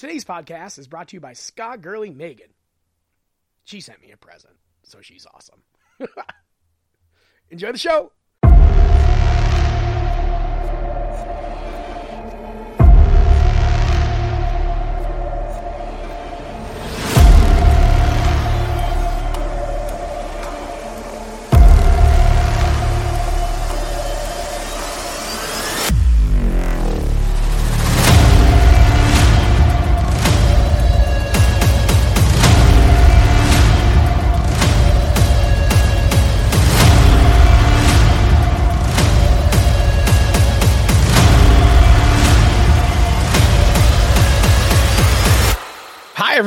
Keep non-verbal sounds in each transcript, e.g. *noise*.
Today's podcast is brought to you by Scott Girly Megan. She sent me a present, so she's awesome. *laughs* Enjoy the show.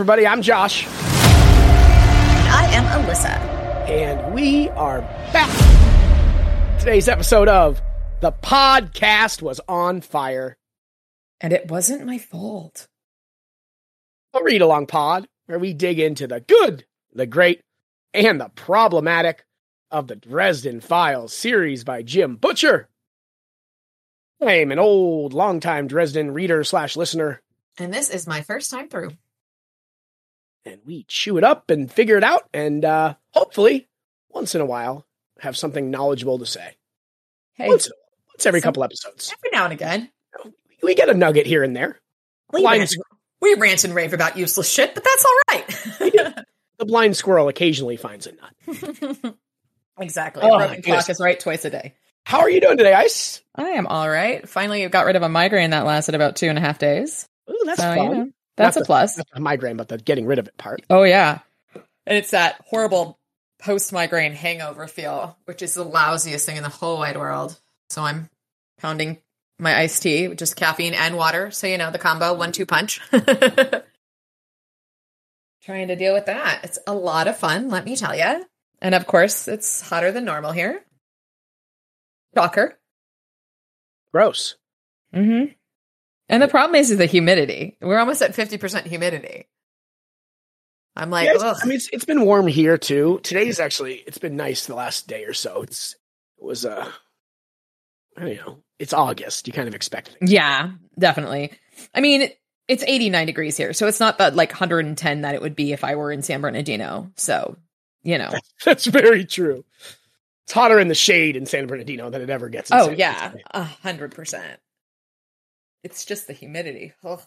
Everybody. I'm Josh, I am Alyssa. and we are back. Today's episode of The Podcast Was on Fire, And it wasn't my fault. a read along pod where we dig into the good, the great, and the problematic of the Dresden Files series by Jim Butcher. I'm an old, longtime Dresden reader slash listener, And this is my first time through. And we chew it up and figure it out, and uh, hopefully, once in a while, have something knowledgeable to say. Hey, Once, once every some- couple episodes. every now and again, We get a nugget here and there. we Blind rant, we rant and rave about useless shit, but that's all right. The blind squirrel occasionally finds a nut. *laughs* exactly. Oh, clock is right twice a day. How are you doing today, Ice? I am all right. Finally, got rid of a migraine that lasted about two and a half days. Ooh, that's so, fun. you know, that's Not a the- plus. Not the migraine, but the getting rid of it part. Oh, yeah. And it's that horrible post migraine hangover feel, which is the lousiest thing in the whole wide world. So I'm pounding my iced tea, which is caffeine and water. So, you know, the combo one two punch. *laughs* Trying to deal with that. It's a lot of fun, let me tell you. And of course, it's hotter than normal here. Shocker. Gross. hmm And the problem is, is the humidity. We're almost at 50% humidity. I'm like, Yeah, it's-. I mean, it's, it's been warm here too. Today's actually it's been nice the last day or so. It's it was uh, I don't know. It's August. You kind of expect things. Yeah, definitely. I mean, it's 89 degrees here, so it's not that like 110 that it would be if I were in San Bernardino. So, you know. *laughs* That's very true. It's hotter in the shade in San Bernardino than it ever gets. In Oh, San yeah. A hundred percent. It's just the humidity. Ugh.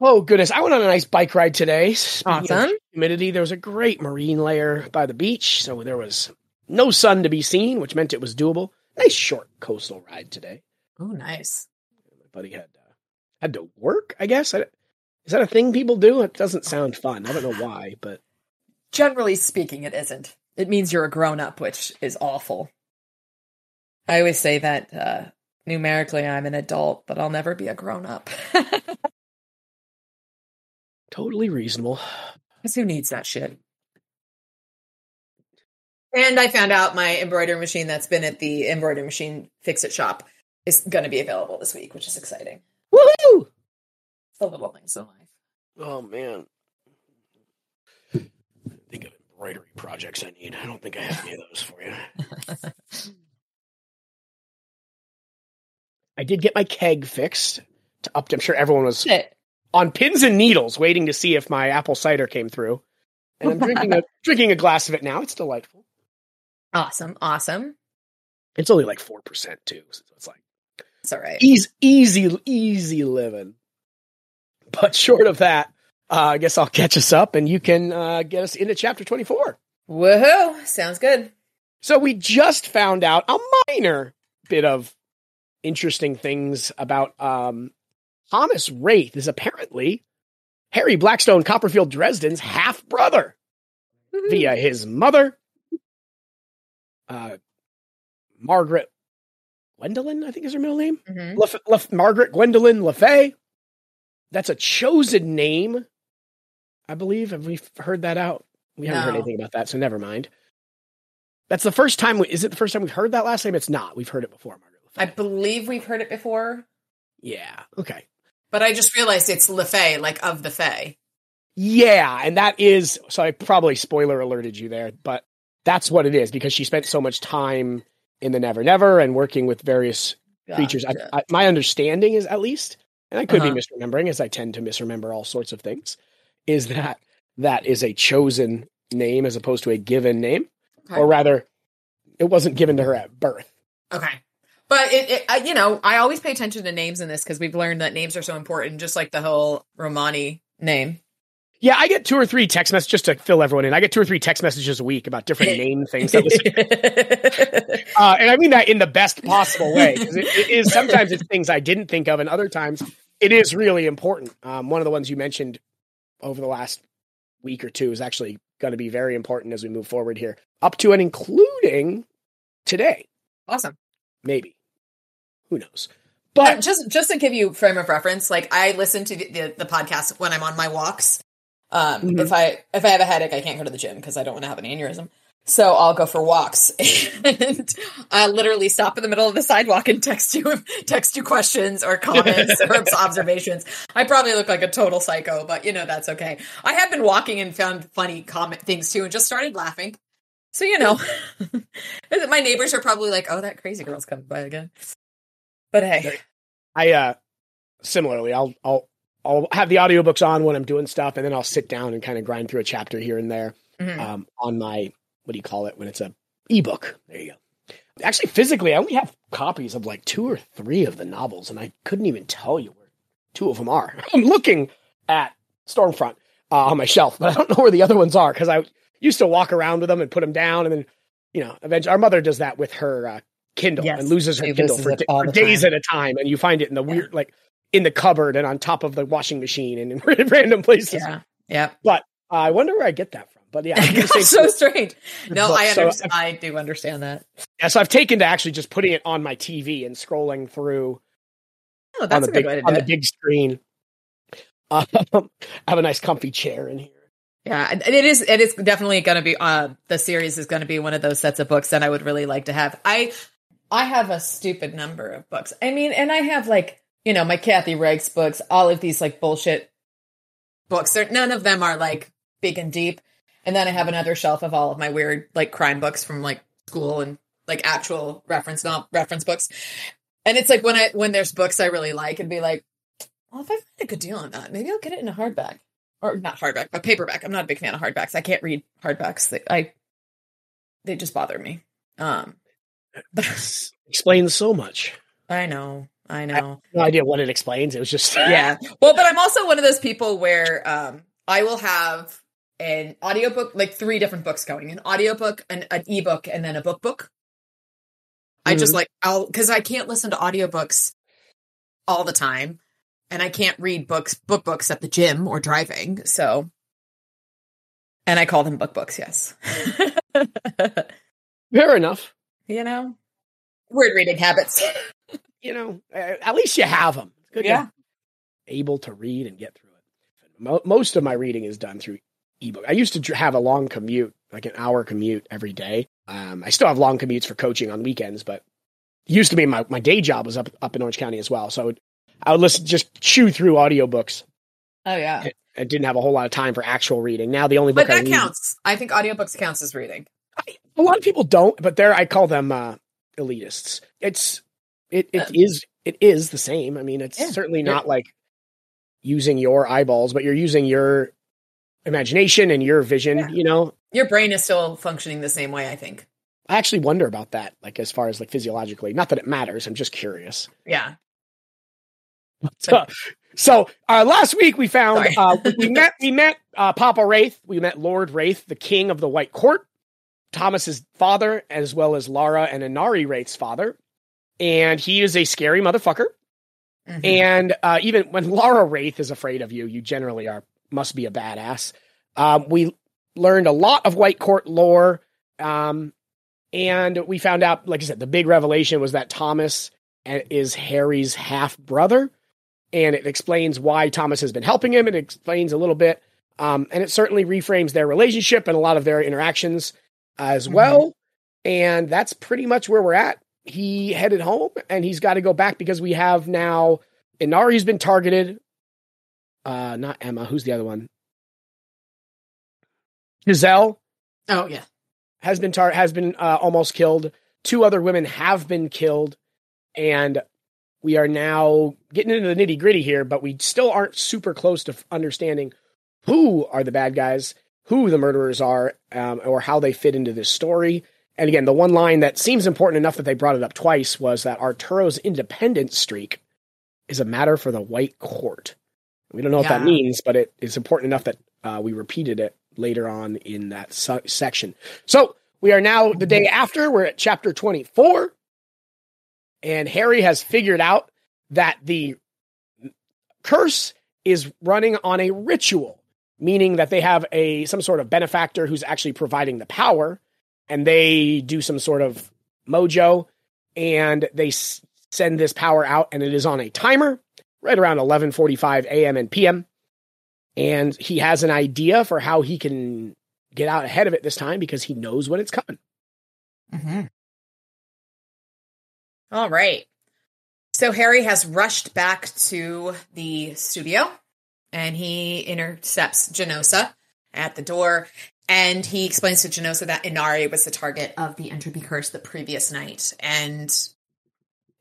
Oh goodness! I went on a nice bike ride today. Awesome. humidity. There was a great marine layer by the beach, so there was no sun to be seen, which meant it was doable. Nice short coastal ride today. Oh, nice. My buddy had uh, had to work. I guess I, is that a thing people do? It doesn't sound fun. I don't know why, *sighs* but Generally speaking, it isn't. It means you're a grown up, which is awful. I always say that uh, numerically I'm an adult, but I'll never be a grown up. *laughs* totally reasonable. Because who needs that shit? And I found out my embroidery machine that's been at the embroidery machine fix it shop is going to be available this week, which is exciting. Woohoo! The little things in life. Oh man. Think of embroidery projects I need. I don't think I have any of those for you. *laughs* I did get my keg fixed to up. I'm sure everyone was on pins and needles waiting to see if my apple cider came through. And I'm drinking a *laughs* drinking a glass of it now. It's delightful. Awesome. Awesome. It's only like four percent too, so it's like It's all right. easy, easy, easy living. But short of that, uh, I guess I'll catch us up, and you can uh, get us into chapter twenty-four. Woohoo! Sounds good. So we just found out a minor bit of interesting things about um, Thomas Raith is apparently Harry Blackstone Copperfield Dresden's half brother via his mother, uh, Margaret Gwendolyn, I think is her middle name. Mhm. Lef- Lef- Margaret Gwendolyn LeFay. That's a chosen name, I believe. Have we heard that out? We haven't heard anything about that, so never mind. That's the first time. We, is it the first time we've heard that last name? It's not. We've heard it before, Margaret. I believe we've heard it before, yeah. Okay. but I just realized it's LeFay, like of the Fay. Yeah, and that is. So I probably spoiler alerted you there, but that's what it is because she spent so much time in the Never Never and working with various creatures. I, I, my understanding is at least and I could Uh-huh. be misremembering, as I tend to misremember all sorts of things, is that that is a chosen name as opposed to a given name, Okay. or rather, it wasn't given to her at birth. Okay. But it, it I, you know, I always pay attention to names in this because we've learned that names are so important, just like the whole Romani name. Yeah, I get two or three text messages just to fill everyone in. I get two or three text messages a week about different name *laughs* things. That was, *laughs* uh, and I mean that in the best possible way. It, it is sometimes it's things I didn't think of, and other times it is really important. Um, one of the ones you mentioned over the last week or two is actually going to be very important as we move forward here, up to and including today, awesome. maybe. Who knows? But just just to give you frame of reference, like I listen to the, the, the podcast when I'm on my walks. Um, Mhm. If I if I have a headache, I can't go to the gym because I don't want to have an aneurysm. So I'll go for walks, *laughs* and I literally stop in the middle of the sidewalk and text you text you questions or comments *laughs* or observations. I probably look like a total psycho, but you know that's okay. I have been walking and found funny comment things too, and just started laughing. So you know, *laughs* my neighbors are probably like, "Oh, that crazy girl's coming by again." But hey, I uh similarly, I'll I'll I'll have the audiobooks on when I'm doing stuff, and then I'll sit down and kind of grind through a chapter here and there. Mhm. um, on my what do you call it when it's a ebook. There you go. Actually, physically, I only have copies of like two or three of the novels, and I couldn't even tell you where two of them are. *laughs* I'm looking at Stormfront uh, on my shelf, but I don't know where the other ones are because I used to walk around with them and put them down, and then you know, eventually, our mother does that with her uh, Kindle Yes, and loses her she Kindle loses for, da- for days time. at a time, and you find it in the weird like in the cupboard and on top of the washing machine and in *laughs* random places. yeah, yeah. Uh, I wonder where I get that from. But yeah, I do the same That's so strange. *laughs* No, But- I so understand. I do understand that. Yeah, so I've taken to actually just putting it on my TV and scrolling through Oh, on that's the a good big way to on do the big screen. *laughs* Um, I have a nice comfy chair in here. Yeah, and it is. It is definitely going to be. Uh, the series is going to be one of those sets of books that I would really like to have. I, I have a stupid number of books. I mean, and I have like you know my Kathy Reichs books, all of these like bullshit books. They're, none of them are like big and deep. And then I have another shelf of all of my weird like crime books from like school and like actual reference not reference books. And it's like when I when there's books I really like, and be like, well, if I find a good deal on that, maybe I'll get it in a hardback or not hardback, but paperback. I'm not a big fan of hardbacks. I can't read hardbacks. They, I they just bother me. Um, Explains so much. I know, I know. No idea what it explains. It was just yeah. *laughs* Well, but I'm also one of those people where um, I will have an audiobook, like three different books going an audiobook, an, an ebook, and then a book book. I just Mhm. like, I'll, because I can't listen to audiobooks all the time. And I can't read books, book books at the gym or driving. So, and I call them book books, yes. *laughs* fair enough. You know, word reading habits. *laughs* You know, at least you have them. Good Yeah. able to read and get through it. Most of my reading is done through ebook. I used to have a long commute, like an hour commute every day. Um, I still have long commutes for coaching on weekends, but it used to be my, my day job was up up in Orange County as well. So I would I would listen just chew through audiobooks. Oh, yeah. I didn't have a whole lot of time for actual reading. Now the only But book I that read, counts. I think audiobooks counts as reading. A lot of people don't, but there I call them uh, elitists. It's it it Uh, is it is the same. I mean, it's Yeah, certainly not like using your eyeballs, but you're using your imagination and your vision. Yeah. You know, Your brain is still functioning the same way, I think. I actually wonder about that, like as far as like physiologically. Not that it matters. I'm just curious. Yeah. *laughs* So, so uh, last week we found uh, we- we met we met uh, Papa Raith. We met Lord Raith, the king of the White Court, Thomas's father, as well as Lara and Inari Raith's father. And he is a scary motherfucker. Mhm. And uh, even when Lara Raith is afraid of you, you generally are must be a badass. Um, we learned a lot of White Court lore, um, and we found out, like I said, the big revelation was that Thomas is Harry's half brother, and it explains why Thomas has been helping him. It explains a little bit, um, and it certainly reframes their relationship and a lot of their interactions as Mhm. well. And that's pretty much where we're at. He headed home, and he's got to go back because we have now Inari's been targeted. Uh, not Emma. Who's the other one? Giselle oh, yeah. has been tar- has been uh, almost killed. Two other women have been killed, and we are now getting into the nitty gritty here, but we still aren't super close to f- understanding who are the bad guys, who the murderers are, um, or how they fit into this story. And again, the one line that seems important enough that they brought it up twice was that Arturo's independence streak is a matter for the White Court. We don't know what that means, but it is important enough that uh, we repeated it later on in that su- section. So we are now the day after. We're at chapter 24. And Harry has figured out that the curse is running on a ritual, meaning that they have a some sort of benefactor who's actually providing the power, and they do some sort of mojo, and they s- send this power out, and it is on a timer right around 11:45 a.m. and p.m. And he has an idea for how he can get out ahead of it this time because he knows when it's coming. Mm-hmm. All right. So Harry has rushed back to the studio and he intercepts Genosa at the door. And he explains to Genosa that Inari was the target of the entropy curse the previous night. And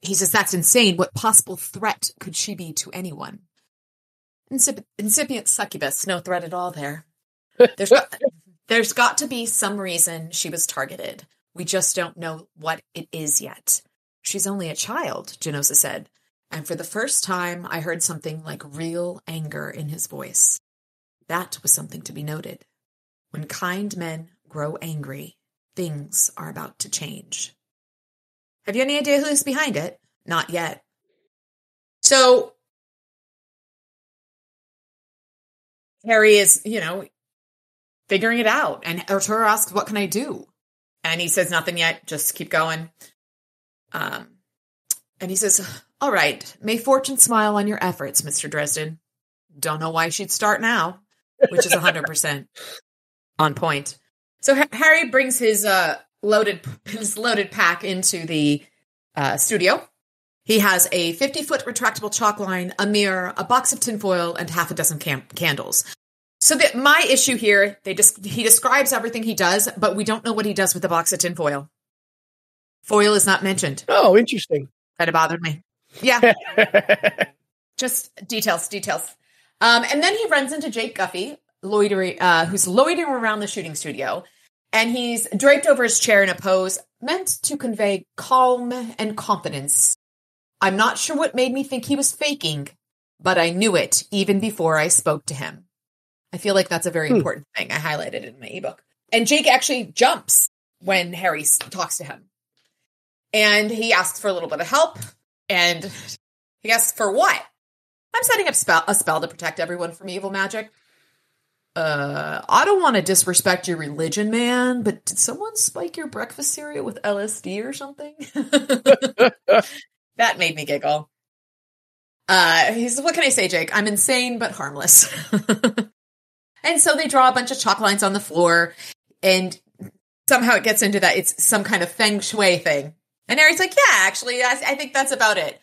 he says, That's insane. What possible threat could she be to anyone? Incip- incipient succubus, no threat at all there. *laughs* There's got, there's got to be some reason she was targeted. We just don't know what it is yet. She's only a child, Genosa said, and for the first time I heard something like real anger in his voice. That was something to be noted. When kind men grow angry, things are about to change. Have you any idea who's behind it? Not yet. So, Harry is, you know, figuring it out. And Arturo asks, What can I do? And he says, Nothing yet. Just keep going. Um, and he says, All right, may fortune smile on your efforts, Mr. Dresden. Don't know why she'd start now, which is 100% on point. So Ha- Harry brings his uh, loaded his loaded pack into the uh, studio. He has a 50 foot retractable chalk line, a mirror, a box of tinfoil, and half a dozen cam- candles. So that my issue here, they just he describes everything he does, but we don't know what he does with the box of tinfoil. Foil is not mentioned. Oh, interesting. Kind of bothered me. Yeah, *laughs* just details, details. Um, and then he runs into Jake Guffey, loitering, uh, who's loitering around the shooting studio, and he's draped over his chair in a pose meant to convey calm and confidence. I'm not sure what made me think he was faking, but I knew it even before I spoke to him. I feel like that's a very Hmm. important thing. I highlighted it in my ebook. And Jake actually jumps when Harry talks to him. And he asks for a little bit of help. And he asks for what? I'm setting up spell, a spell to protect everyone from evil magic. Uh, I don't want to disrespect your religion, man, but did someone spike your breakfast cereal with LSD or something? *laughs* that made me giggle. Uh, he says, What can I say, Jake? I'm insane but harmless. *laughs* and so they draw a bunch of chalk lines on the floor, and somehow it gets into that it's some kind of feng shui thing. And Harry's like, Yeah, actually, I, I think that's about it.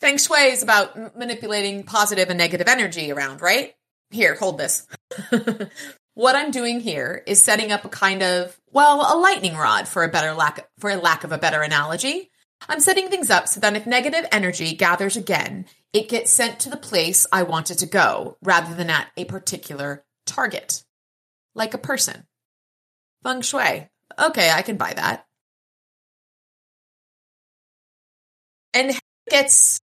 Feng shui is about m- manipulating positive and negative energy around, right? Here, hold this. *laughs* what I'm doing here is setting up a kind of, well, a lightning rod for a better lack for a lack of a better analogy. I'm setting things up so that if negative energy gathers again, it gets sent to the place I want it to go rather than at a particular target. Like a person. Feng shui. Okay, I can buy that. And gets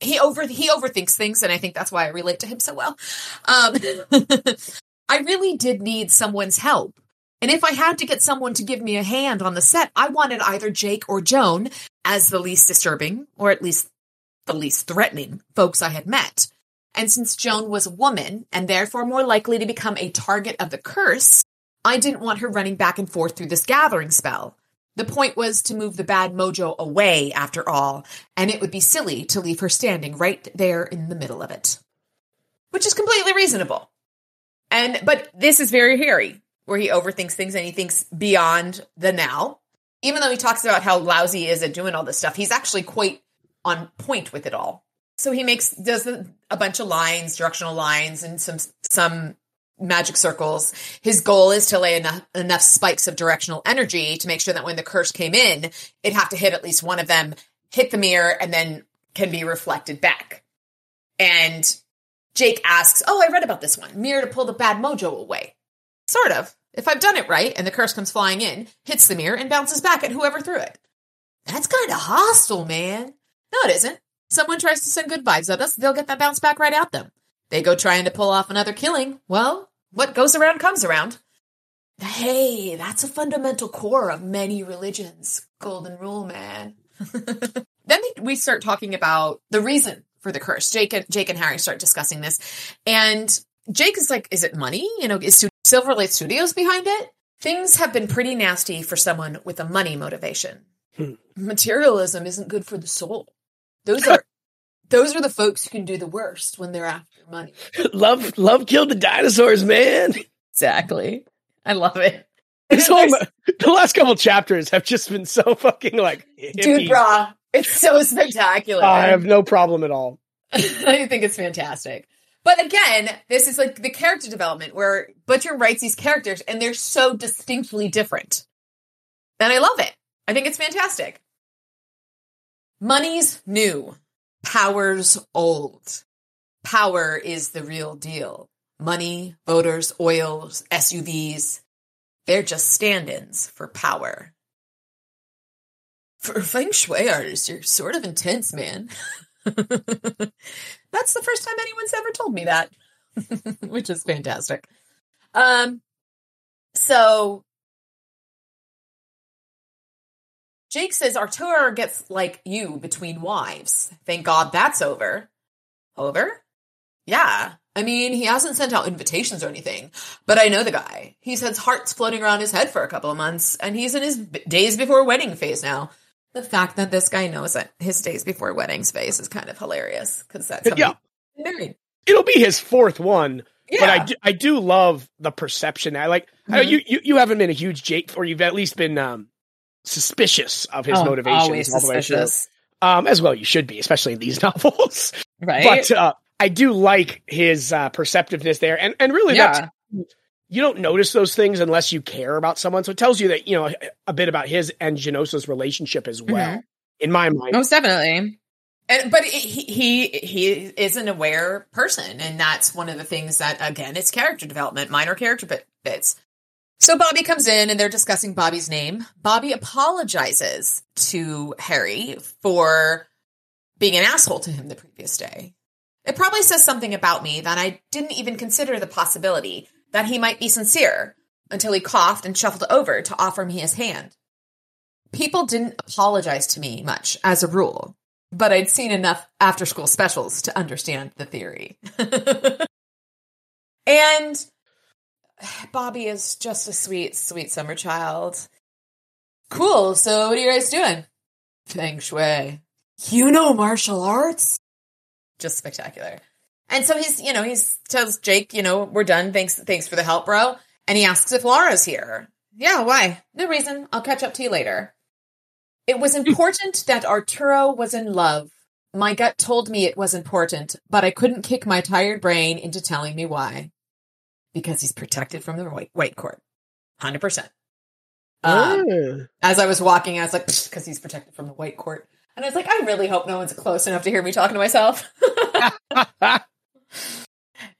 he over he overthinks things and I think that's why I relate to him so well. Um *laughs* I really did need someone's help. And if I had to get someone to give me a hand on the set, I wanted either Jake or Joan as the least disturbing, or at least the least threatening folks I had met. And since Joan was a woman and therefore more likely to become a target of the curse, I didn't want her running back and forth through this gathering spell. The point was to move the bad mojo away, after all, and it would be silly to leave her standing right there in the middle of it. Which is completely reasonable. And, but this is very Harry, where he overthinks things and he thinks beyond the now. Even though he talks about how lousy he is at doing all this stuff, he's actually quite on point with it all. So he makes, does a, a bunch of lines, directional lines, and some, some magic circles. His goal is to lay enough, enough spikes of directional energy to make sure that when the curse came in, it'd have to hit at least one of them hit the mirror and then can be reflected back. And Jake asks, Oh, I read about this one mirror to pull the bad mojo away. Sort of. If I've done it right and the curse comes flying in, hits the mirror, and bounces back at whoever threw it. That's kind of hostile, man. No, it isn't. Someone tries to send good vibes at us, they'll get that bounce back right at them. They go trying to pull off another killing. Well, what goes around comes around. Hey, that's a fundamental core of many religions. Golden rule, man. *laughs* then we start talking about the reason for the curse. Jake and Jake and Harry start discussing this, and Jake is like, "Is it money? You know, is Silver Lake Studios behind it?" Things have been pretty nasty for someone with a money motivation. Hmm. Materialism isn't good for the soul. Those are those are the folks who can do the worst when they're after money. love love killed the dinosaurs, man. Exactly. I love it. This whole, *laughs* the last couple chapters have just been so fucking like hippie. dude, brah. It's so *laughs* spectacular. I have no problem at all. *laughs* I think it's fantastic. But again, this is like the character development where Butcher writes these characters and they're so distinctly different. And I love it. I think it's fantastic. Money's new. Power's old. Power is the real deal. Money, voters, oils, SUVs, they're just stand ins for power. For feng shui artist, you're sort of intense, man. *laughs* That's the first time anyone's ever told me that, *laughs* which is fantastic. Um, so Jake says Arturo gets like you between wives. Thank God that's over. Over? Yeah. I mean, he hasn't sent out invitations or anything, but I know the guy. He's had hearts floating around his head for a couple of months, and he's in his days before wedding phase now. The fact that this guy knows that his days before weddings phase is kind of hilarious because that's how yeah. married. It'll be his fourth one, yeah. but I do, I do love the perception. I like mm-hmm. I you, you you haven't been a huge Jake, or you've at least been um, suspicious of his oh, motivations all the way through. Um, as well, you should be, especially in these *laughs* novels, right? But uh, I do like his uh, perceptiveness there, and and really yeah. that's you don't notice those things unless you care about someone. So it tells you that you know a bit about his and Genosa's relationship as well. Mm-hmm. In my mind, most definitely. And but he he he is an aware person, and that's one of the things that again it's character development, minor character bits. So Bobby comes in and they're discussing Bobby's name. Bobby apologizes to Harry for being an asshole to him the previous day. It probably says something about me that I didn't even consider the possibility that he might be sincere until he coughed and shuffled over to offer me his hand. People didn't apologize to me much as a rule, but I'd seen enough after school specials to understand the theory. *laughs* and Bobby is just a sweet, sweet summer child. Cool. So, what are you guys doing? Feng Shui. You know martial arts? just spectacular. And so he's, you know, he tells Jake, you know, we're done. Thanks, thanks for the help, bro. And he asks if Laura's here. Yeah, why? No reason. I'll catch up to you later. It was important that Arturo was in love. My gut told me it was important, but I couldn't kick my tired brain into telling me why. Because he's protected from the white, white court. 100%. Um, As I was walking, I was like, because he's protected from the white court. And I was like, I really hope no one's close enough to hear me talking to myself. *laughs*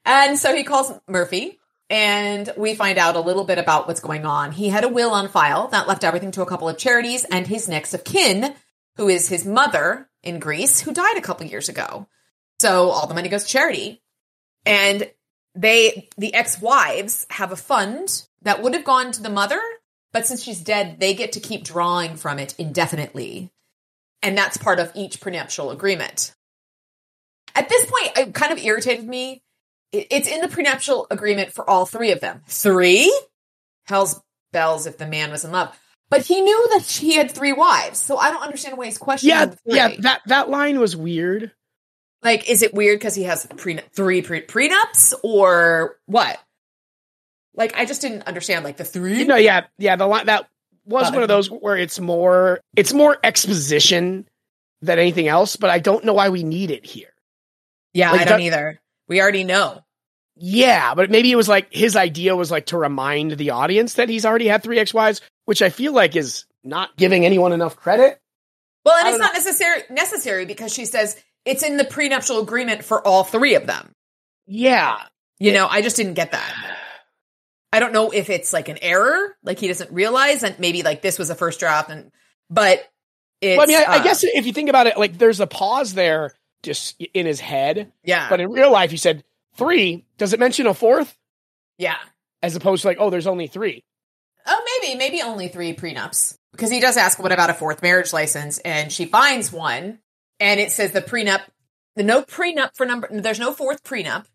and so he calls Murphy, and we find out a little bit about what's going on. He had a will on file that left everything to a couple of charities and his next of kin, who is his mother in Greece, who died a couple years ago. So all the money goes to charity. And they, the ex wives, have a fund that would have gone to the mother, but since she's dead, they get to keep drawing from it indefinitely. And that's part of each prenuptial agreement. At this point, it kind of irritated me. It's in the prenuptial agreement for all three of them. Three? Hell's bells if the man was in love. But he knew that she had three wives, so I don't understand why he's questioning. Yeah, yeah, that that line was weird. Like, is it weird because he has pre- three pre- prenups, or what? Like, I just didn't understand. Like the three. No, yeah, yeah. The line that was oh, one of those where it's more it's more exposition than anything else, but I don't know why we need it here. Yeah, like, I don't either. We already know. Yeah, but maybe it was like his idea was like to remind the audience that he's already had three ex-wives, which I feel like is not giving anyone enough credit. Well, and it's don't not necessary necessary because she says it's in the prenuptial agreement for all three of them. Yeah. You know, I just didn't get that. I don't know if it's like an error, like he doesn't realize, and maybe like this was a first draft, and but it's. Well, I mean, I, I uh, guess if you think about it, like there's a pause there just in his head, yeah, but in real life, he said three. Does it mention a fourth? yeah. As opposed to like, oh, there's only three. Oh, maybe, maybe only three prenups because he does ask, "What about a fourth marriage license?" And she finds one, and it says the prenup, the no prenup for number. There's no fourth prenup.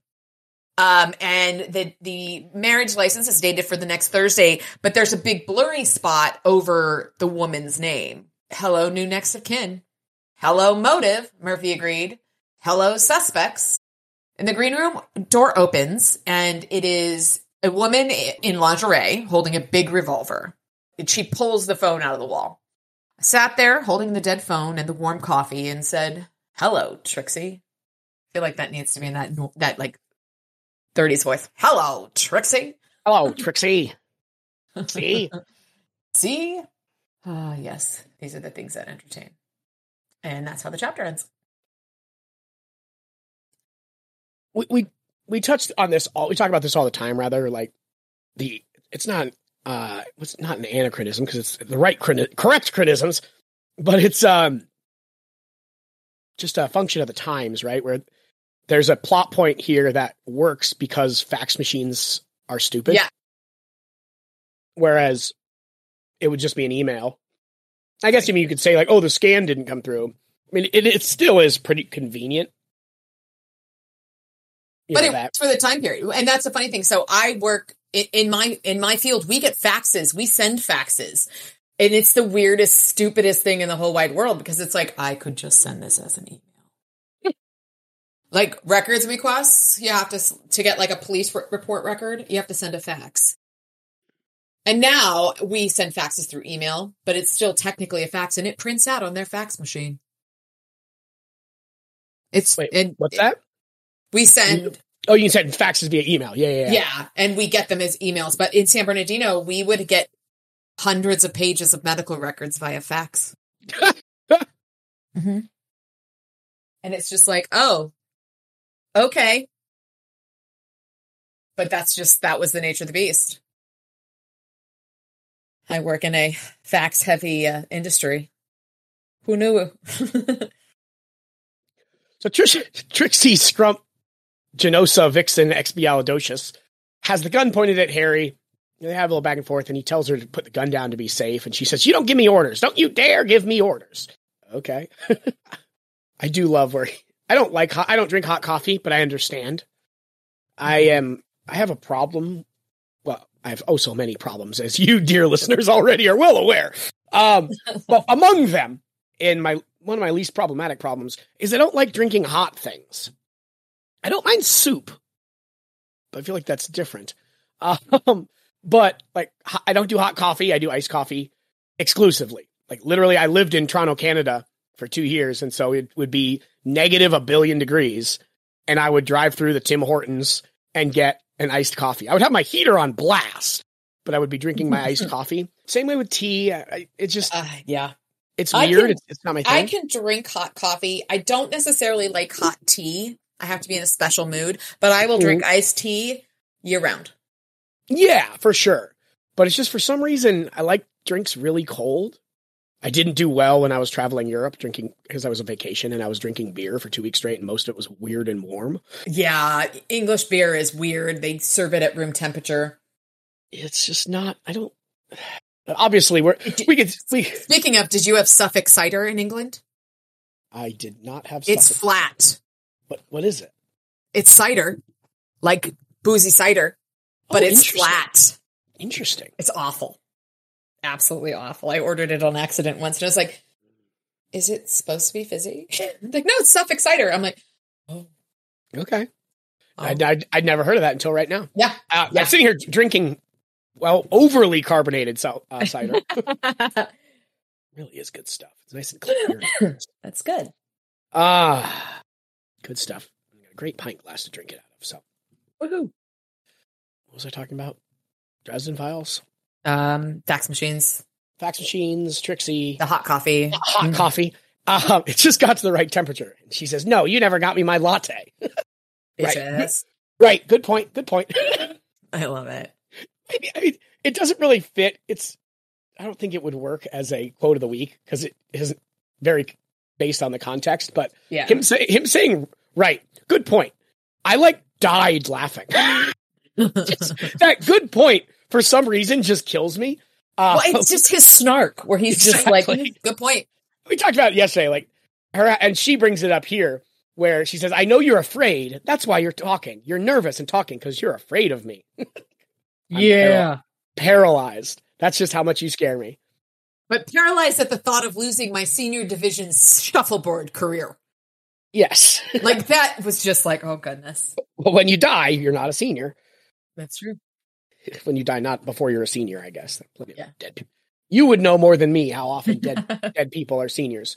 Um, and the the marriage license is dated for the next Thursday, but there's a big blurry spot over the woman's name. Hello, new next of kin. Hello, motive. Murphy agreed. Hello, suspects. In the green room, door opens, and it is a woman in lingerie holding a big revolver. And she pulls the phone out of the wall. I sat there holding the dead phone and the warm coffee and said, "Hello, Trixie." I feel like that needs to be in that that like 30s voice. Hello, Trixie. Hello, Trixie. See, *laughs* See? Ah, yes. These are the things that entertain. And that's how the chapter ends. we, we we touched on this all. We talk about this all the time. Rather, like the it's not uh it's not an anachronism because it's the right criti- correct criticisms, but it's um just a function of the times, right? Where there's a plot point here that works because fax machines are stupid. Yeah. Whereas it would just be an email. I guess I mean you could say like, oh, the scan didn't come through. I mean, it, it still is pretty convenient. You but know, it that- works for the time period. And that's the funny thing. So I work in, in my in my field, we get faxes, we send faxes. And it's the weirdest, stupidest thing in the whole wide world because it's like, I could just send this as an email. *laughs* like records requests, you have to, to get like a police report record, you have to send a fax. And now we send faxes through email, but it's still technically a fax and it prints out on their fax machine. It's, Wait, and what's that? we send Oh, you can send faxes via email. Yeah, yeah, yeah. yeah. and we get them as emails. But in San Bernardino, we would get hundreds of pages of medical records via fax. *laughs* Mhm. And it's just like, oh, okay. But that's just, that was the nature of the beast. I work in a fax heavy uh, industry. Who knew? *laughs* So Trish, Trixie Scrump Genosa Vixen Expialidocious has the gun pointed at Harry. They have a little back and forth, and he tells her to put the gun down to be safe. And she says, "You don't give me orders. Don't you dare give me orders." Okay. *laughs* I do love where he, I don't like hot, I don't drink hot coffee, but I understand. I am I have a problem. Well, I have oh so many problems, as you dear listeners already are well aware. Um, *laughs* but among them, in my one of my least problematic problems is I don't like drinking hot things. I don't mind soup, but I feel like that's different. Um, but like I don't do hot coffee. I do iced coffee exclusively. Like literally, I lived in Toronto, Canada for two years, and so it would be negative a billion degrees, and I would drive through the Tim Hortons and get an iced coffee. I would have my heater on blast, but I would be drinking my iced *laughs* coffee. Same way with tea. It's just uh, yeah. it's weird. can- it's not my thing. I can drink hot coffee. I don't necessarily like hot tea. I have to be in a special mood, but I will drink iced tea year round. Yeah, for sure. But it's just for some reason I like drinks really cold. I didn't do well when I was traveling Europe drinking because I was on vacation and I was drinking beer for two weeks straight and most of it was weird and warm. Yeah, English beer is weird. They serve it at room temperature. It's just not. I don't. Obviously, we're we could we. Speaking of, did you have Suffolk cider in England? I did not have. It's Suffolk- flat. What what is it? It's cider, like boozy cider, but Oh, it's interesting. flat. Interesting. It's awful. Absolutely awful. I ordered it on accident once and I was like, is it supposed to be fizzy? *laughs* like, no, it's Suffolk cider. I'm like, oh. Okay. oh. I'd, I'd I'd never heard of that until right now. yeah. Uh, Yeah. I'm sitting here drinking, well, overly carbonated so, uh, cider. *laughs* really is good stuff. It's nice and clear. That's good. Ah, good stuff. I got a great pint glass to drink it out of. So, Woohoo. what was I talking about? Dresden Files. Um, fax machines. fax machines, Trixie, The hot coffee. hot coffee. Um, it just got to the right temperature. And she says, "No, you never got me my latte." *laughs* Right. Bitches. right. Good point. Good point. *laughs* I love it. I I mean, it doesn't really fit. It's. I don't think it would work as a quote of the week because it isn't very based on the context. But Yeah. him say, him saying, "Right, good point." I like died laughing. *laughs* Just- that good point for some reason just kills me. Uh, well, it's *laughs* just his snark where he's just like, Exactly. Good point. we talked about it yesterday, like her, and she brings it up here where she says, "I know you're afraid. That's why you're talking. You're nervous and talking because you're afraid of me. *laughs* Yeah. Paralyzed. That's just how much you scare me." But paralyzed at the thought of losing my senior division shuffleboard career. Yes. *laughs* Like that was just like, oh goodness. well, when you die, you're not a senior. That's true. When you die, not before you're a senior, I guess. Yeah. Dead people. You would know more than me how often dead *laughs* dead people are seniors.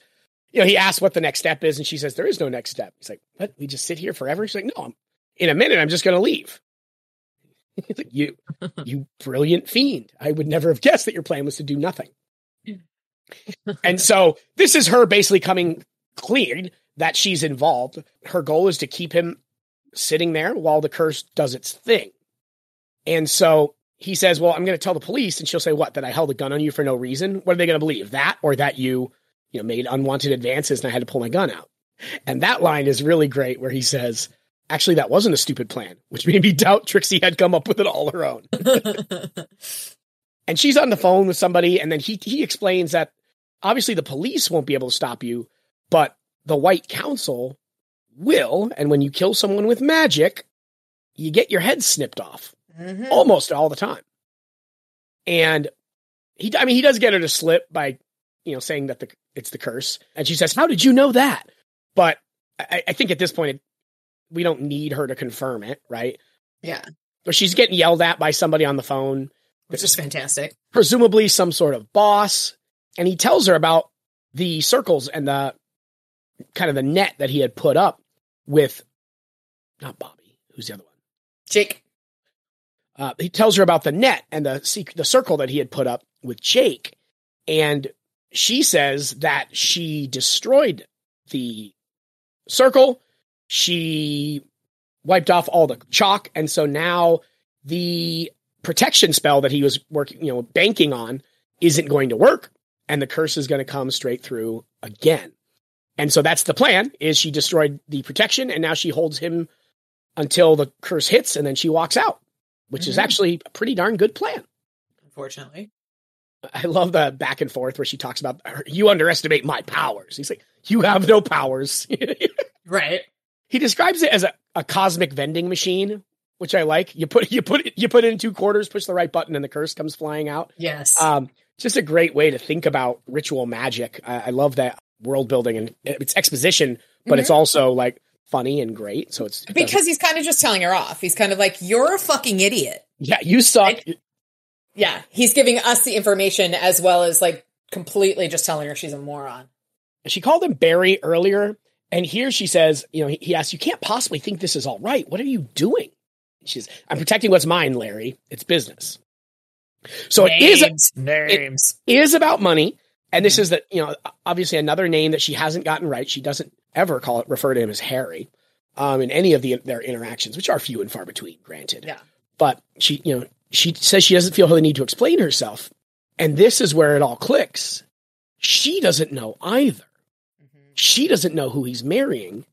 You know, he asks what the next step is, and she says, There is no next step. He's like, What? We just sit here forever? She's like, No, I'm, in a minute, I'm just going to leave. *laughs* He's like, you, you brilliant fiend. I would never have guessed that your plan was to do nothing. And so this is her basically coming clean that she's involved. Her goal is to keep him sitting there while the curse does its thing. And so he says, Well, I'm going to tell the police. And she'll say, What? That I held a gun on you for no reason? What are they going to believe? That or that you, you know, made unwanted advances and I had to pull my gun out? And that line is really great where he says, Actually, that wasn't a stupid plan, which made me doubt Trixie had come up with it all her own. *laughs* and she's on the phone with somebody, and then he he explains that obviously the police won't be able to stop you, but the White Council will. And when you kill someone with magic, you get your head snipped off Mhm. almost all the time. And he, I mean, he does get her to slip by, you know, saying that the it's the curse, and she says, "How did you know that?" But I, I think at this point, we don't need her to confirm it, right? Yeah. But she's getting yelled at by somebody on the phone, Which is fantastic. presumably some sort of boss, and he tells her about the circles and the kind of the net that he had put up with not Bobby, who's the other one. Jake. uh, he tells her about the net and the the circle that he had put up with Jake, and she says that she destroyed the circle. She wiped off all the chalk, and so now the protection spell that he was working, you know, banking on, isn't going to work, and the curse is going to come straight through again. And so that's the plan: is she destroyed the protection, and now she holds him until the curse hits, and then she walks out which is Mhm. actually a pretty darn good plan. Unfortunately. I love the back and forth where she talks about you underestimate my powers. He's like, you have no powers. *laughs* Right. he describes it as a, a cosmic vending machine, which I like. You put you put it you put it in two quarters, push the right button, and the curse comes flying out. Yes. Um, just a great way to think about ritual magic. I, I love that world building and it's exposition, but it's mm-hmm. also like funny and great. So it's it because he's kind of just telling her off. He's kind of like, you're a fucking idiot. yeah, you suck. Yeah. He's giving us the information as well as like completely just telling her she's a moron. she called him Barry earlier, and here she says, you know, he, he asks, "You can't possibly think this is all right. What are you doing?" She's, "I'm protecting what's mine, Larry. It's business." So it is names. names. is about money, and this is that you know obviously another name that she hasn't gotten right. She doesn't ever call it refer to him as Harry um, in any of the their interactions, which are few and far between, granted. Yeah. But she, you know, she says she doesn't feel the need to explain herself, and this is where it all clicks. She doesn't know either she doesn't know who he's marrying.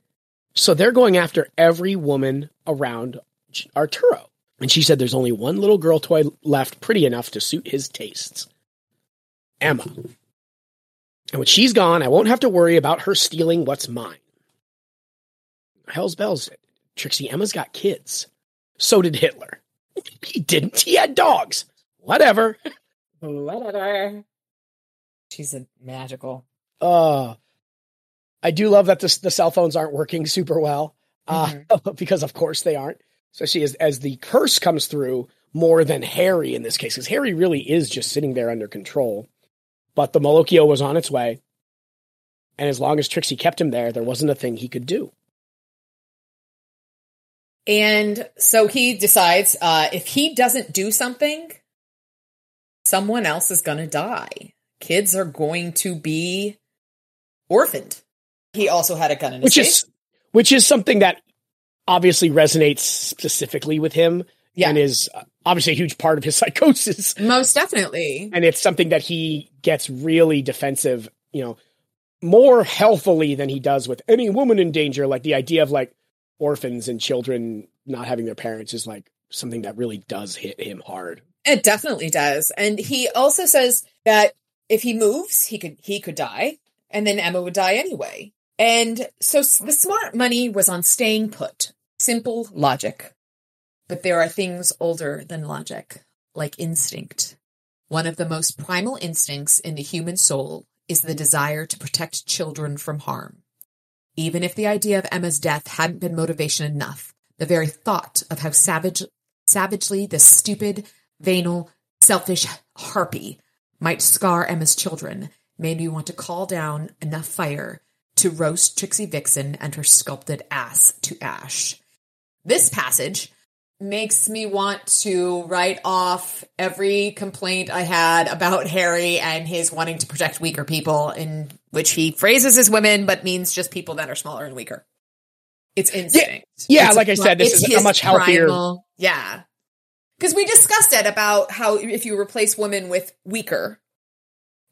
So they're going after every woman around Arturo. And she said there's only one little girl toy left pretty enough to suit his tastes Emma. And when she's gone, I won't have to worry about her stealing what's mine. Hell's bells, Trixie. Emma's got kids. So did Hitler. *laughs* He didn't. He had dogs. Whatever. Whatever. She's a magical. Uh, I do love that the, the cell phones aren't working super well, uh, *laughs* because of course they aren't. Especially as, as the curse comes through more than Harry in this case, because Harry really is just sitting there under control. But the Malocchio was on its way. And as long as Trixie kept him there, there wasn't a thing he could do. And so he decides uh, if he doesn't do something, someone else is going to die. kids are going to be orphaned. He also had a gun in his which face. is which is something that obviously resonates specifically with him Yeah. and is uh, obviously a huge part of his *laughs* psychosis Most definitely. and it's something that he gets really defensive you know more healthily than he does with any woman in danger like the idea of like orphans and children not having their parents is like something that really does hit him hard It definitely does. And he also says that if he moves, he could he could die, and then Emma would die anyway. And so the smart money was on staying put. Simple logic. But there are things older than logic, like instinct. One of the most primal instincts in the human soul is the desire to protect children from harm. Even if the idea of Emma's death hadn't been motivation enough, the very thought of how savage, savagely the stupid, venal, selfish harpy might scar Emma's children made me want to call down enough fire to roast Trixie Vixen and her sculpted ass to ash. This passage makes me want to write off every complaint I had about Harry and his wanting to protect weaker people, in which he phrases as women, but means just people that are smaller and weaker. It's instinct. yeah, It's like I said, this is a much healthier- primal- yeah. Because we discussed it about how if you replace women with weaker,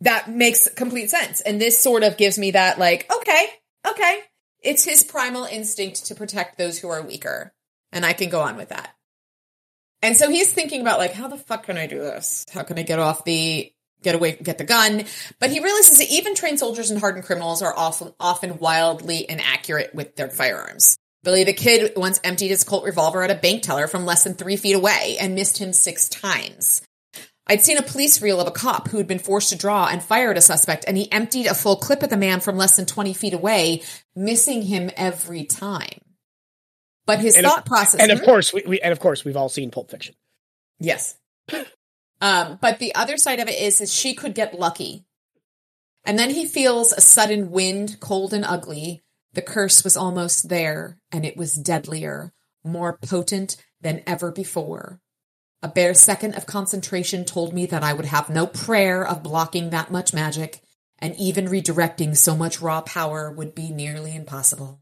that makes complete sense. And this sort of gives me that, like, okay, okay. It's his primal instinct to protect those who are weaker. And I can go on with that. And so he's thinking about, like, how the fuck can I do this? How can I get off the, get away, get the gun? But he realizes that even trained soldiers and hardened criminals are often, often wildly inaccurate with their firearms. Billy the Kid once emptied his Colt revolver at a bank teller from less than three feet away and missed him six times. I'd seen a police reel of a cop who had been forced to draw and fire at a suspect, and he emptied a full clip at the man from less than 20 feet away, missing him every time. But his And of- thought process. and of course we, we and of course we've all seen pulp fiction Yes. Um, but the other side of it is, is she could get lucky. And then he feels a sudden wind, cold and ugly. The curse was almost there, and it was deadlier, more potent than ever before. A bare second of concentration told me that I would have no prayer of blocking that much magic, and even redirecting so much raw power would be nearly impossible.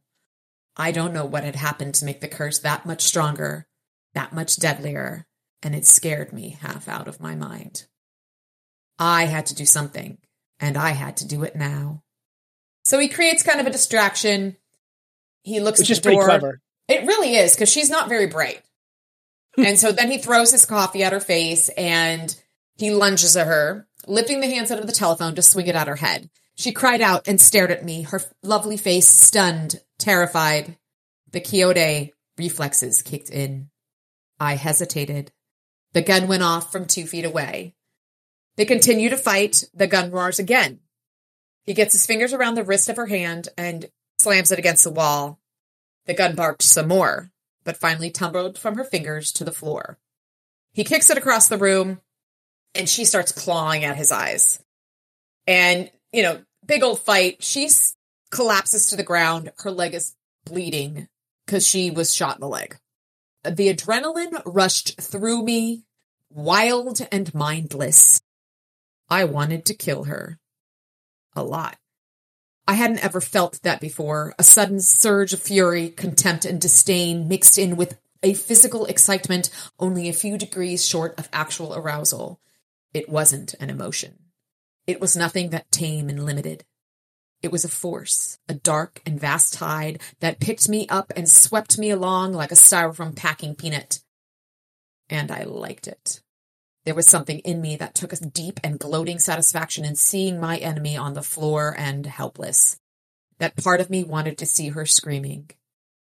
I don't know what had happened to make the curse that much stronger, that much deadlier, and it scared me half out of my mind. I had to do something, and I had to do it now. So he creates kind of a distraction. He looks which at the door. It really is because she's not very bright. and so then he throws his coffee at her face and he lunges at her, lifting the handset out of the telephone to swing it at her head. She cried out and stared at me, her lovely face stunned, terrified. The Quixote reflexes kicked in. I hesitated. The gun went off from two feet away. They continue to fight. The gun roars again. He gets his fingers around the wrist of her hand and slams it against the wall. The gun barked some more, but finally tumbled from her fingers to the floor. He kicks it across the room, and she starts clawing at his eyes. And, you know, big old fight. She s- collapses to the ground. Her leg is bleeding because she was shot in the leg. The adrenaline rushed through me, wild and mindless. I wanted to kill her. A lot. I hadn't ever felt that before. A sudden surge of fury, contempt, and disdain mixed in with a physical excitement only a few degrees short of actual arousal. It wasn't an emotion. It was nothing that tame and limited. It was a force, a dark and vast tide that picked me up and swept me along like a styrofoam packing peanut. And I liked it. There was something in me that took a deep and gloating satisfaction in seeing my enemy on the floor and helpless. That part of me wanted to see her screaming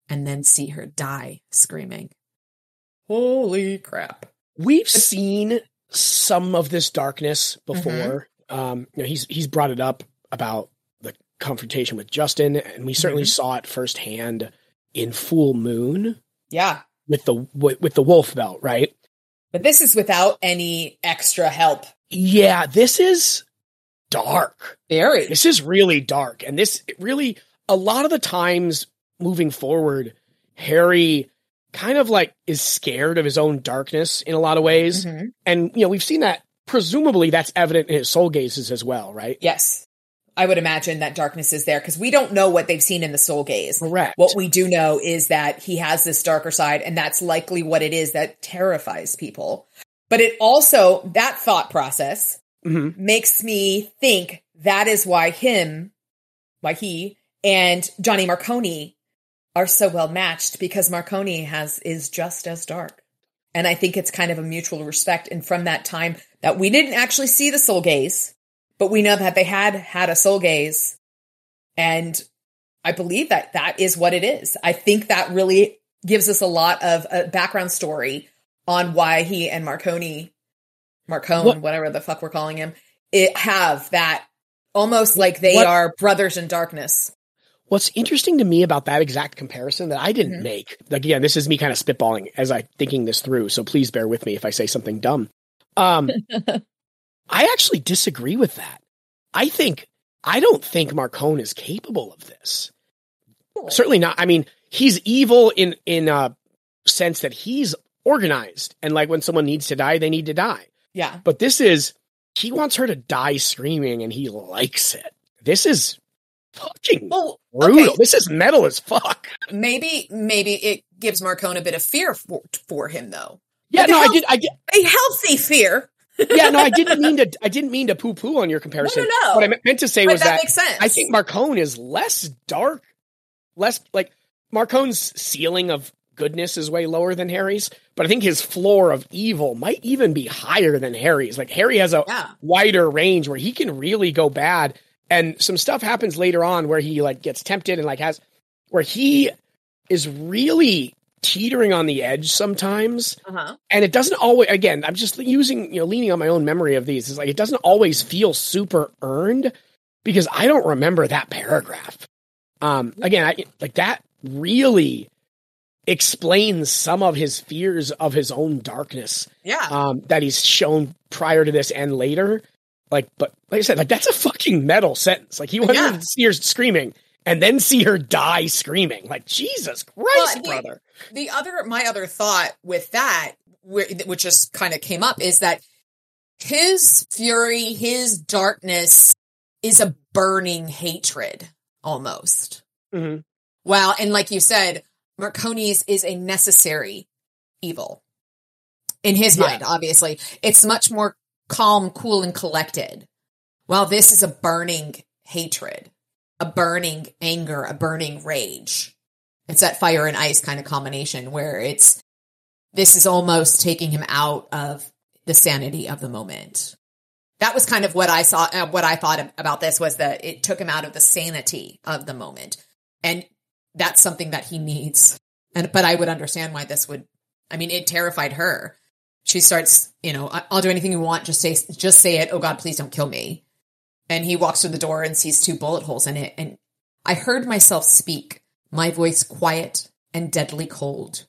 and then see her die screaming. Holy crap. We've seen some of this darkness before. Um, you know, he's he's brought it up about confrontation with Justin, and we certainly Mhm. saw it firsthand in Full Moon Yeah. with the with, with the wolf belt, right? But this is without any extra help. Yeah, this is dark. Very. This is really dark, and this really a lot of the times moving forward, Harry kind of like is scared of his own darkness in a lot of ways. Mhm. and you know we've seen that presumably that's evident in his soul gazes as well, right? Yes. I would imagine that darkness is there because we don't know what they've seen in the soul gaze. Correct. What we do know is that he has this darker side, and that's likely what it is that terrifies people. But it also, that thought process hmm makes me think that is why him, why he and Johnny Marconi are so well matched because Marconi has is just as dark. And I think it's kind of a mutual respect. And from that time that we didn't actually see the soul gaze, but we know that they had had a soul gaze. And I believe that that is what it is. I think that really gives us a lot of a background story on why he and Marconi, Marcone, What- whatever the fuck we're calling him, it have that almost like they What- are brothers in darkness. What's interesting to me about that exact comparison that I didn't Mhm. make, like, again, this is me kind of spitballing as I'm thinking this through. So please bear with me if I say something dumb. Um, *laughs* I actually disagree with that. I think I don't think Marcone is capable of this. Certainly not. I mean, he's evil in in a sense that he's organized, and like when someone needs to die, they need to die. Yeah. But this is he wants her to die screaming, and he likes it. This is fucking Well, brutal. okay. This is metal as fuck. maybe maybe it gives Marcone a bit of fear for, for him though. Yeah, no, I did. I did. A healthy fear. Yeah, no, I didn't mean to. I didn't mean to poo poo on your comparison. No, no, no. What I meant to say But was that that makes sense. I think Marcone is less dark, less like Marcone's ceiling of goodness is way lower than Harry's, but I think his floor of evil might even be higher than Harry's. Like Harry has a Yeah. wider range where he can really go bad, and some stuff happens later on where he like gets tempted and like has where he is really teetering on the edge sometimes. Uh-huh. and it doesn't always again i'm just using you know leaning on my own memory of these. Is like it doesn't always feel super earned because i don't remember that paragraph. Um again i like that really explains some of his fears of his own darkness Yeah. um that he's shown prior to this and later. Like but like i said like that's a fucking metal sentence. Like he wanted Yeah. to see her screaming and then see her die screaming. Like jesus christ the- brother. the other my other thought with that which just kind of came up is that his fury his darkness is a burning hatred almost. Mhm. well and like you said marconi's is a necessary evil. In his Yeah. mind obviously. It's much more calm cool and collected. While this is a burning hatred a burning anger a burning rage it's that fire and ice kind of combination where it's this is almost taking him out of the sanity of the moment. That was kind of what I saw. Uh, what I thought about this was that it took him out of the sanity of the moment, and that's something that he needs. And but I would understand why this would. I mean, it terrified her. She starts, you know, "I- I'll do anything you want. Just say, just say it. Oh God, please don't kill me. And he walks through the door and sees two bullet holes in it, and I heard myself speak my voice quiet and deadly cold.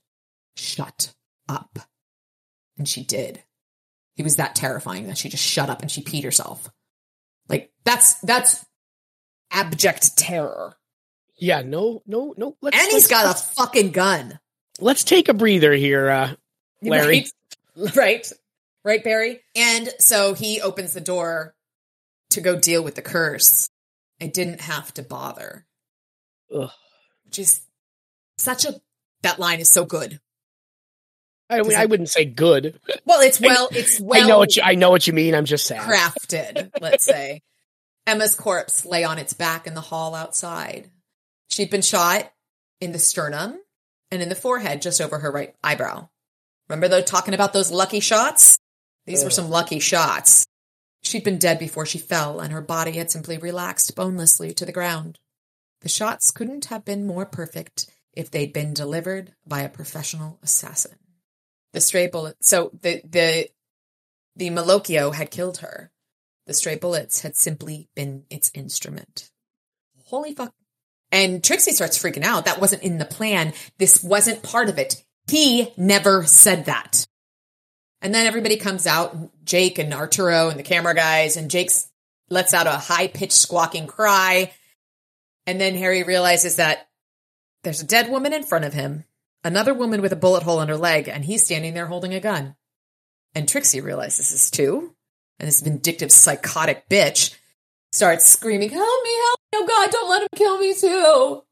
Shut up. And she did. He was that terrifying that she just shut up and she peed herself. Like that's that's abject terror. yeah no no no let's, And he's got a fucking gun. let's take a breather here, uh, Larry. Right? *laughs* Right. Right, Barry? And so he opens the door to go deal with the curse. I didn't have to bother. Ugh. Which is such a that line is so good. I mean, I wouldn't say good. Well, it's *laughs* well, it's well I know what you, I know what you mean. I'm just sad. crafted, let's say. Emma's corpse lay on its back in the hall outside. She'd been shot in the sternum and in the forehead just over her right eyebrow. Remember though talking about those lucky shots? These were some lucky shots. She'd been dead before she fell, and her body had simply relaxed bonelessly to the ground. The shots couldn't have been more perfect if they'd been delivered by a professional assassin. The stray bullet. So the the the Malocchio had killed her. The stray bullets had simply been its instrument. Holy fuck. And Trixie starts freaking out. That wasn't in the plan. This wasn't part of it. He never said that. And then everybody comes out, Jake and Arturo and the camera guys, and Jake lets out a high pitched squawking cry. And then Harry realizes that there's a dead woman in front of him, another woman with a bullet hole in her leg, and he's standing there holding a gun. And Trixie realizes this too. And this vindictive, psychotic bitch starts screaming, Help me, help me, oh God, don't let him kill me too.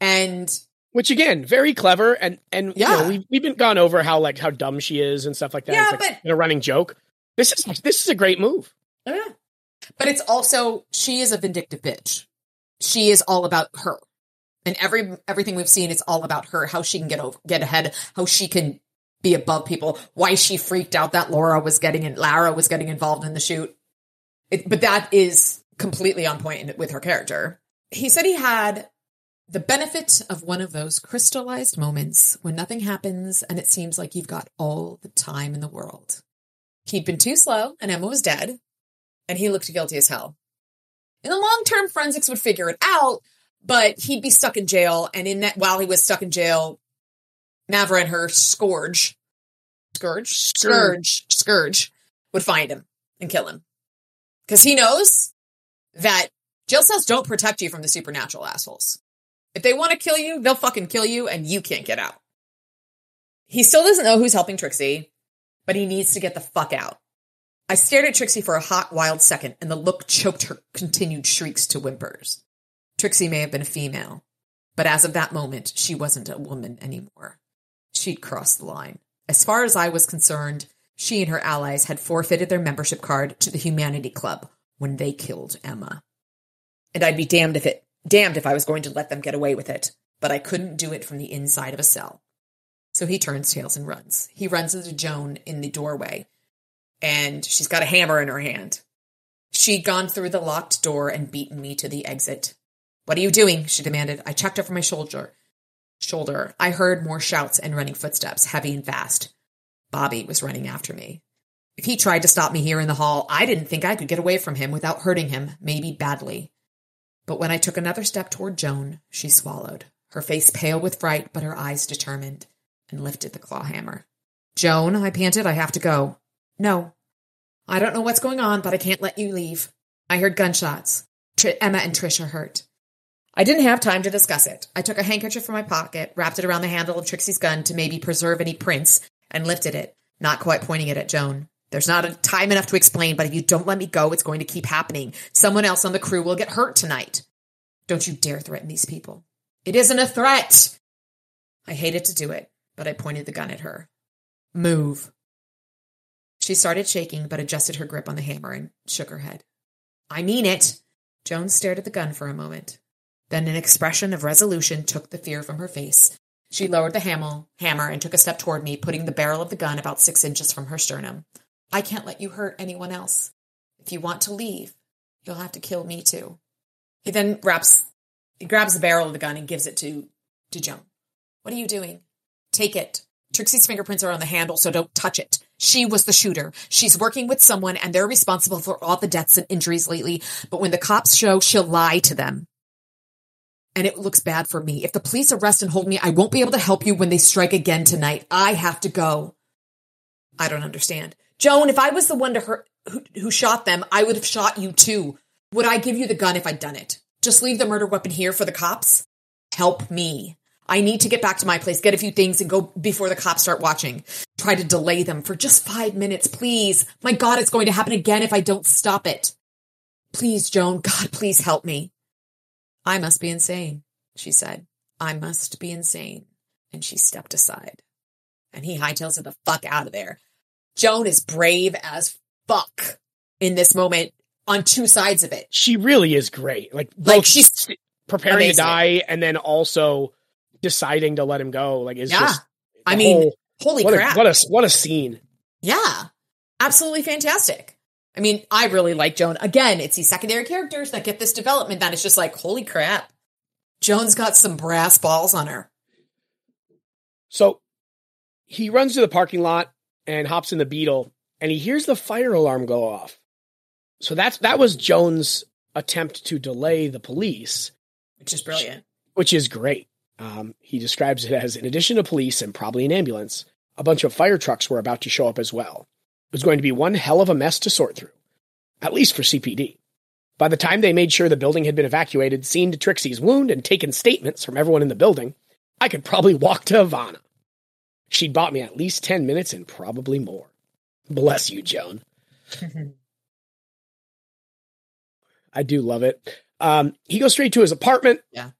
And Which again, very clever, and and Yeah. you know, we've we've been gone over how like how dumb she is and stuff like that. Yeah, it's like but- a running joke. This is this is a great move. Oh, yeah. But it's also she is a vindictive bitch. She is all about her. And every everything we've seen is all about her, how she can get over get ahead, how she can be above people, why she freaked out that Laura was getting in Lara was getting involved in the shoot. It, but that is completely on point in- with her character. He said he had the benefit of one of those crystallized moments when nothing happens and it seems like you've got all the time in the world. He'd been too slow and Emma was dead and he looked guilty as hell. In the long term, forensics would figure it out, but he'd be stuck in jail. And in that, while he was stuck in jail, Mavra and her scourge, scourge, scourge, scourge would find him and kill him because he knows that jail cells don't protect you from the supernatural assholes. If they want to kill you, they'll fucking kill you, and you can't get out. He still doesn't know who's helping Trixie, but he needs to get the fuck out. I stared at Trixie for a hot, wild second, and the look choked her continued shrieks to whimpers. Trixie may have been a female, but as of that moment, she wasn't a woman anymore. She'd crossed the line. As far as I was concerned, she and her allies had forfeited their membership card to the Humanity Club when they killed Emma. And I'd be damned if it damned if I was going to let them get away with it, but I couldn't do it from the inside of a cell. So he turns tails and runs. He runs into Joan in the doorway, and she's got a hammer in her hand. She'd gone through the locked door and beaten me to the exit. What are you doing? she demanded. I checked over my shoulder. Shoulder. I heard more shouts and running footsteps, heavy and fast. Bobby was running after me. If he tried to stop me here in the hall, I didn't think I could get away from him without hurting him, maybe badly. But when I took another step toward Joan, she swallowed, her face pale with fright, but her eyes determined, and lifted the claw hammer. Joan, I panted, I have to go. No. I don't know what's going on, but I can't let you leave. I heard gunshots. Tr- Emma and Trish are hurt. I didn't have time to discuss it. I took a handkerchief from my pocket, wrapped it around the handle of Trixie's gun to maybe preserve any prints, and lifted it, not quite pointing it at Joan. There's not time enough to explain, but if you don't let me go, it's going to keep happening. Someone else on the crew will get hurt tonight. Don't you dare threaten these people. It isn't a threat. I hated to do it, but I pointed the gun at her. Move. She started shaking, but adjusted her grip on the hammer and shook her head. I mean it. Jones stared at the gun for a moment. Then an expression of resolution took the fear from her face. She lowered the hammer and took a step toward me, putting the barrel of the gun about six inches from her sternum. I can't let you hurt anyone else. If you want to leave, you'll have to kill me too. He then wraps, he grabs the barrel of the gun and gives it to, to Joan. What are you doing? Take it. Trixie's fingerprints are on the handle, so don't touch it. She was the shooter. She's working with someone and they're responsible for all the deaths and injuries lately. But when the cops show, she'll lie to them. And it looks bad for me. If the police arrest and hold me, I won't be able to help you when they strike again tonight. I have to go. I don't understand. Joan, if I was the one to hurt, who, who shot them, I would have shot you too. Would I give you the gun if I'd done it? Just leave the murder weapon here for the cops? Help me. I need to get back to my place, get a few things, and go before the cops start watching. Try to delay them for just five minutes, please. My God, it's going to happen again if I don't stop it. Please, Joan, God, please help me. I must be insane, she said. I must be insane. And she stepped aside. And he hightails her the fuck out of there. Joan is brave as fuck in this moment on two sides of it. She really is great. Like Like she's preparing amazing. to die and then also deciding to let him go. Like is Yeah. just I mean, whole- holy what crap. a what a what a scene. Yeah, absolutely fantastic. I mean, I really like Joan. Again, it's these secondary characters that get this development that is just like, holy crap. Joan's got some brass balls on her. So he runs to the parking lot and hops in the Beetle, and he hears the fire alarm go off. So that's that was Joan's attempt to delay the police, Which is brilliant. which is great. Um, he describes it as, in addition to police and probably an ambulance, a bunch of fire trucks were about to show up as well. It was going to be one hell of a mess to sort through, at least for CPD. By the time they made sure the building had been evacuated, seen to Trixie's wound, and taken statements from everyone in the building, I could probably walk to Havana. She'd bought me at least 10 minutes and probably more. Bless you, Joan. *laughs* I do love it. Um, he goes straight to his apartment. Yeah.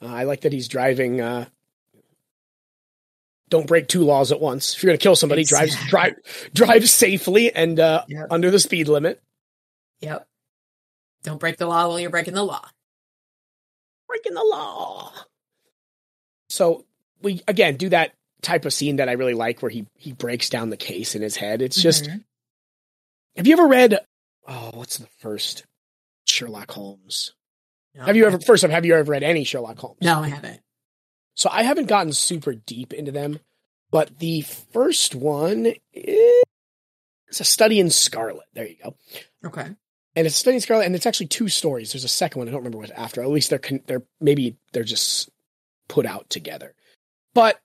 Uh, I like that he's driving. Uh, don't break two laws at once. If you're going to kill somebody, drive drive drive safely and uh, Yep. under the speed limit. Yep. Don't break the law while you're breaking the law. Breaking the law. So we again do that type of scene that I really like, where he he breaks down the case in his head. It's just. Mhm. Have you ever read? Oh, what's the first Sherlock Holmes? No, Have you ever? First of have you ever read any Sherlock Holmes? No, I haven't. So I haven't gotten super deep into them, but the first one is a study in Scarlet. There you go. Okay. And it's a study in Scarlet, and it's actually two stories. There's a second one. I don't remember what's after. At least they're con- they're maybe they're just put out together. But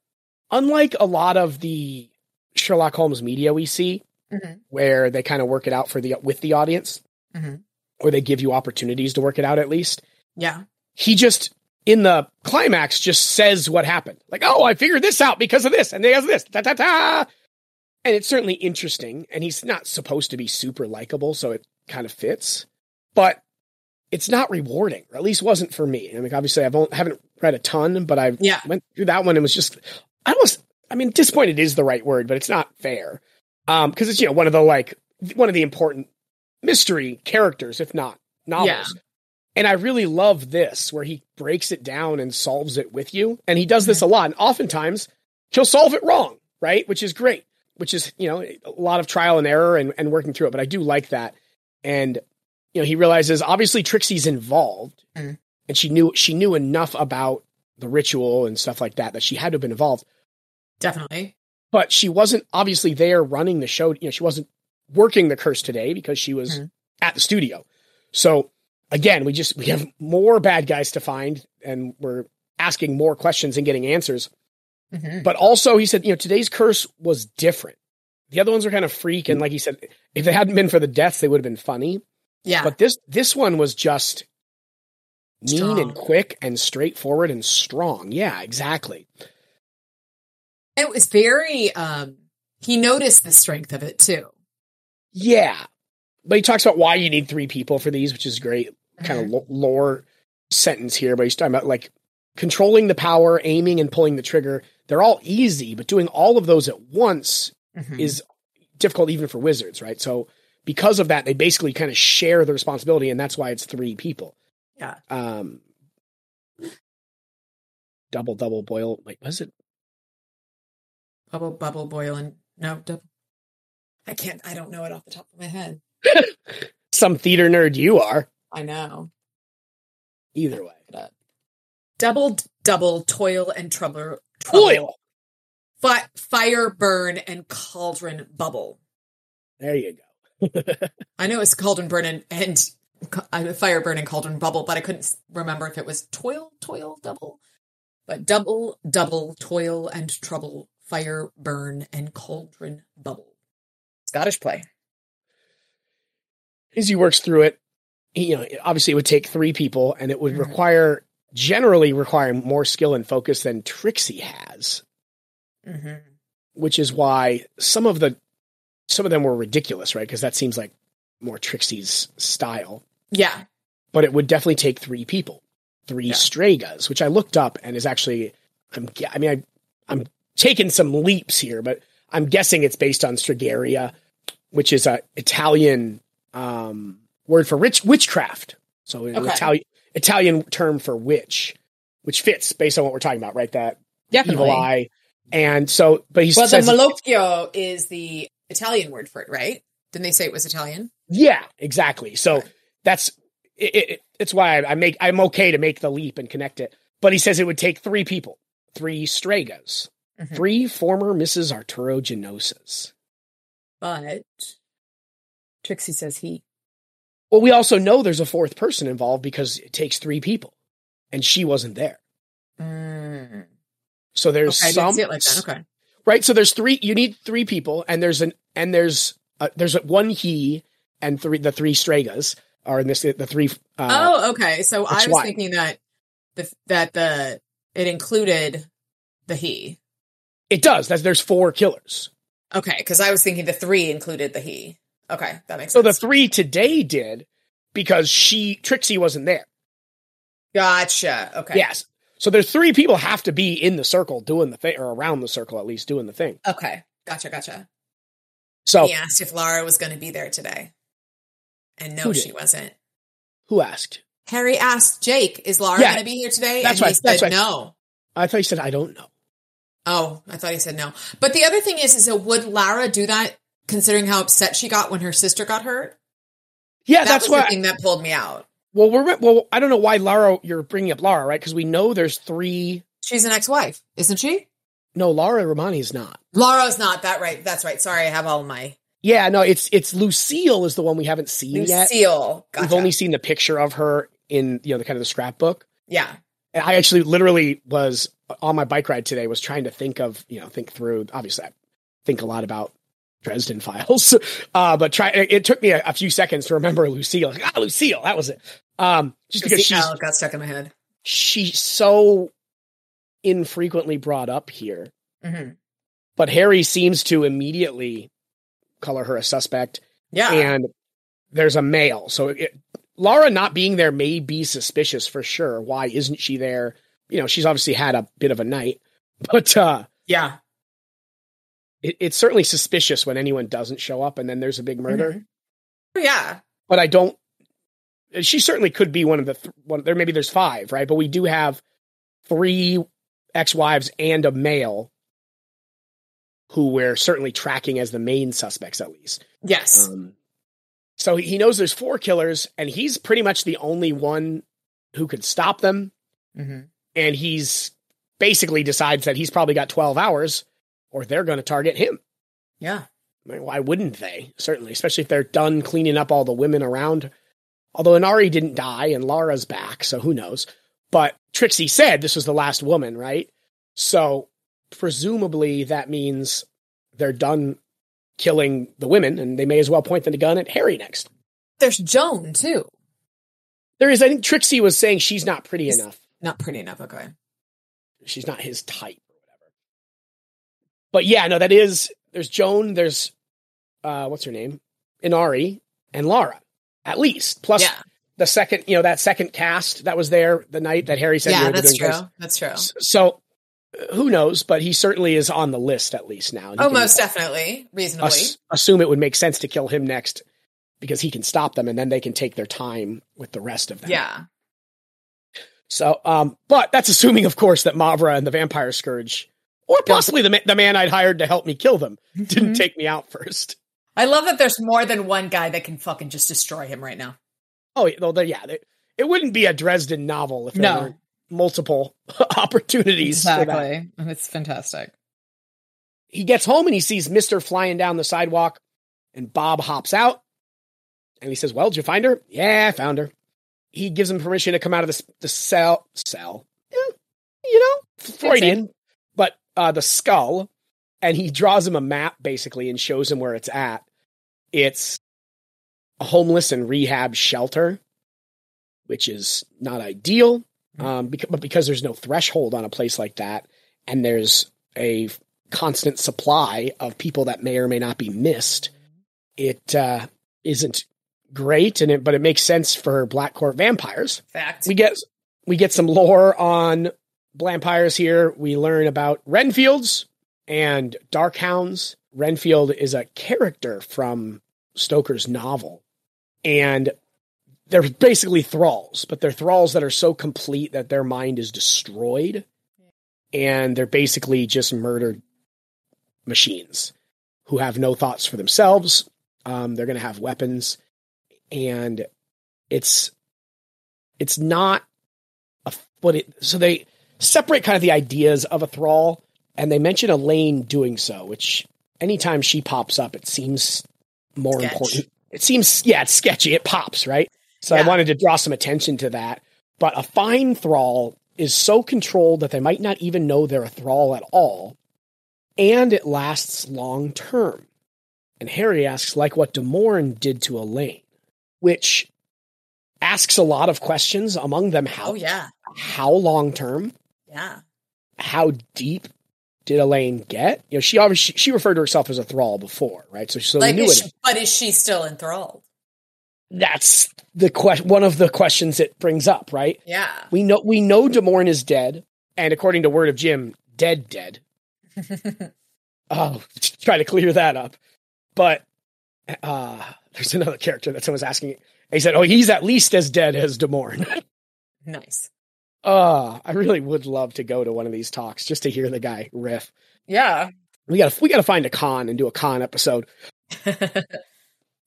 unlike a lot of the Sherlock Holmes media we see, Mhm. where they kind of work it out for the with the audience, Mhm. or they give you opportunities to work it out at least. Yeah. He just in the climax just says what happened. Like, oh, I figured this out because of this, and he has this. Ta ta ta. And it's certainly interesting, and he's not supposed to be super likable, so it kind of fits. But it's not rewarding, or at least wasn't for me. I mean, obviously, I've haven't read a ton, but I Yeah. went through that one and was just, I almost, I mean, disappointed is the right word, but it's not fair. Um, cause it's, you know, one of the like, one of the important mystery characters, if not novels. Yeah. And I really love this where he breaks it down and solves it with you. And he does this a lot. And oftentimes he'll solve it wrong, right? Which is great, which is, you know, a lot of trial and error and, and working through it. But I do like that. And, you know, he realizes obviously Trixie's involved Mm. and she knew, she knew enough about the ritual and stuff like that that she had to have been involved Definitely. but she wasn't obviously there running the show. You know, she wasn't working the curse today because she was Mhm. at the studio. So again, we just we have more bad guys to find, and we're asking more questions and getting answers. Mhm. But also, he said, you know, today's curse was different. The other ones were kind of freak, and like he said, if it hadn't been for the deaths, they would have been funny. Yeah. But this this one was just mean Strong. and quick and straightforward and strong. Yeah, exactly. It was very, um, he noticed the strength of it too. Yeah. But he talks about why you need three people for these, which is great. Kind of lo- lore sentence here, but he's talking about like controlling the power, aiming and pulling the trigger. They're all easy, but doing all of those at once Mhm. is difficult even for wizards, right? So because of that, they basically kind of share the responsibility, and that's why it's three people. Yeah. Um double double boil wait, was it bubble, bubble, boil, and no, double. I can't, I don't know it off the top of my head. *laughs* some theater nerd you are? I know. Either way. Double, double, toil and trouble. trouble. Oil. Fi- fire, burn, and cauldron bubble. There you go. *laughs* I know it's cauldron burn and, and uh, fire burn and cauldron bubble, but I couldn't remember if it was toil, toil, double. But double, double, toil and trouble, fire, burn, and cauldron bubble. Scottish play. as he works through it, he, you know, obviously it would take three people and it would Mhm. require, generally require more skill and focus than Trixie has, Mm-hmm. which is why some of the, some of them were ridiculous, right? Because that seems like more Trixie's style, Yeah. but it would definitely take three people, three Yeah. Stregas, which I looked up and is actually, I'm, I mean, I, I'm taking some leaps here, but I'm guessing it's based on Stregheria, which is a Italian um, word for rich witchcraft. So an Okay. Italian Italian term for witch, which fits based on what we're talking about, right? That Definitely. evil eye. And so, but he Well, the says, malocchio is the Italian word for it, right? Didn't they say it was Italian? yeah, exactly. So that's it, it, it's why I, I make I'm okay to make the leap and connect it. But he says it would take three people, three Stregas, Mhm. three former Mrs. Arturo Genosas. But Trixie says he. Well, we also know there's a fourth person involved because it takes three people, and she wasn't there. Mm. So there's Okay, I some didn't see it like that. Okay. right. So there's three. You need three people, and there's an and there's uh, there's one he and three the three Stragas are in this the three. Uh, oh, okay. So I was why. thinking that the that the it included the he. It does. That's, there's four killers. Okay, because I was thinking the three included the he. Okay, that makes sense. So the three today did because she Trixie wasn't there. gotcha. Okay. Yes. So there's three people have to be in the circle doing the thing, or around the circle at least doing the thing. Okay. Gotcha. Gotcha. So He asked if Laura was going to be there today, and no, she wasn't. who asked? Harry asked Jake, "Is Laura Yeah, going to be here today?" that's and right, he that's said right. no. I thought you said I don't know. Oh, I thought he said no. But the other thing is, is that would Lara do that? Considering how upset she got when her sister got hurt, Yeah, that that's was the why. thing that pulled me out. Well, we're well. I don't know why Lara. You're bringing up Lara, right? Because we know there's three. She's an ex-wife, isn't she? No, Lara Romany is not. Lara's not that right. That's right. Sorry, I have all my Yeah, no, it's it's Lucille is the one we haven't seen yet. Lucille. Gotcha. We've only seen the picture of her in you know the kind of the scrapbook. yeah. And I actually literally was on my bike ride today was trying to think of you know think through. Obviously, I think a lot about Dresden Files, *laughs* uh, but try. It, took me a, a few seconds to remember Lucille. Like, ah, Lucille, that was it. Um, just because she's oh, got stuck in my head. she's so infrequently brought up here. hmm But Harry seems to immediately color her a suspect, Yeah. and there's a male. So it, Laura not being there may be suspicious for sure. Why isn't she there? You know, she's obviously had a bit of a night, *laughs* but uh, yeah. it, it's certainly suspicious when anyone doesn't show up, and then there's a big murder. Mhm. Yeah. But I don't. She certainly could be one of the th- one. There maybe there's five, right? But we do have three ex-wives and a male who we're certainly tracking as the main suspects, at least. Yes. Um, so he knows there's four killers, and he's pretty much the only one who could stop them. hmm And he's basically decides that he's probably got 12 hours, or they're going to target him. Yeah. I mean, why wouldn't they? Certainly, especially if they're done cleaning up all the women around. Although Inari didn't die and Lara's back, so who knows? But Trixie said this was the last woman, right? So presumably that means they're done killing the women, and they may as well point the gun at Harry next. There's Joan too. There is, I think Trixie was saying she's not pretty enough. Not pretty enough. Okay. She's not his type or whatever. But yeah, no, that is there's Joan, there's uh what's her name? Inari and Lara. At least. Plus yeah. the second, you know, that second cast that was there the night that Harry said Yeah. That's doing true. That's true. So uh, who knows, but he certainly is on the list at least now. Oh, most definitely. Reasonably. ass- assume it would make sense to kill him next because he can stop them and then they can take their time with the rest of them. Yeah. So, um, but that's assuming, of course, that Mavra and the Vampire Scourge, or possibly the ma- the man I'd hired to help me kill them, didn't Mhm. take me out first. I love that there's more than one guy that can fucking just destroy him right now. Oh, yeah, well, yeah, there- it wouldn't be a Dresden novel if there No. were multiple *laughs* opportunities. that. It's fantastic. He gets home and he sees Mister flying down the sidewalk, and Bob hops out, and he says, "Well, did you find her? Yeah, I found her." He gives him permission to come out of the the cell, cell, Yeah, you know, Freudian, but uh, the skull, and he draws him a map basically and shows him where it's at. It's a homeless and rehab shelter, which is not ideal, um, because, but because there's no threshold on a place like that, and there's a constant supply of people that may or may not be missed, it uh, isn't great, and it, but it makes sense for Black Court vampires. Fact. We get we get some lore on vampires here. We learn about Renfields and Darkhounds. Renfield is a character from Stoker's novel, and they're basically thralls, but they're thralls that are so complete that their mind is destroyed, and they're basically just murdered machines who have no thoughts for themselves. Um, they're going to have weapons, and it's it's not a what it. So they separate kind of the ideas of a thrall, and they mention Elaine doing so, which anytime she pops up, it seems more Sketch. important. It seems yeah, it's sketchy. It pops right. So I wanted to draw some attention to that. But a fine thrall is so controlled that they might not even know they're a thrall at all, and it lasts long term. And Harry asks, like what DuMorne did to Elaine, which asks a lot of questions. Among them, how Oh yeah. how long term, Yeah. how deep did Elaine get? You know, she obviously she referred to herself as a thrall before, right? So, so like, knew is it. she, but is she still enthralled? That's the question. One of the questions it brings up, right? Yeah. We know we know DuMorne is dead, and according to word of Jim, dead, dead. *laughs* Oh, *laughs* try to clear that up. But uh there's another character that someone's asking. He said, "Oh, he's at least as dead as DuMorne." *laughs* nice. uh, I really would love to go to one of these talks just to hear the guy riff. Yeah. We got to we got to find a con and do a con episode. *laughs*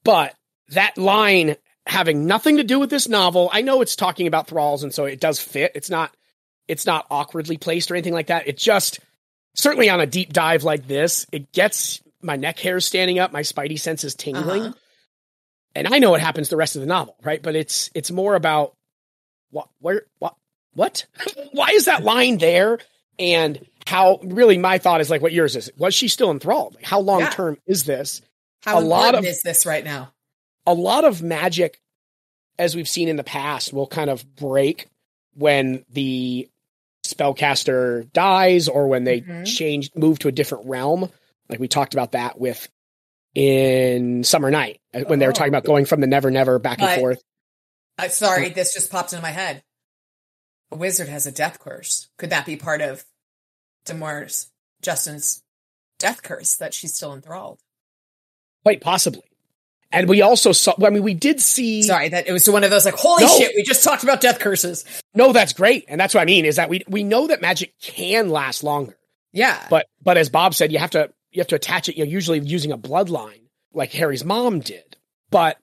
But that line having nothing to do with this novel, I know it's talking about thralls, and so it does fit. It's not it's not awkwardly placed or anything like that. It just certainly on a deep dive like this, it gets my neck hairs standing up, my spidey senses tingling. Uh-huh. And I know what happens the rest of the novel, right? But it's it's more about what where what what? *laughs* Why is that line there? And how really my thought is like what yours is. Was she still enthralled? Like, how long Yeah. term is this? How A lot of- is this right now? a lot of magic, as we've seen in the past, will kind of break when the spellcaster dies or when they Mhm. change, move to a different realm. Like we talked about that with in Summer Knight uh, when they were talking about going from the Never Never back and But- forth. Uh, sorry, this just popped into my head. A wizard has a death curse. Could that be part of Demor's Justin's death curse that she's still enthralled? Quite possibly. And we also saw, I mean, we did see. Sorry, that it was one of those like, holy No. shit, we just talked about death curses. No, that's great. And that's what I mean is that we, we know that magic can last longer. Yeah. But but as Bob said, you have to you have to attach it. You know, usually using a bloodline like Harry's mom did. But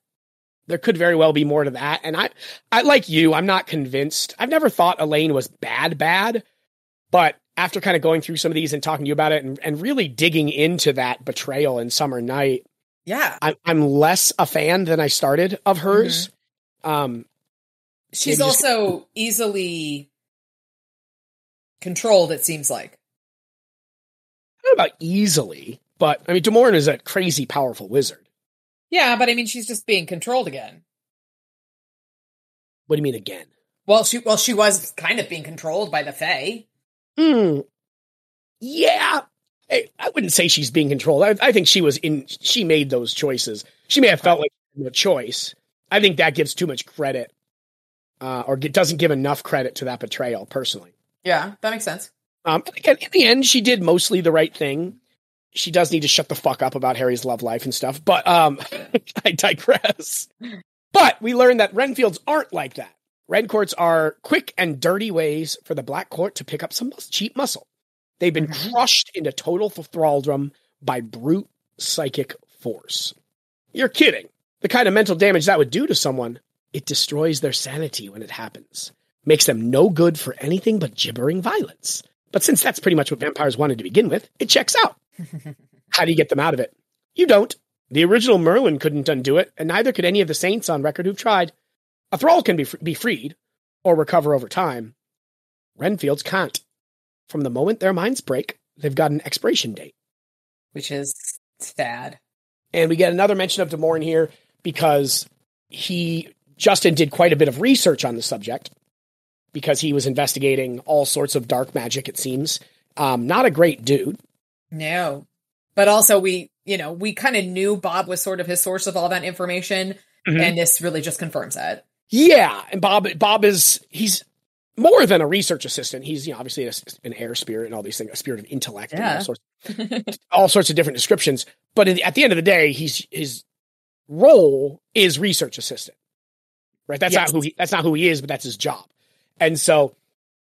there could very well be more to that. And I I like you. I'm not convinced. I've never thought Elaine was bad bad. But after kind of going through some of these and talking to you about it and, and really digging into that betrayal in Summer Knight, yeah. I'm I'm less a fan than I started of hers. Um, She's Maybe just- also easily controlled, it seems like. Don't know about easily, but I mean, DuMorne is a crazy powerful wizard. Yeah, but I mean she's just being controlled again. What do you mean again? Well, she well, she was kind of being controlled by the Fae. Hmm. Yeah. I, I wouldn't say she's being controlled. I, I think she was in. She made those choices. She may have felt like a choice. I think that gives too much credit, uh, or it doesn't give enough credit to that betrayal. Personally, Yeah, that makes sense. Um, and again, in the end, she did mostly the right thing. She does need to shut the fuck up about Harry's love life and stuff. But um, *laughs* I digress. But we learned that Renfields aren't like that. Red courts are quick and dirty ways for the Black Court to pick up some cheap muscle. They've been Mhm. crushed into total thraldom by brute psychic force. You're kidding. The kind of mental damage that would do to someone, it destroys their sanity when it happens. Makes them no good for anything but gibbering violence. But since that's pretty much what vampires wanted to begin with, it checks out. *laughs* How do you get them out of it? You don't. The original Merlin couldn't undo it, and neither could any of the saints on record who've tried. A thrall can be, fr- be freed, or recover over time. Renfields can't. From the moment their minds break, they've got an expiration date. Which is sad. And we get another mention of DuMorne here because he, Justin did quite a bit of research on the subject because he was investigating all sorts of dark magic, it seems. Um, not a great dude. No. But also we, you know, we kind of knew Bob was sort of his source of all that information. Mhm. And this really just confirms that. Yeah, and Bob Bob is he's more than a research assistant. He's you know obviously a, an air spirit and all these things, a spirit of intellect and Yeah. all sorts, *laughs* all sorts of different descriptions. But in, at the end of the day, he's his role is research assistant. Right? That's Yes. not who he that's not who he is, but that's his job. And so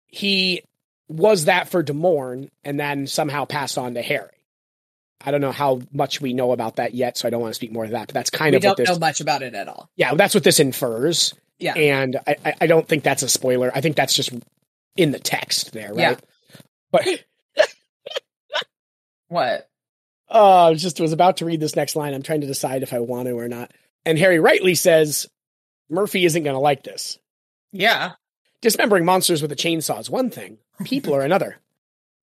he was that for DuMorne and then somehow passed on to Harry. I don't know how much we know about that yet, so I don't want to speak more to that. But that's kind we of what this. don't this know much about it at all. yeah, that's what this infers. Yeah. And I, I- don't think that's a spoiler. I think that's just in the text there, right? But *laughs* What? oh, I was just was about to read this next line. I'm trying to decide if I want to or not. And Harry rightly says Murphy isn't going to like this. Yeah. Dismembering monsters with a chainsaw is one thing. People are another.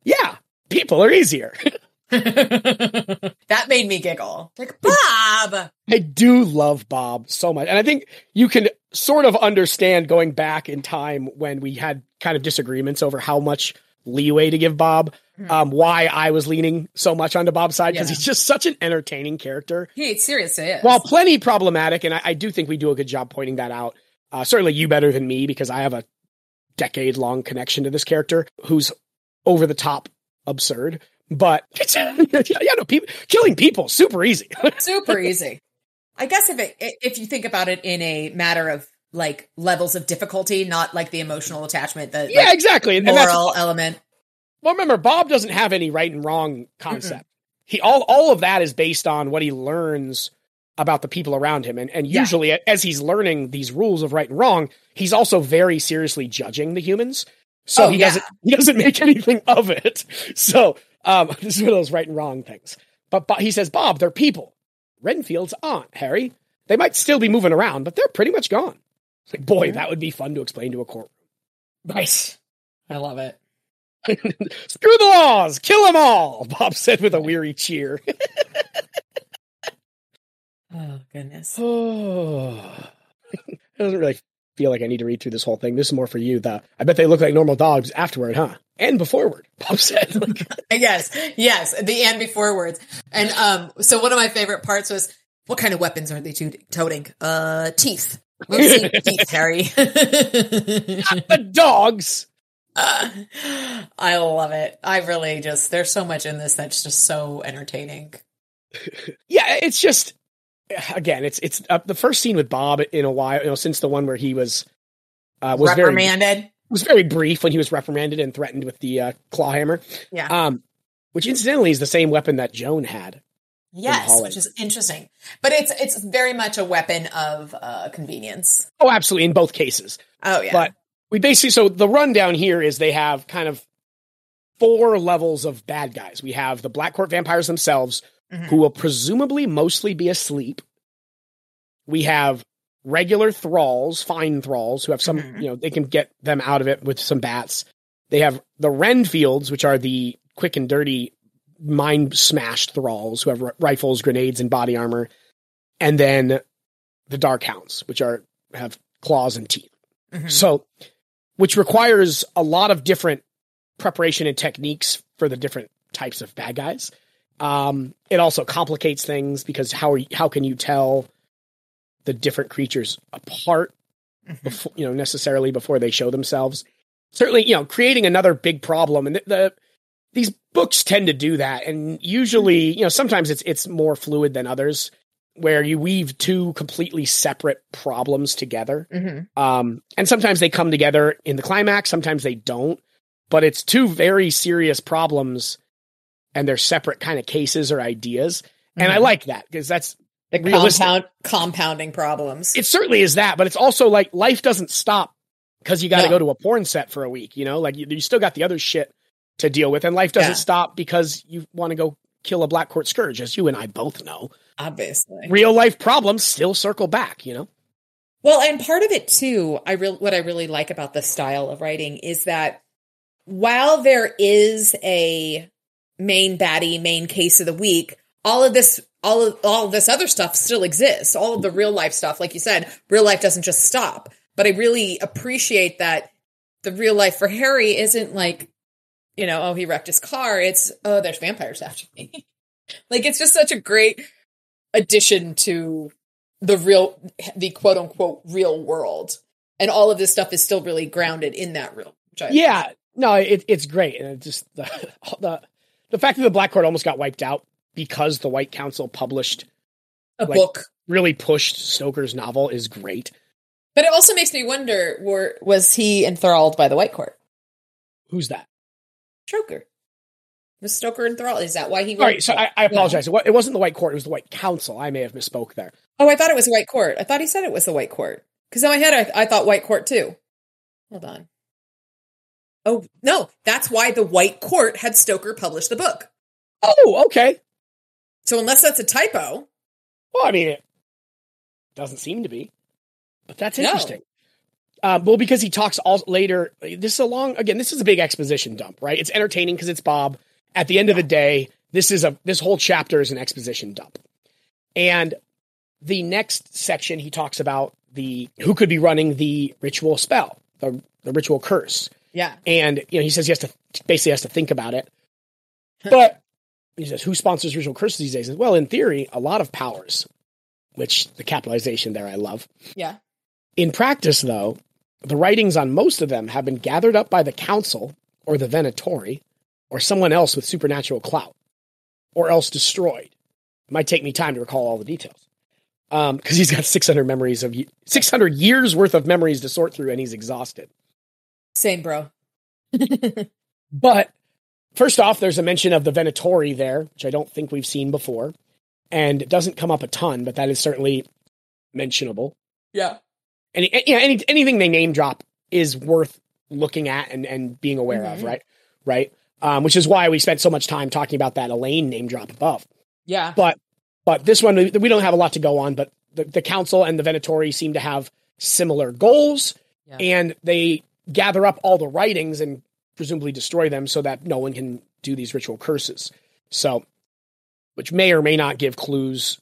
Yeah, people are easier. *laughs* that made me giggle. Like, Bob! I do love Bob so much. And I think you can sort of understand going back in time when we had kind of disagreements over how much leeway to give Bob. Mhm. um, why I was leaning so much onto Bob's side because Yeah. he's just such an entertaining character. He seriously is. While plenty problematic, and I, I do think we do a good job pointing that out. Uh, certainly you better than me because I have a decade long connection to this character who's over the top absurd. But *laughs* yeah, no, people killing people super easy. *laughs* super easy. I guess if it if you think about it in a matter of like levels of difficulty, not like the emotional attachment, the yeah, like, exactly. And, moral element. well. Remember, Bob doesn't have any right and wrong concept. He all all of that is based on what he learns about the people around him, and and Yeah. usually as he's learning these rules of right and wrong, he's also very seriously judging the humans. So Oh, he yeah. doesn't he doesn't make *laughs* anything of it. So um, *laughs* this is one of those right and wrong things. But, Bo- he says, Bob, they're people. Renfield's aren't, Harry. They might still be moving around, but they're pretty much gone. It's like, boy, that would be fun to explain to a courtroom. Nice. I love it. *laughs* Screw the laws, kill them all, Bob said with a weary cheer. Oh goodness. oh, *sighs* it doesn't really feel like I need to read through this whole thing. This is more for you. The I bet they look like normal dogs afterward, huh? And beforeward, Bob said. *laughs* Yes, yes. The and before words. And um, so one of my favorite parts was, what kind of weapons are they to- toting? Uh, teeth. We'll see *laughs* teeth, Harry. Not the dogs. *laughs* Uh, I love it. I really just there's so much in this that's just so entertaining. yeah, it's just again, it's it's uh, the first scene with Bob in a while, you know, since the one where he was uh, was very Reprimanded. was very brief when he was reprimanded and threatened with the uh, claw hammer. Yeah. Um, which incidentally is the same weapon that Joan had. yes, which is interesting. But it's it's very much a weapon of uh convenience. Oh, absolutely, in both cases. Oh yeah. But we basically so the rundown here is they have kind of four levels of bad guys. We have the Black Court vampires themselves, Mhm. who will presumably mostly be asleep. We have regular thralls, fine thralls, who have some, Mhm. you know, they can get them out of it with some bats. They have the Renfields, which are the quick and dirty, mind smashed thralls who have r- rifles, grenades, and body armor. And then the Dark Hounds, which are have claws and teeth. Mhm. So, which requires a lot of different preparation and techniques for the different types of bad guys. Um, it also complicates things because how are you, how can you tell the different creatures apart Mhm. before, you know, necessarily before they show themselves? Certainly, you know, creating another big problem, and the, the these books tend to do that, and usually, you know, sometimes it's it's more fluid than others, where you weave two completely separate problems together. Mhm. Um, and sometimes they come together in the climax, sometimes they don't. But it's two very serious problems, and they're separate kind of cases or ideas. And I Mhm. like that because that's the realistic. compound compounding problems. it certainly is that, but it's also like life doesn't stop because you got to No. go to a porn set for a week. You know, like you, you still got the other shit to deal with, and life doesn't Yeah. stop because you want to go kill a black court scourge, as you and I both know. obviously. Real life problems still circle back. You know, Well, and part of it too, I real what I really like about the style of writing is that while there is a main baddie, main case of the week, all of this all of all of this other stuff still exists. All of the real life stuff, like you said, real life doesn't just stop. But I really appreciate that the real life for Harry isn't like, you know, oh he wrecked his car. It's oh there's vampires after me. *laughs* like it's just such a great addition to the real the quote unquote real world and all of this stuff is still really grounded in that real yeah, no, it, it's great, and it just *laughs* the the the fact that the black court almost got wiped out because the White Council published a like- book really pushed Stoker's novel is great. but it also makes me wonder were was he enthralled by the white court Who's that? Stoker was Stoker enthralled is that why he All right, so I, I apologize. It It wasn't the White Court; it was the White Council. I may have misspoke there. oh I thought it was the white court I thought he said it was the white court because in my head I, I thought white court too hold on oh no that's why the white court had Stoker publish the book Oh, okay. so unless that's a typo Well, I mean, it doesn't seem to be, but that's No. interesting. Uh, well, because he talks all later. This is a long. Again, this is a big exposition dump, right? It's entertaining because it's Bob. At the end of the day, this is a this whole chapter is an exposition dump, and the next section he talks about the who could be running the ritual spell, the the ritual curse, yeah and you know he says he has to basically has to think about it. but he says, who sponsors ritual curses these days? Well, in theory, a lot of powers, which the capitalization there I love. Yeah. In practice, though, the writings on most of them have been gathered up by the council or the Venatori or someone else with supernatural clout, or else destroyed. It might take me time to recall all the details. Um, because he's got 600 memories of 600 years worth of memories to sort through, and he's exhausted. Same, bro. *laughs* But first off, there's a mention of the Venatori there, which I don't think we've seen before, and it doesn't come up a ton, but that is certainly mentionable. Yeah. Any, you know, any anything they name drop is worth looking at and, and being aware of, Mhm. right? Right. Um, which is why we spent so much time talking about that Elaine name drop above. Yeah. But but this one we we don't have a lot to go on. But the, the council and the Venatori seem to have similar goals, Yeah. and they gather up all the writings and presumably destroy them so that no one can do these ritual curses. So, which may or may not give clues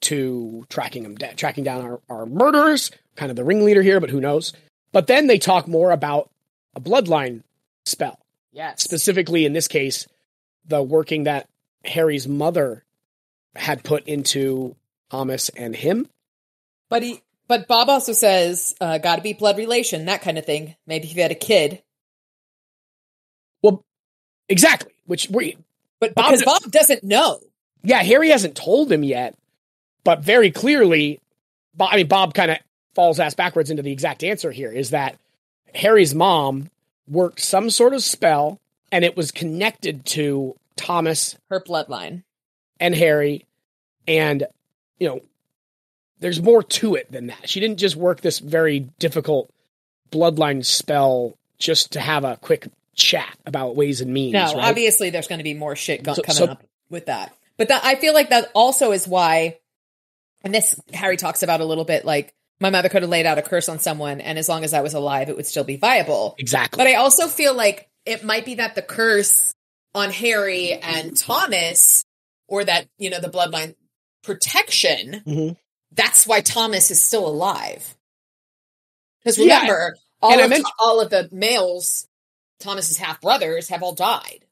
to tracking them da- tracking down our, our murderers, kind of the ringleader here, but who knows? But then they talk more about a bloodline spell Yes. specifically in this case, the working that Harry's mother had put into Thomas and him. But he, but Bob also says, uh, got to be blood relation, that kind of thing. Maybe if you had a kid. Well, exactly. Which we, But Bob because Bob doesn't know. yeah, Harry hasn't told him yet, but very clearly, Bob, I mean, Bob kind of falls ass backwards into the exact answer here is that Harry's mom worked some sort of spell and it was connected to Thomas Her bloodline. and Harry. And, you know, there's more to it than that. She didn't just work this very difficult bloodline spell just to have a quick chat about ways and means. No, right? obviously there's going to be more shit go- So- coming so- up with that. But that I feel like that also is why, and this Harry talks about a little bit. Like my mother could have laid out a curse on someone, and as long as I was alive, it would still be viable. Exactly. But I also feel like it might be that the curse on Harry and Thomas, or that you know the bloodline protection. Mhm. That's why Thomas is still alive. Because remember, all of, meant- all of the males, Thomas's half brothers, have all died.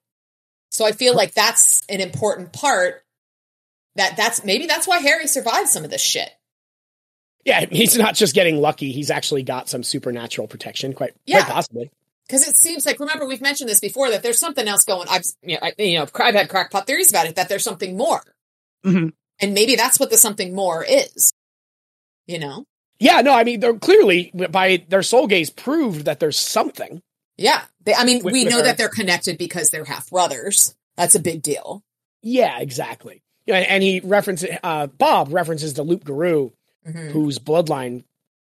So I feel like that's an important part. That that's maybe that's why Harry survived some of this shit. yeah, *laughs* he's not just getting lucky. He's actually got some supernatural protection, quite, Yeah. quite possibly. because it seems like remember we've mentioned this before that there's something else going. I've you know, I, you know I've had crackpot theories about it that there's something more, Mhm. And maybe that's what the something more is. You know, Yeah, no, I mean, they're clearly by their soul gaze proved that there's something. yeah. They, I mean, With- we with know her. that they're connected because they're half brothers. That's a big deal. Yeah, exactly. Yeah, and he references uh, Bob references the Loup Garou, Mhm. whose bloodline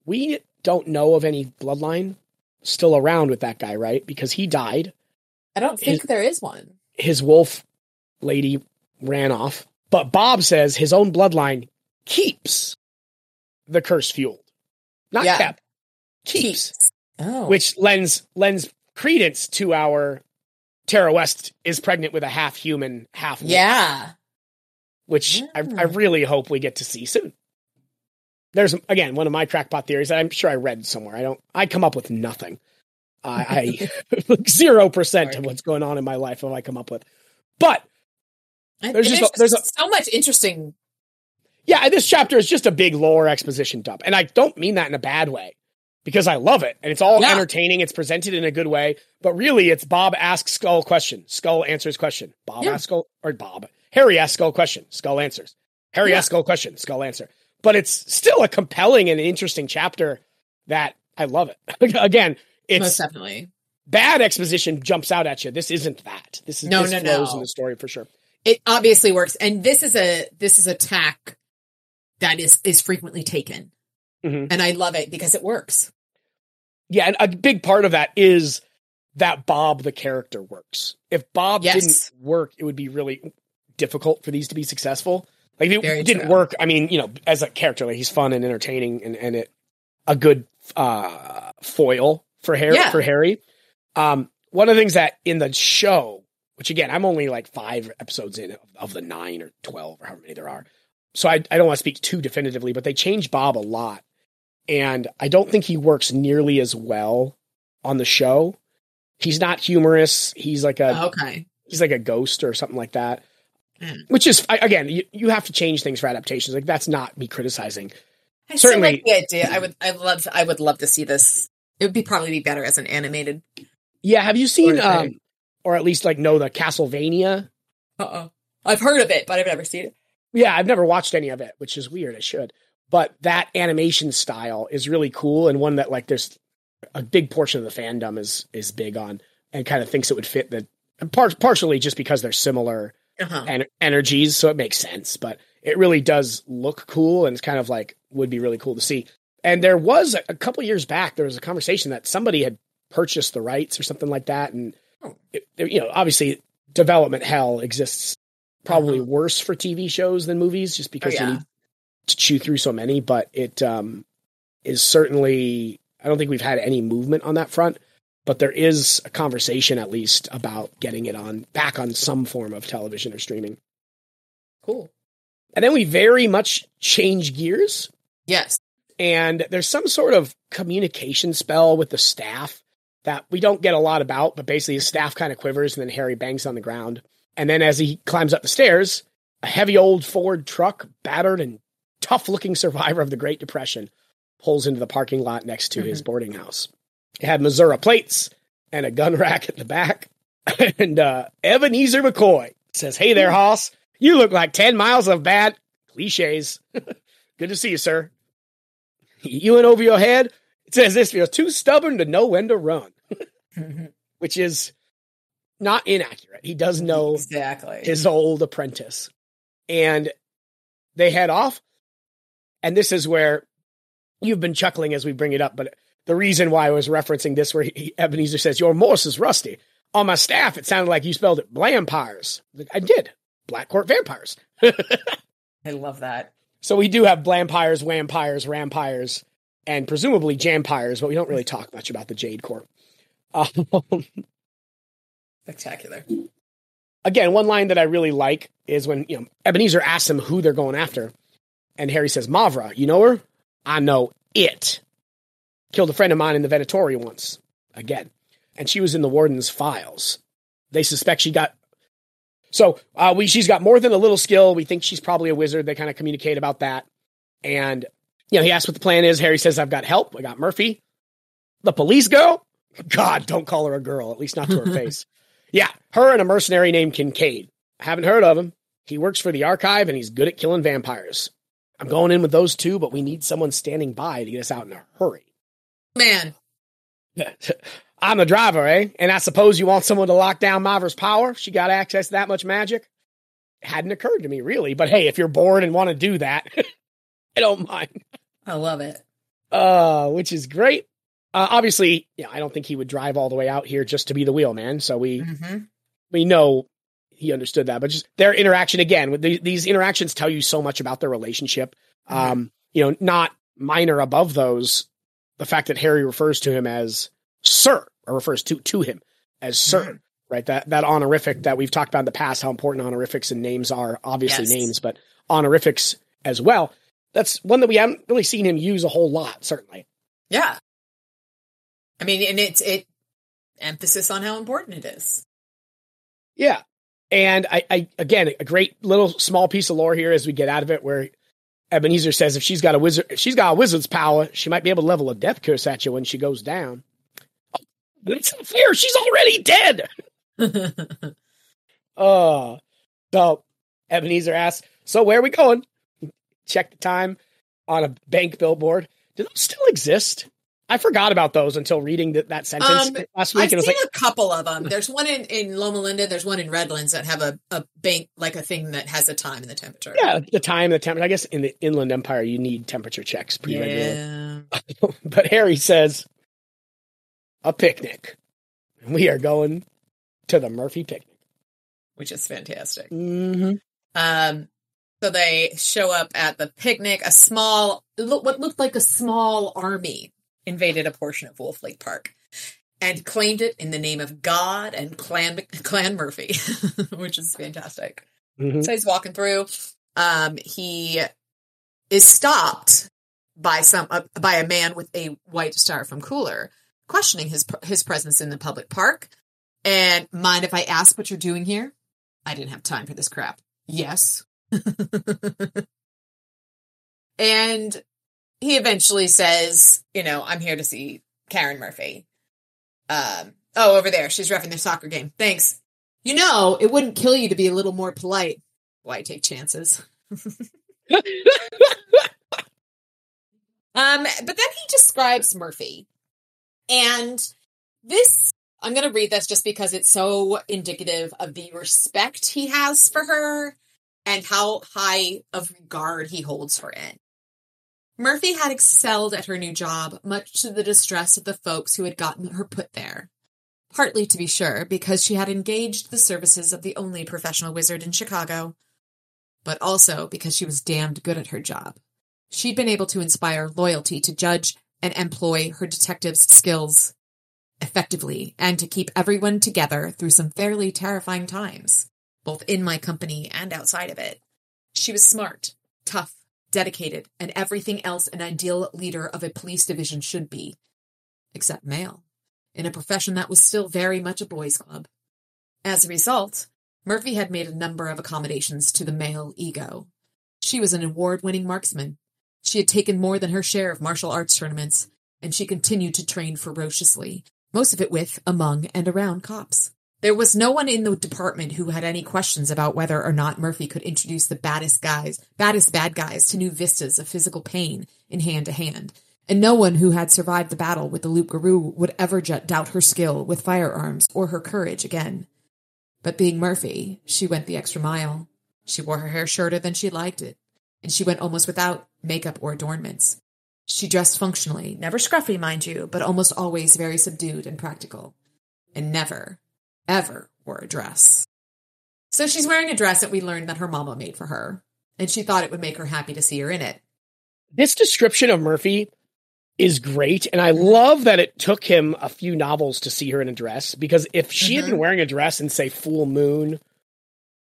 we don't know of any bloodline still around with that guy, right? Because he died. I don't think His- there is one. His wolf lady ran off, but Bob says his own bloodline keeps the curse fueled, not Yeah. kept, keeps, Oh, which lends lends credence to our Tera West is pregnant with a half human, half yeah. which I. I hmm. really hope we get to see soon. There's again one of my crackpot theories that I'm sure I read somewhere. I don't. I come up with nothing. I *laughs* *laughs* zero percent of what's going on in my life. What I come up with, but And There's just a- there's a- so much interesting. yeah, this chapter is just a big lore exposition dump, and I don't mean that in a bad way because I love it and it's all Yeah. entertaining. It's presented in a good way, but really, it's Bob asks Skull question, Skull answers question. Bob Yeah. asks Skull or Bob Harry asks Skull question, Skull answers. Harry Yeah. asks Skull question, Skull answer. But it's still a compelling and interesting chapter that I love it. *laughs* Again, most it's definitely. bad exposition jumps out at you. This isn't that. This is No, this no, flows no. in the story for sure. It obviously works, and this is a this is a tack that is is frequently taken, Mhm. and I love it because it works. Yeah, and a big part of that is that Bob the character works. If Bob Yes. didn't work, it would be really difficult for these to be successful. Like if it Very didn't true. work. I mean, you know, as a character, like he's fun and entertaining, and and it a good uh, foil for Harry. Yeah. For Harry, um, one of the things that in the show, which again, I'm only like five episodes in of, of the nine or twelve or however many there are, so I I don't want to speak too definitively, but they changed Bob a lot, and I don't think he works nearly as well on the show. He's not humorous. He's like a Okay, he's like a ghost or something like that. Mm. Which is I- again, you, you have to change things for adaptations. Like that's not me criticizing. I Certainly- like the idea. I would. I love. I would love to see this. It would be probably be better as an animated. Yeah, have you seen um or at least like know the Castlevania? Uh oh. I've heard of it, but I've never seen it. Yeah, I've never watched any of it, which is weird. I should. But that animation style is really cool and one that like there's a big portion of the fandom is is big on and kind of thinks it would fit the par- partially just because they're similar Uh-huh. en- energies, so it makes sense. But it really does look cool, and it's kind of like would be really cool to see. And there was a, couple years back, there was a conversation that somebody had purchased the rights or something like that, and. It, you know, obviously, development hell exists probably Uh-huh. worse for TV shows than movies, just because yeah. you need to chew through so many. But it um, is certainly, I don't think we've had any movement on that front. But there is a conversation, at least, about getting it on back on some form of television or streaming. Cool. And then we very much change gears, Yes. and there's some sort of communication spell with the staff that we don't get a lot about, but basically his staff kind of quivers, and then Harry bangs on the ground. And then as he climbs up the stairs, a heavy old Ford truck, battered and tough looking survivor of the Great Depression, pulls into the parking lot next to his boarding house. It had Missouri plates and a gun rack at the back. *laughs* and uh, Ebenezer McCoy says, Hey there, Hoss. You look like 10 miles of bad cliches. *laughs* Good to see you, sir. You went over your head. It says this you're too stubborn to know when to run, mm-hmm. which is not inaccurate. He does know exactly. his old apprentice. And they head off. And this is where you've been chuckling as we bring it up, but the reason why I was referencing this, where he, Ebenezer says, Your Morse is rusty. On my staff, it sounded like you spelled it Blampires. I did. Black Court Vampires. *laughs* I love that. So we do have Blampires, Wampires, Rampires, and presumably Jampires, but we don't really talk much about the Jade Court. Um, Spectacular. again, one line that I really like is when you know Ebenezer asks him who they're going after, and Harry says, "Mavra, you know her? I know it. Killed a friend of mine in the Venatori once. Again, and she was in the warden's files. They suspect she got." So uh, we, she's got more than a little skill. We think she's probably a wizard. They kind of communicate about that, and you know he asks what the plan is. Harry says, "I've got help. I got Murphy, the police girl. God, don't call her a girl. At least not to her *laughs* face." Yeah, her and a mercenary named Kincaid. I haven't heard of him. He works for the archive and he's good at killing vampires. I'm going in with those two, but we need someone standing by to get us out in a hurry. Man, *laughs* I'm the driver, eh? And I suppose you want someone to lock down Mavra's power? She got access to that much magic? It hadn't occurred to me, really. But hey, if you're bored and want to do that, *laughs* I don't mind. I love it. Uh, which is great. Uh, obviously, you know, I don't think he would drive all the way out here just to be the wheelman. So we hmm we know he understood that, but just their interaction again with the, these interactions tell you so much about their relationship. Um, you know, not minor above those, the fact that Harry refers to him as Sir or refers to to him as Sir, Mhm. right? That that honorific that we've talked about in the past, how important honorifics and names are. Obviously, Yes. names, but honorifics as well. That's one that we haven't really seen him use a whole lot. Certainly, Yeah. I mean, and it's it emphasis on how important it is. Yeah. And I, I again a great little small piece of lore here as we get out of it where Ebenezer says if she's got a wizard if she's got a wizard's power, she might be able to level a death curse at you when she goes down. Oh, it's not fair, she's already dead. Oh. *laughs* So Ebenezer asks, So where are we going? Check the time on a bank billboard. Do those still exist? I forgot about those until reading that, that sentence Um, last week. I've and seen like, a couple of them. There's one in, in Loma Linda. There's one in Redlands that have a, a bank, like a thing that has a time and the temperature. yeah, the time, and the temperature. I guess in the Inland Empire, you need temperature checks pretty regularly. Yeah. *laughs* But Harry says, a picnic. We are going to the Murphy picnic. Which is fantastic. Mm-hmm. Um, so they show up at the picnic. A small, what looked like a small army invaded a portion of Wolf Lake Park and claimed it in the name of God and Clan Clan Murphy, *laughs* which is fantastic. hmm So he's walking through. Um, he is stopped by some uh, by a man with a white star from Cooler, questioning his his presence in the public park. And mind if I ask what you're doing here? I didn't have time for this crap. Yes. *laughs* and he eventually says, you know, I'm here to see Karen Murphy. Um, oh, over there. She's refing their soccer game. Thanks. You know, it wouldn't kill you to be a little more polite. Why take chances? um, but then he describes Murphy. And this, I'm going to read this just because it's so indicative of the respect he has for her and how high of regard he holds her in. Murphy had excelled at her new job, much to the distress of the folks who had gotten her put there. Partly, to be sure, because she had engaged the services of the only professional wizard in Chicago, but also because she was damned good at her job. She'd been able to inspire loyalty to judge and employ her detective's skills effectively and to keep everyone together through some fairly terrifying times, both in my company and outside of it. She was smart, tough, dedicated, and everything else an ideal leader of a police division should be, except male, in a profession that was still very much a boys' club. As a result, Murphy had made a number of accommodations to the male ego. She was an award winning marksman. She had taken more than her share of martial arts tournaments, and she continued to train ferociously, most of it with, among, and around cops. There was no one in the department who had any questions about whether or not Murphy could introduce the baddest guys, baddest bad guys to new vistas of physical pain in hand to hand. And no one who had survived the battle with the Loup Garou would ever doubt her skill with firearms or her courage again. But being Murphy, she went the extra mile. She wore her hair shorter than she liked it, and she went almost without makeup or adornments. She dressed functionally, never scruffy, mind you, but almost always very subdued and practical. And never, ever wore a dress. So she's wearing a dress that we learned that her mama made for her, and she thought it would make her happy to see her in it. This description of Murphy is great, and I love that it took him a few novels to see her in a dress because if she had been wearing a dress in say Full Moon,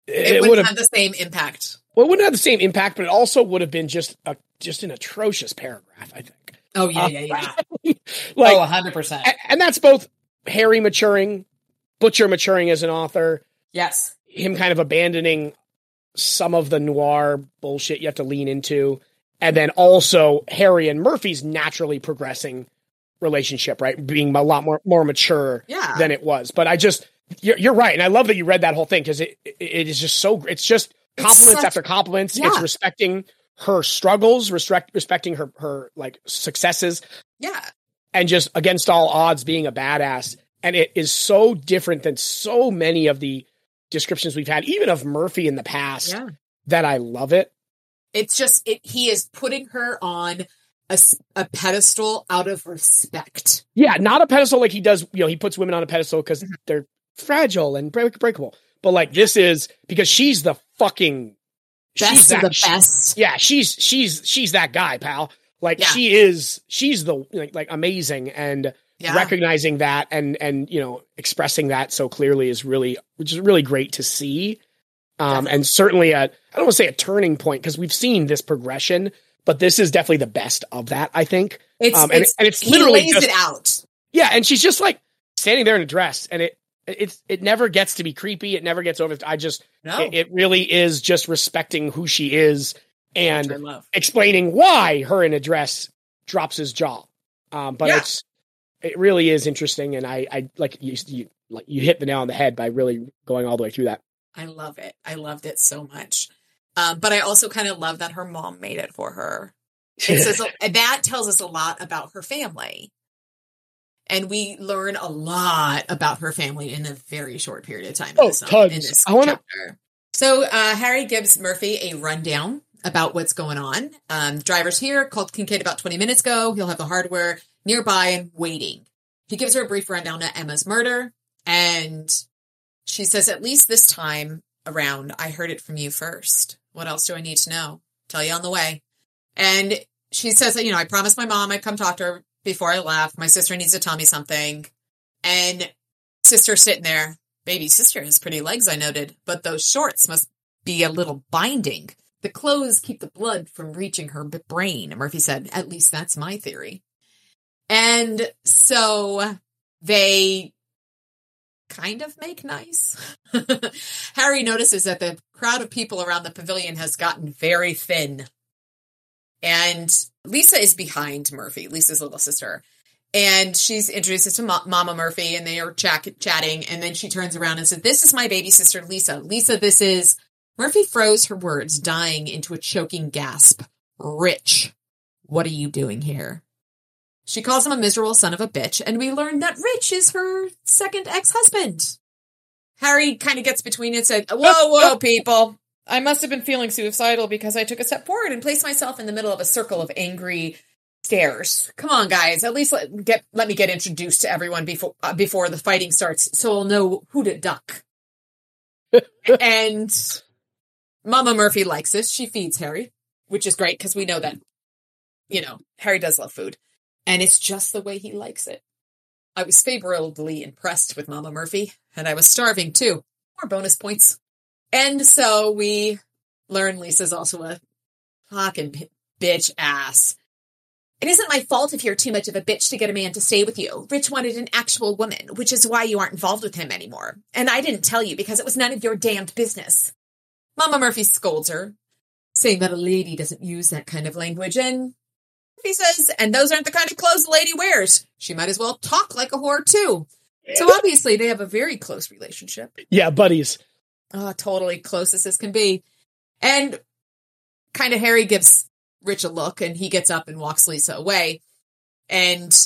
It, would wouldn't have the same impact. well, it wouldn't have the same impact, but it also would have been just a just an atrocious paragraph. I think. Oh yeah, Uh, yeah, yeah. *laughs* like, oh, hundred percent. a- and that's both Harry maturing, Butcher maturing as an author, Yes. him kind of abandoning some of the noir bullshit you have to lean into, and then also Harry and Murphy's naturally progressing relationship, right? Being a lot more more mature Yeah. than it was. But I just you're, you're right, and I love that you read that whole thing because it, it is just so it's just It's compliments such- after compliments. Yeah. It's respecting her struggles, respect respecting her her like successes, Yeah. and just against all odds being a badass. And it is so different than so many of the descriptions we've had, even of Murphy in the past, Yeah. that I love it. It's just it. He is putting her on a pedestal out of respect. Yeah, not a pedestal like he does, you know, he puts women on a pedestal because Mm-hmm. they're fragile and break- breakable. But like this is because she's the fucking she's Best of that- the best. Yeah, she's she's she's that guy, pal. Like Yeah. she is she's the like, like amazing and Yeah. recognizing that and and you know expressing that so clearly is really which is really great to see um and certainly a i don't want to say a turning point because we've seen this progression but this is definitely the best of that i think It's, Um, and it's, it- and it's literally lays just- it out. yeah and she's just like standing there in a dress and it it's it never gets to be creepy it never gets over i just No, it, it really is just respecting who she is and love. explaining why her in a dress drops his jaw. Um, but Yeah. it's it really is interesting, and I I like you, you like you hit the nail on the head by really going all the way through that. I love it. I loved it so much. Um, but I also kind of love that her mom made it for her. It says that tells us a lot about her family. And we learn a lot about her family in a very short period of time. in Oh, this, um, tons. in this I wanna- chapter. So uh, Harry gives Murphy a rundown about what's going on. Um, driver's here, called Kincaid about 20 minutes ago. He'll have the hardware nearby and waiting. He gives her a brief rundown of Emma's murder, and she says, At least this time around, I heard it from you first. What else do I need to know? Tell you on the way. And she says you know, I promised my mom I'd come talk to her before I left. My sister needs to tell me something. And sister sitting there, baby sister has pretty legs, I noted, but those shorts must be a little binding. The clothes keep the blood from reaching her brain, Murphy said. At least that's my theory. And so they kind of make nice. *laughs* Harry notices that the crowd of people around the pavilion has gotten very thin. And Lisa is behind Murphy, Lisa's little sister. And she's introduced to Ma- Mama Murphy and they are ch- chatting. And then she turns around and says, This is my baby sister, Lisa. Lisa, this is. Murphy froze her words, dying into a choking gasp. Rich, what are you doing here? She calls him a miserable son of a bitch, and we learn that Rich is her second ex husband. Harry kind of gets between it and said, Whoa, whoa, people. I must have been feeling suicidal because I took a step forward and placed myself in the middle of a circle of angry stares. Come on, guys. At least let, get, let me get introduced to everyone before, uh, before the fighting starts so I'll know who to duck. *laughs* and Mama Murphy likes this. She feeds Harry, which is great because we know that, you know, Harry does love food and it's just the way he likes it. I was favorably impressed with Mama Murphy, and I was starving too. More bonus points. And so we learn Lisa's also a fucking bitch ass. It isn't my fault if you're too much of a bitch to get a man to stay with you. Rich wanted an actual woman, which is why you aren't involved with him anymore. And I didn't tell you because it was none of your damned business. Mama Murphy scolds her, saying that a lady doesn't use that kind of language, and he says, and those aren't the kind of clothes a lady wears. She might as well talk like a whore too. So obviously they have a very close relationship. Yeah, buddies. Oh, totally closest as this can be. And kind of Harry gives Rich a look and he gets up and walks Lisa away. And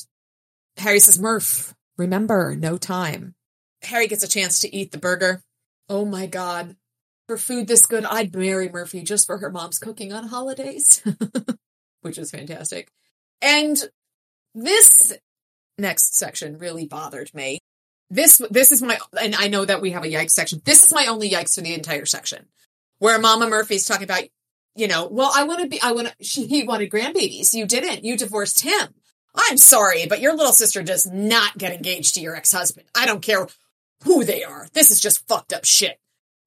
Harry says, Murph, remember, no time. Harry gets a chance to eat the burger. Oh my God. For food this good, I'd marry Murphy just for her mom's cooking on holidays. *laughs* which is fantastic. And this next section really bothered me. This this is my and I know that we have a yikes section. This is my only yikes for the entire section. Where Mama Murphy's talking about, you know, well, I want to be I want to *laughs* she he wanted grandbabies. You didn't. You divorced him. I'm sorry, but your little sister does not get engaged to your ex-husband. I don't care who they are. This is just fucked up shit.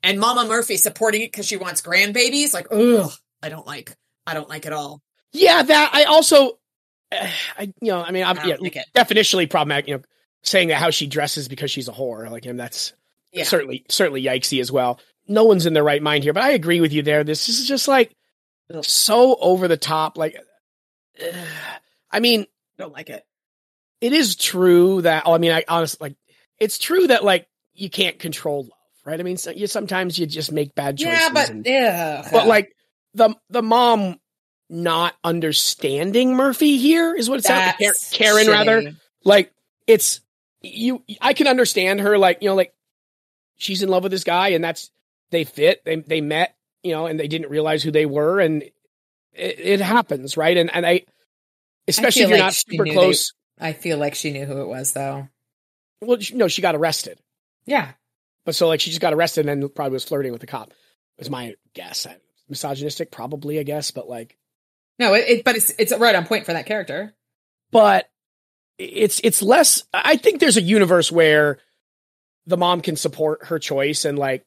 And Mama Murphy supporting it because she wants grandbabies, like, ugh, I don't like. I don't like it all. Yeah, that I also, uh, *sighs* I you know, I mean, I'm I yeah, like definitionally problematic. You know, saying that how she dresses because she's a whore, like him, that's Yeah. certainly certainly yikesy as well. No one's in their right mind here, but I agree with you there. This is just like so over the top. Like, uh, *sighs* I mean, don't like it. it is true that. Oh, I mean, I honestly like it's true that like you can't control love, right? I mean, so you sometimes you just make bad choices. Yeah, but and- yeah, but like the the mom not understanding Murphy here is what it's sounds like. Karen rather like it's you I can understand her like you know like she's in love with this guy and that's they fit they they met you know and they didn't realize who they were and it, it happens right and and I especially feel if you're like not super close I feel like she knew who it was, though. well no she got arrested Yeah. But so like she just got arrested and then probably was flirting with the cop is my guess misogynistic probably I guess but like No, it, it but it's it's right on point for that character. but it's it's less i think there's a universe where the mom can support her choice and like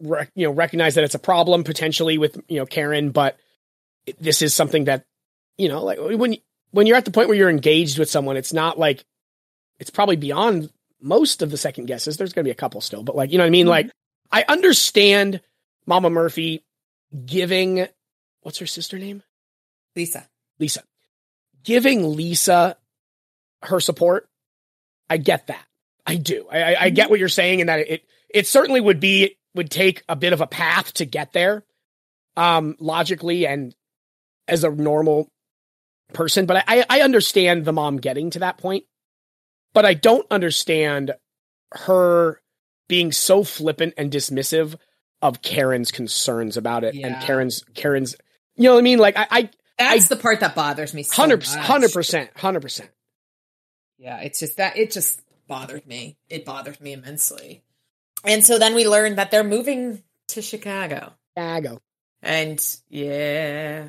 rec- you know recognize that it's a problem potentially with you know karen but this is something that you know like when when you're at the point where you're engaged with someone it's not like it's probably beyond most of the second guesses there's going to be a couple still but like you know what i mean like i understand mama murphy giving what's her sister name Lisa. Lisa. Giving Lisa her support, I get that. I do. I, I, I get what you're saying, and that it it certainly would be would take a bit of a path to get there, um, logically and as a normal person. But I I understand the mom getting to that point, but I don't understand her being so flippant and dismissive of Karen's concerns about it and Karen's Karen's. You know what I mean? Like I, I That's the part that bothers me. so 100%, hundred percent, hundred percent. Yeah, it's just that it just bothered me. It bothered me immensely. And so then we learned that they're moving to Chicago. Chicago. And yeah.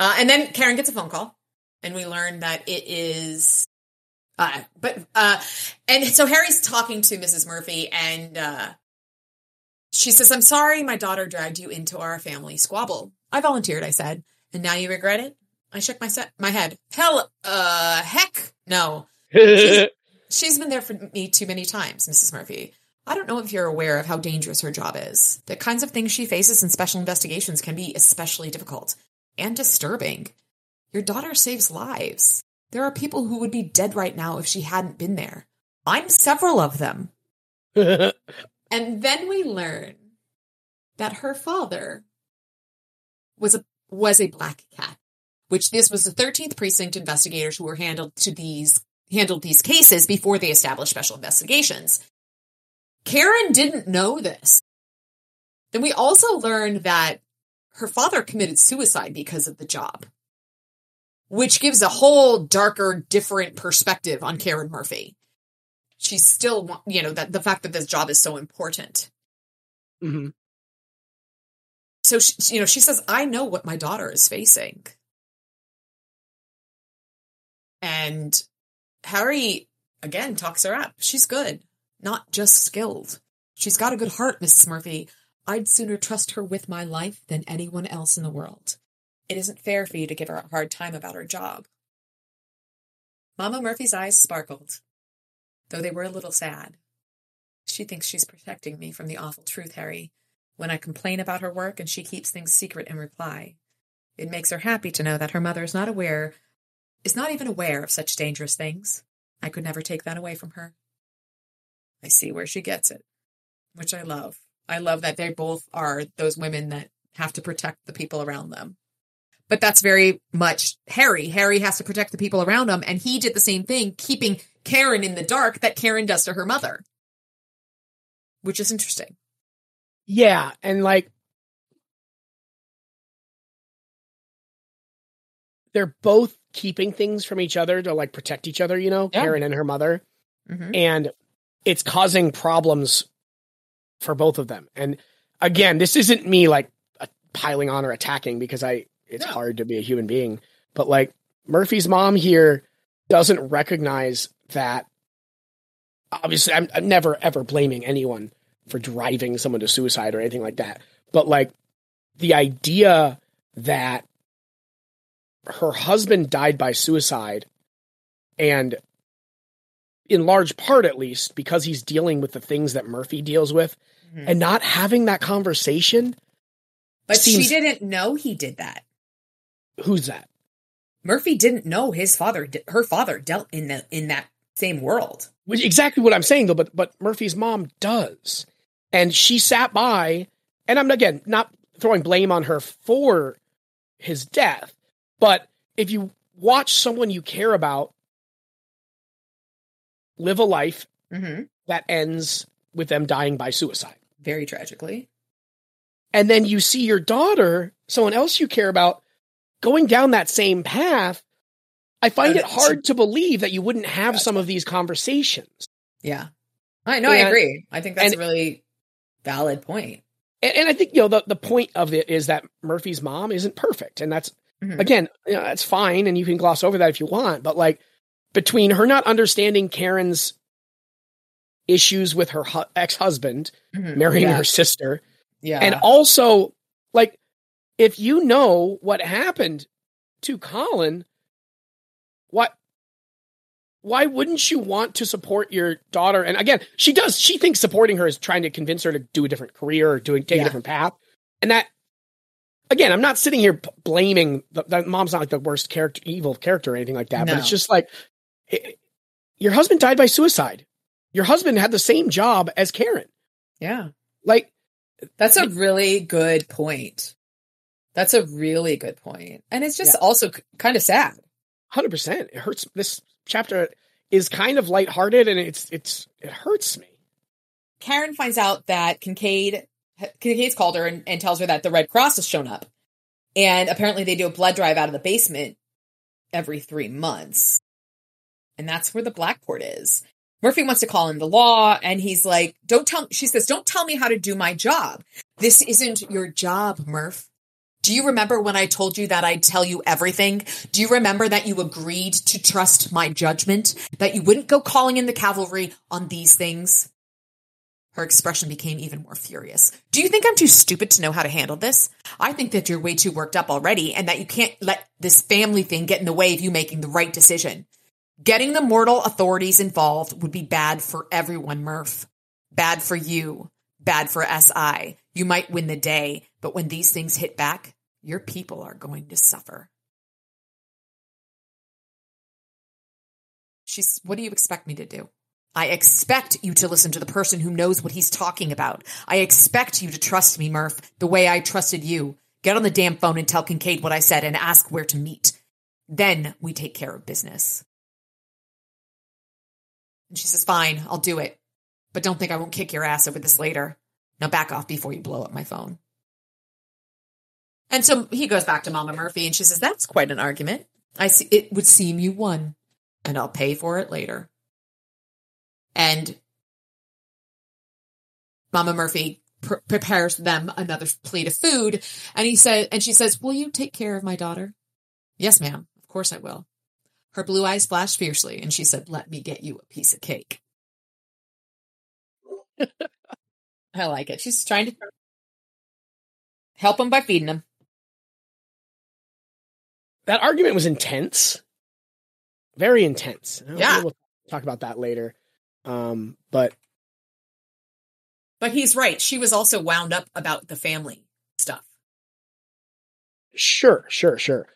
Uh, and then Karen gets a phone call and we learn that it is uh but uh and so Harry's talking to Mrs. Murphy and uh she says, I'm sorry my daughter dragged you into our family squabble. I volunteered, I said. And now you regret it? I shook my se- my head. Hell uh heck no. She's- *laughs* She's been there for me too many times, Mrs. Murphy. I don't know if you're aware of how dangerous her job is. The kinds of things she faces in special investigations can be especially difficult and disturbing. Your daughter saves lives. There are people who would be dead right now if she hadn't been there. I'm several of them. *laughs* And then we learn that her father was a was a black cat, which this was the 13th precinct investigators who were handled to these handled these cases before they established special investigations. Karen didn't know this. Then we also learned that her father committed suicide because of the job, which gives a whole darker, different perspective on Karen Murphy. She's still, you know, that the fact that this job is so important. hmm So, she, you know, she says, I know what my daughter is facing. And Harry, again, talks her up. She's good, not just skilled. She's got a good heart, Mrs. Murphy. I'd sooner trust her with my life than anyone else in the world. It isn't fair for you to give her a hard time about her job. Mama Murphy's eyes sparkled, though they were a little sad. She thinks she's protecting me from the awful truth, Harry. When I complain about her work and she keeps things secret in reply, it makes her happy to know that her mother is not aware, is not even aware of such dangerous things. I could never take that away from her. I see where she gets it, which I love. I love that they both are those women that have to protect the people around them. But that's very much Harry. Harry has to protect the people around him, and he did the same thing, keeping Karen in the dark that Karen does to her mother, which is interesting. Yeah, and like they're both keeping things from each other to like protect each other, you know, Yeah. Karen and her mother. Mm-hmm. And it's causing problems for both of them. And again, this isn't me like piling on or attacking because I it's No. hard to be a human being, but like Murphy's mom here doesn't recognize that obviously I'm, I'm never ever blaming anyone for driving someone to suicide or anything like that. But like the idea that her husband died by suicide and in large part at least because he's dealing with the things that Murphy deals with Mhm. and not having that conversation But Seems- she didn't know he did that. Who's that Murphy didn't know his father, her father, dealt in the in that same world. which exactly what I'm saying though but but Murphy's mom does and she sat by and I'm again not throwing blame on her for his death but if you watch someone you care about live a life Mm-hmm. that ends with them dying by suicide Very tragically. and then you see your daughter, someone else you care about, going down that same path, I find it hard to believe that you wouldn't have some of these conversations. Yeah, I know. I agree. I think that's and- a really valid point. And, and I think, you know, the, the point of it is that Murphy's mom isn't perfect. And that's, Mhm. again, you know, that's fine. And you can gloss over that if you want. But like, between her not understanding Karen's issues with her hu- ex husband Mhm. marrying yeah. her sister, Yeah, And also, like, if you know what happened to Colin, what why wouldn't you want to support your daughter? And again, she does. She thinks supporting her is trying to convince her to do a different career or doing take Yeah. a different path. And that, again, I'm not sitting here blaming the, that mom's not like the worst character, evil character or anything like that. But it's just like it- your husband died by suicide. Your husband had the same job as Karen. yeah. Like, That's a really good point. That's a really good point, and it's just Yeah. also kind of sad. hundred percent. It hurts. This chapter is kind of lighthearted, and it's it's it hurts me. Karen finds out that Kincaid Kincaid's called her and, and tells her that the Red Cross has shown up, and apparently they do a blood drive out of the basement every three months, and that's where the Black Court is. Murphy wants to call in the law, and he's like, "Don't tell." She says, "Don't tell me how to do my job. This isn't your job, Murph." Do you remember when I told you that I'd tell you everything? Do you remember that you agreed to trust my judgment? That you wouldn't go calling in the cavalry on these things? Her expression became even more furious. Do you think I'm too stupid to know how to handle this? I think that you're way too worked up already and that you can't let this family thing get in the way of you making the right decision. Getting the mortal authorities involved would be bad for everyone, Murph. Bad for you. Bad for SI. You might win the day, but when these things hit back, your people are going to suffer. She's, what do you expect me to do? I expect you to listen to the person who knows what he's talking about. I expect you to trust me, Murph, the way I trusted you. Get on the damn phone and tell Kincaid what I said and ask where to meet. Then we take care of business. And she says, Fine, I'll do it. But don't think I won't kick your ass over this later. Now back off before you blow up my phone. And so he goes back to Mama Murphy and she says, That's quite an argument. I see it would seem you won, and I'll pay for it later. And Mama Murphy pr- prepares them another plate of food, and he said, and she says, "Will you take care of my daughter?" Yes, ma'am. Of course I will. Her blue eyes flashed fiercely, and she said, "Let me get you a piece of cake." *laughs* I like it. She's trying to help him by feeding him. That argument was intense, very intense. Yeah. we'll talk about that later. Um, but But he's right. She was also wound up about the family stuff. Sure, sure, sure.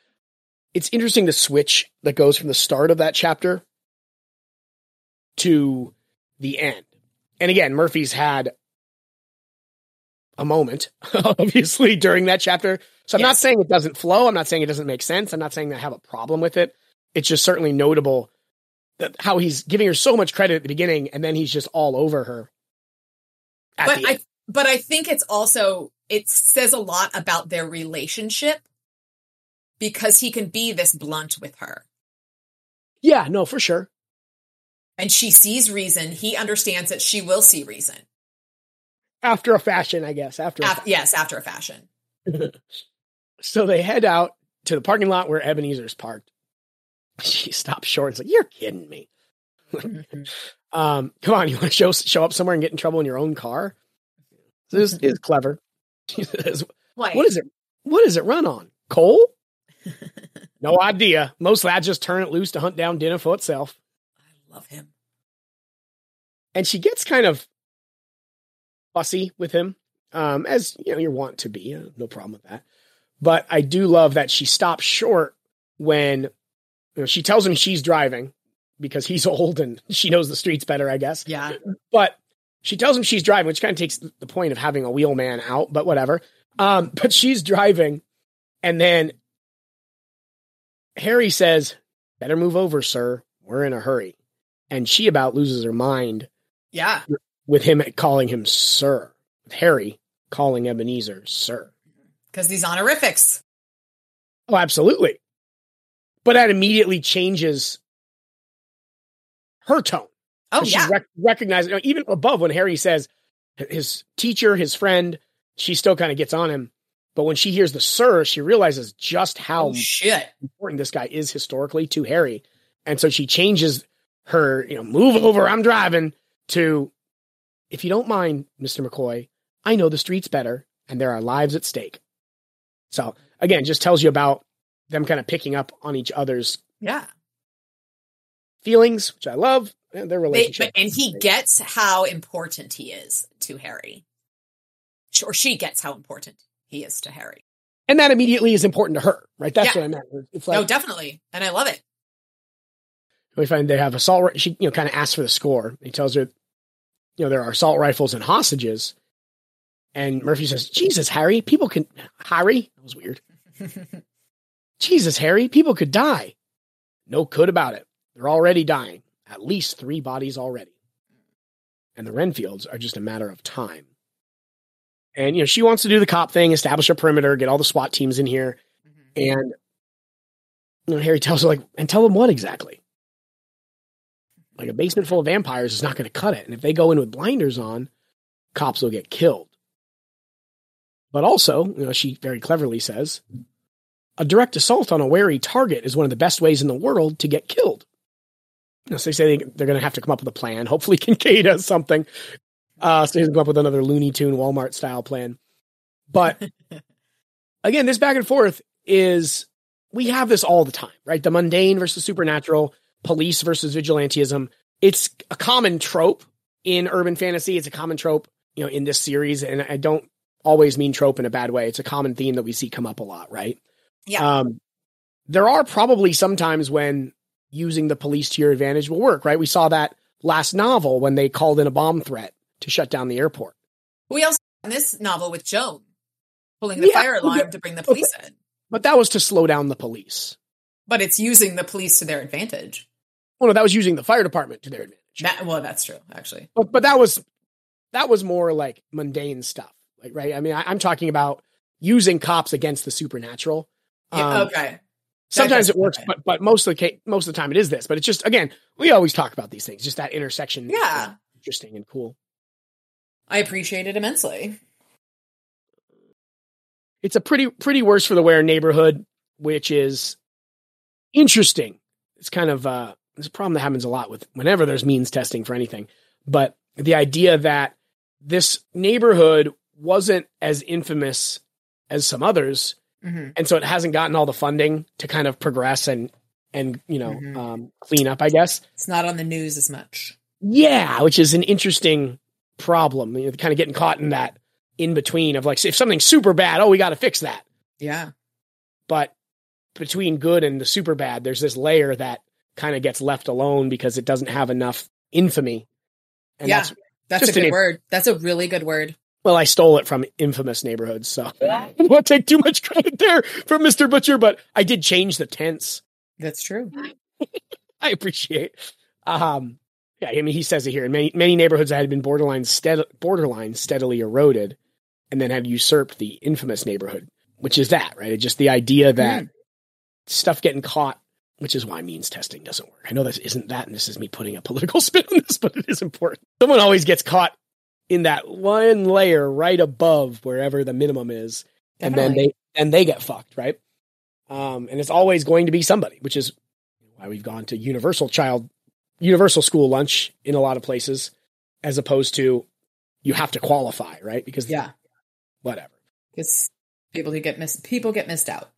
It's interesting the switch that goes from the start of that chapter to the end. And again, Murphy's had a moment, *laughs* obviously, during that chapter. So I'm not saying it doesn't flow. I'm not saying it doesn't make sense. I'm not saying I have a problem with it. It's just certainly notable that how he's giving her so much credit at the beginning and then he's just all over her. But I but I think it's also it says a lot about their relationship because he can be this blunt with her. yeah, no, for sure. And she sees reason. He understands that she will see reason. After a fashion, I guess. After a Af- yes, after a fashion. *laughs* So they head out to the parking lot where Ebenezer's parked. She stops short. It's like, you're kidding me. Um, come on, you want to show show up somewhere and get in trouble in your own car? This is clever. *laughs* She says, Wait, what is it? What does it run on? Coal? *laughs* no idea. Most lads just turn it loose to hunt down dinner for itself. I love him. And she gets kind of fussy with him, um, as you know you're wont to be. Uh, no problem with that. But I do love that she stops short when you know, she tells him she's driving because he's *laughs* old and she knows the streets better, I guess. Yeah. But she tells him she's driving, which kind of takes the point of having a wheelman out, but whatever. Um, *laughs* but she's driving, and then Harry says, Better move over, sir. We're in a hurry. And she about loses her mind Yeah. with him calling him sir. With Harry calling Ebenezer sir. Because these honorifics. Oh, absolutely. But that immediately changes her tone. Oh, she yeah. rec- recognizes, you know, even above when Harry says his teacher, his friend, she still kind of gets on him. But when she hears the sir, she realizes just how Oh, shit. important this guy is historically to Harry. And so she changes her, you know, move over, I'm driving to, if you don't mind, Mr. McCoy, I know the streets better and there are lives at stake. So again, just tells you about them kind of picking up on each other's Yeah. feelings, which I love, and their relationship. but, and he gets how important he is to Harry. Or she gets how important he is to Harry. and that immediately is important to her, right? That's Yeah. what I meant. It's like no, definitely. And I love it. we find they have assault. She, you know, kind of asks for the score. He tells her, you know, there are assault rifles and hostages. And Murphy says, "Jesus, Harry, people can Harry." That was weird. *laughs* Jesus, Harry, people could die. No could about it. They're already dying. At least three bodies already. And the Renfields are just a matter of time. And you know, she wants to do the cop thing, establish a perimeter, get all the SWAT teams in here. Mm-hmm. And you know, Harry tells her like, and tell them what exactly? Like a basement full of vampires is not going to cut it. And if they go in with blinders on, cops will get killed. But also, you know, she very cleverly says, a direct assault on a wary target is one of the best ways in the world to get killed. You know, so they say they, they're going to have to come up with a plan. *laughs* Hopefully, Kincaid has something. Uh, so he's come up with another Looney Tune Walmart style plan. But *laughs* again, this back and forth is we have this all the time, right? The mundane versus supernatural. police versus vigilantism. It's a common trope in urban fantasy. It's a common trope, you know, in this series. And I don't always mean trope in a bad way. It's a common theme that we see come up a lot, right? Yeah. Um, there are probably some times when using the police to your advantage will work, right? We saw that last novel when they called in a bomb threat to shut down the airport. We also in this novel with Joan pulling the Yeah, fire alarm to bring the police in. But that was to slow down the police. But it's using the police to their advantage. Well, no, that was using the fire department to their advantage. That, well, that's true, actually. but but that was that was more like mundane stuff, right. I mean, I, I'm talking about using cops against the supernatural. Yeah, Um, okay. Sometimes it works, but but most of the ca- most of the time it is this. But it's just again, we always talk about these things. Just that intersection, Yeah. interesting and cool. I appreciate it immensely. It's a pretty pretty worse for the wear neighborhood, which is interesting. It's kind of uh, it's a problem that happens a lot with whenever there's means testing for anything. But the idea that this neighborhood wasn't as infamous as some others, hmm and so it hasn't gotten all the funding to kind of progress and and you know Mhm. um, clean up, I guess. It's not on the news as much. Yeah, which is an interesting problem. You know, kind of getting caught in that in between of like, if something's super bad, oh, we got to fix that. Yeah. But between good and the super bad, there's this layer that kind of gets left alone because it doesn't have enough infamy. And Yeah. that's That's a good word. That's a really good word. Well, I stole it from infamous neighborhoods, so I *laughs* don't take too much credit there from Mr. Butcher, but I did change the tense. That's true. *laughs* I appreciate. Um, yeah, I mean, he says it here. In many many neighborhoods that had been borderline stead, borderline steadily eroded, and then had usurped the infamous neighborhood, which is that right? It's just the idea that Mm. stuff getting caught, which is why means testing doesn't work. I know this isn't that, and this is me putting a *laughs* political spin on this, but it is important. Someone always gets caught in that one layer right above wherever the minimum is, and then they and they get fucked, right? Um, and it's always going to be somebody, which is why we've gone to universal child, universal school lunch in a lot of places, as opposed to you have to qualify, right? Because Yeah. whatever. Because people who get missed, people get missed out.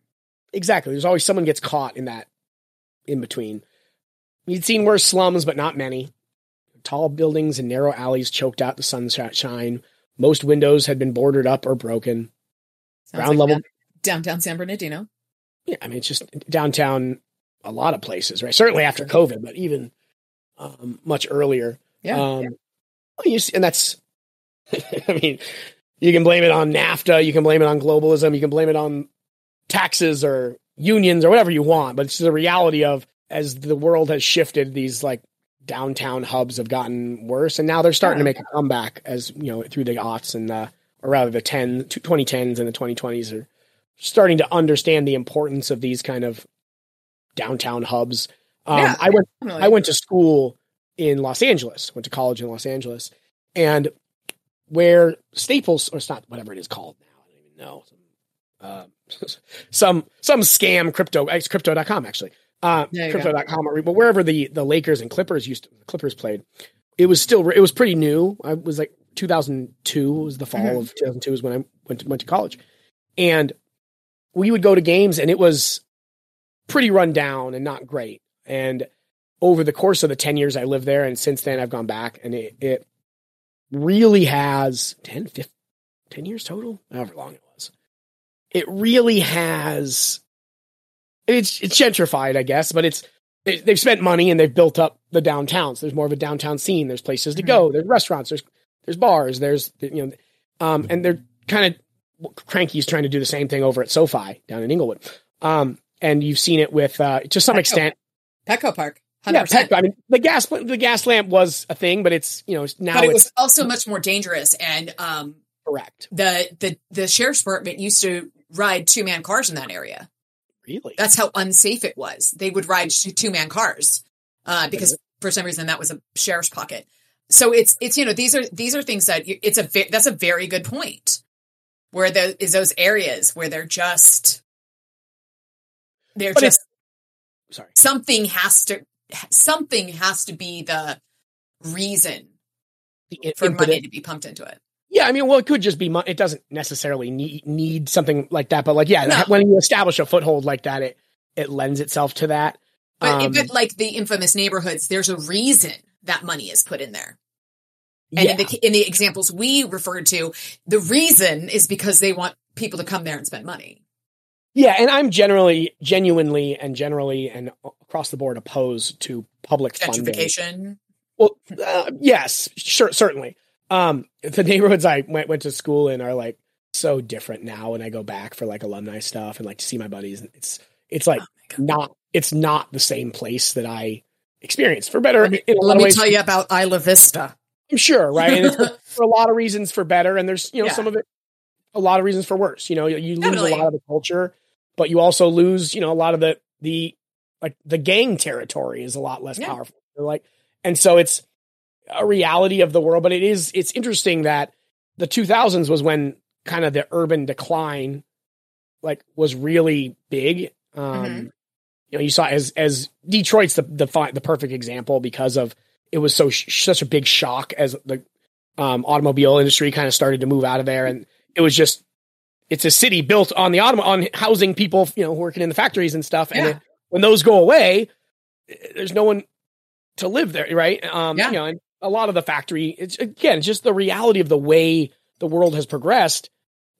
Exactly. There's always someone gets caught in that in between. You'd seen worse slums, but not many. Tall buildings and narrow alleys choked out the sunshine. Most windows had been boarded up or broken. Sounds Ground level- down- downtown San Bernardino. Yeah, I mean, it's just downtown, a lot of places, right? Certainly after COVID, but even um, much earlier. Yeah. Um, well, you see, and that's, *laughs* I mean, you can blame it on NAFTA, you can blame it on globalism, you can blame it on taxes or unions or whatever you want, but it's the reality of as the world has shifted, these like downtown hubs have gotten worse, and now they're starting to make a comeback as you know through the aughts and the, or rather the 10, 2010s and the 2020s are starting to understand the importance of these kind of downtown hubs. Um, Yeah. I went Definitely. I went to school in Los Angeles, went to college in Los Angeles, and where Staples, or it's not whatever it is called now, I don't even know. Uh, *laughs* some some scam crypto, it's crypto.com actually. Uh, There you go. crypto.com, or- but wherever the, the Lakers and Clippers used to, Clippers played, it was still, it was pretty new. I was like 2002 was the fall Mhm. of 2002 is when I went to, went to college. And we would go to games and it was pretty run down and not great. And over the course of the 10 years I lived there, and since then I've gone back and it, it really has 10, 15, 10 years total, however long it was. It really has, it's, it's gentrified, I guess, but it's, they, they've spent money and they've built up the downtowns. There's more of a downtown scene. There's places to go. There's restaurants. There's, there's bars. There's, you know, um, and they're kind of, Kroenke's trying to do the same thing over at SoFi down in Inglewood. Um, and you've seen it with, uh, to some Petco. extent, Petco Park. 100%. yeah, Petco. I mean, the gas the gas lamp was a thing, but it's you know now but it it's was also much more dangerous. And um, correct. the the the sheriff's department used to ride two man cars in that area. Really, That's how unsafe it was. They would ride two man cars uh, because for some reason that was a sheriff's pocket. So it's it's you know these are these are things that it's a ve- that's a very good point. Where there is those areas where they're just they're But just sorry. something has to something has to be the reason The for money to be pumped into it. Yeah, I mean, well, it could just be. It doesn't necessarily need need something like that, but like, yeah, No. when you establish a foothold like that, it it lends itself to that. But, Um, but like the infamous neighborhoods, there's a reason that money is put in there. And yeah. in, the, in the examples we referred to, the reason is because they want people to come there and spend money. Yeah, and I'm generally, genuinely, and generally, and across the board opposed to public funding. Well, uh, yes, sure, certainly. Um, the *laughs* neighborhoods I went went to school in are like so different now, and I go back for like alumni stuff and like to see my buddies. And it's it's like Oh not it's not the same place that I experienced for better. Let me, in a lot let me tell you about Isla Vista. I'm sure, right? And it's for, *laughs* for a lot of reasons for better, and there's you know Yeah. some of it, a lot of reasons for worse. You know, you lose Definitely. a lot of the culture, but you also lose you know a lot of the the like the gang territory is a lot less Yeah. powerful. They're like, and so it's a reality of the world. But it is it's interesting that the 2000s was when kind of the urban decline like was really big. Um, Mhm. You know, you saw as as Detroit's the the the perfect example because of it was so sh- such a big shock as the um, automobile industry kind of started to move out of there, and it was just it's a city built on the autom- on housing people, you know, working in the factories and stuff. And Yeah. it, when those go away, there's no one to live there, right? Um, Yeah. You know, and a lot of the factory, it's again, it's just the reality of the way the world has progressed.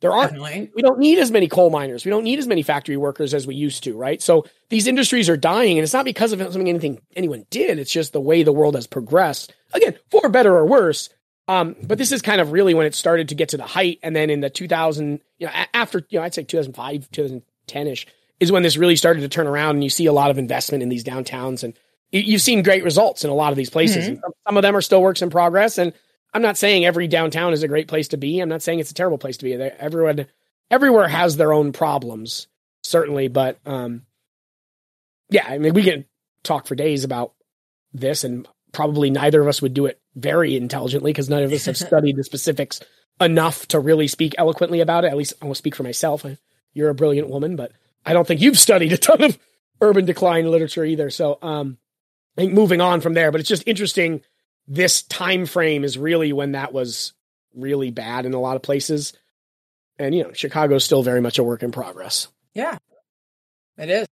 There aren't Definitely. we don't need as many coal miners. We don't need as many factory workers as we used to, right? So these industries are dying, and it's not because of something anything anyone did. It's just the way the world has progressed. Again, for better or worse. Um, but this is kind of really when it started to get to the height, and then in the 2000, you know, after you know, I'd say 2005, 2010 ish is when this really started to turn around, and you see a lot of investment in these downtowns, and you've seen great results in a lot of these places. And some- of them are still works in progress, and I'm not saying every downtown is a great place to be. I'm not saying it's a terrible place to be. Everyone, everywhere has their own problems, certainly. But um, yeah, I mean, we can talk for days about this, and probably neither of us would do it very intelligently because none of us have *laughs* studied the specifics enough to really speak eloquently about it. At least I will speak for myself. You're a brilliant woman, but I don't think you've studied a ton of urban decline literature either. So um, I think moving on from there, but it's just interesting. This time frame is really when that was really bad in a lot of places, and you know Chicago's still very much a work in progress. Yeah. It is.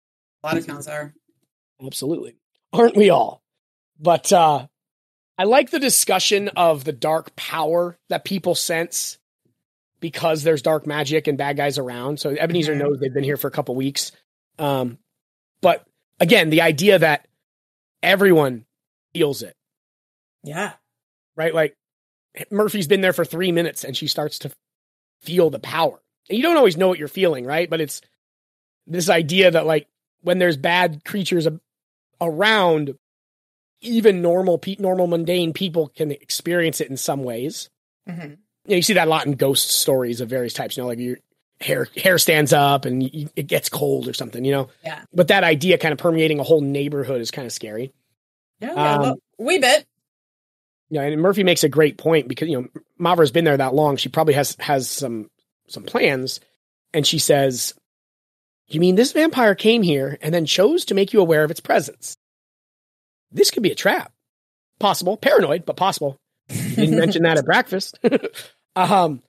A lot of towns are. Absolutely. Aren't we all? But uh I like the discussion of the dark power that people sense because there's dark magic and bad guys around. So Ebenezer knows they've been here for a couple weeks. Um but again, the idea that everyone feels it, Yeah. right? Like Murphy's been there for 3 minutes and she starts to feel the power. And you don't always know what you're feeling, right? But it's this idea that like when there's bad creatures a- around, even normal, pe- normal mundane people can experience it in some ways. hmm You, know, you see that a lot in ghost stories of various types. You know, like your hair hair stands up and you, it gets cold or something. You know, Yeah. but that idea kind of permeating a whole neighborhood is kind of scary. Yeah. yeah Um, well, we bit. Yeah, and Murphy makes a great point because you know Mavra's been there that long. She probably has has some some plans, and she says, "You mean this vampire came here and then chose to make you aware of its presence? This could be a trap. Possible, paranoid, but possible. You *laughs* didn't mention that at breakfast. *laughs* um,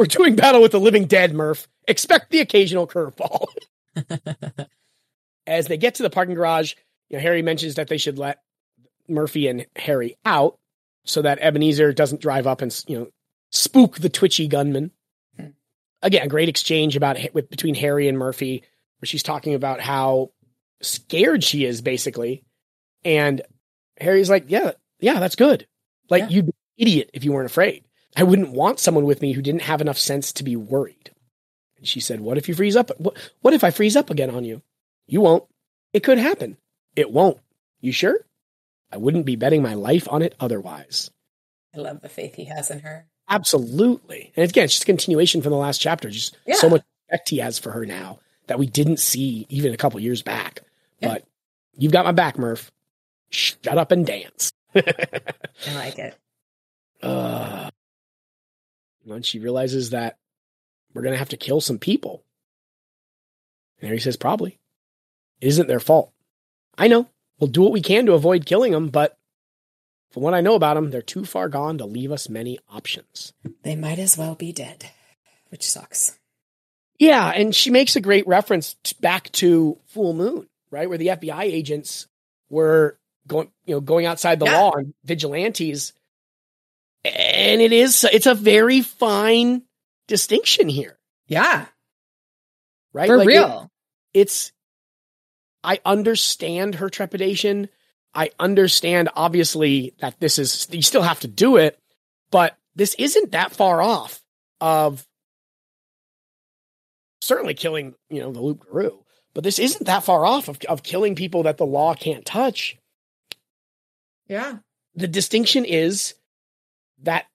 we're doing battle with the living dead, Murph. Expect the occasional curveball." *laughs* As they get to the parking garage, you know, Harry mentions that they should let Murphy and Harry out so that Ebenezer doesn't drive up and you know spook the twitchy gunman. Hmm. Again, great exchange about with between Harry and Murphy, where she's talking about how scared she is, basically, and Harry's like, "Yeah, yeah, that's good. Like Yeah. you'd be an idiot if you weren't afraid. I wouldn't want someone with me who didn't have enough sense to be worried." And she said, "What if you freeze up? What, what if I freeze up again on you? You won't. It could happen. It won't. You sure?" I wouldn't be betting my life on it otherwise. I love the faith he has in her. Absolutely. And again, it's just a continuation from the last chapter. Just Yeah. so much respect he has for her now that we didn't see even a couple years back. Yeah. But you've got my back, Murph. Shut up and dance. *laughs* I like it. uh, when she realizes that we're going to have to kill some people. And Harry says, probably. It isn't their fault. I know. We'll do what we can to avoid killing them, but from what I know about them, they're too far gone to leave us many options. They might as well be dead, which sucks. Yeah, and she makes a great reference t- back to Fool Moon, right? Where the FBI agents were going, you know, going outside the Yeah. law and vigilantes. And it is, it's a very fine distinction here, Yeah, right? for Like, it- real. it's I understand her trepidation. I understand obviously that this is you still have to do it, but this isn't that far off of certainly killing, you know, the Loup Garou. But this isn't that far off of, of killing people that the law can't touch. yeah. The distinction is that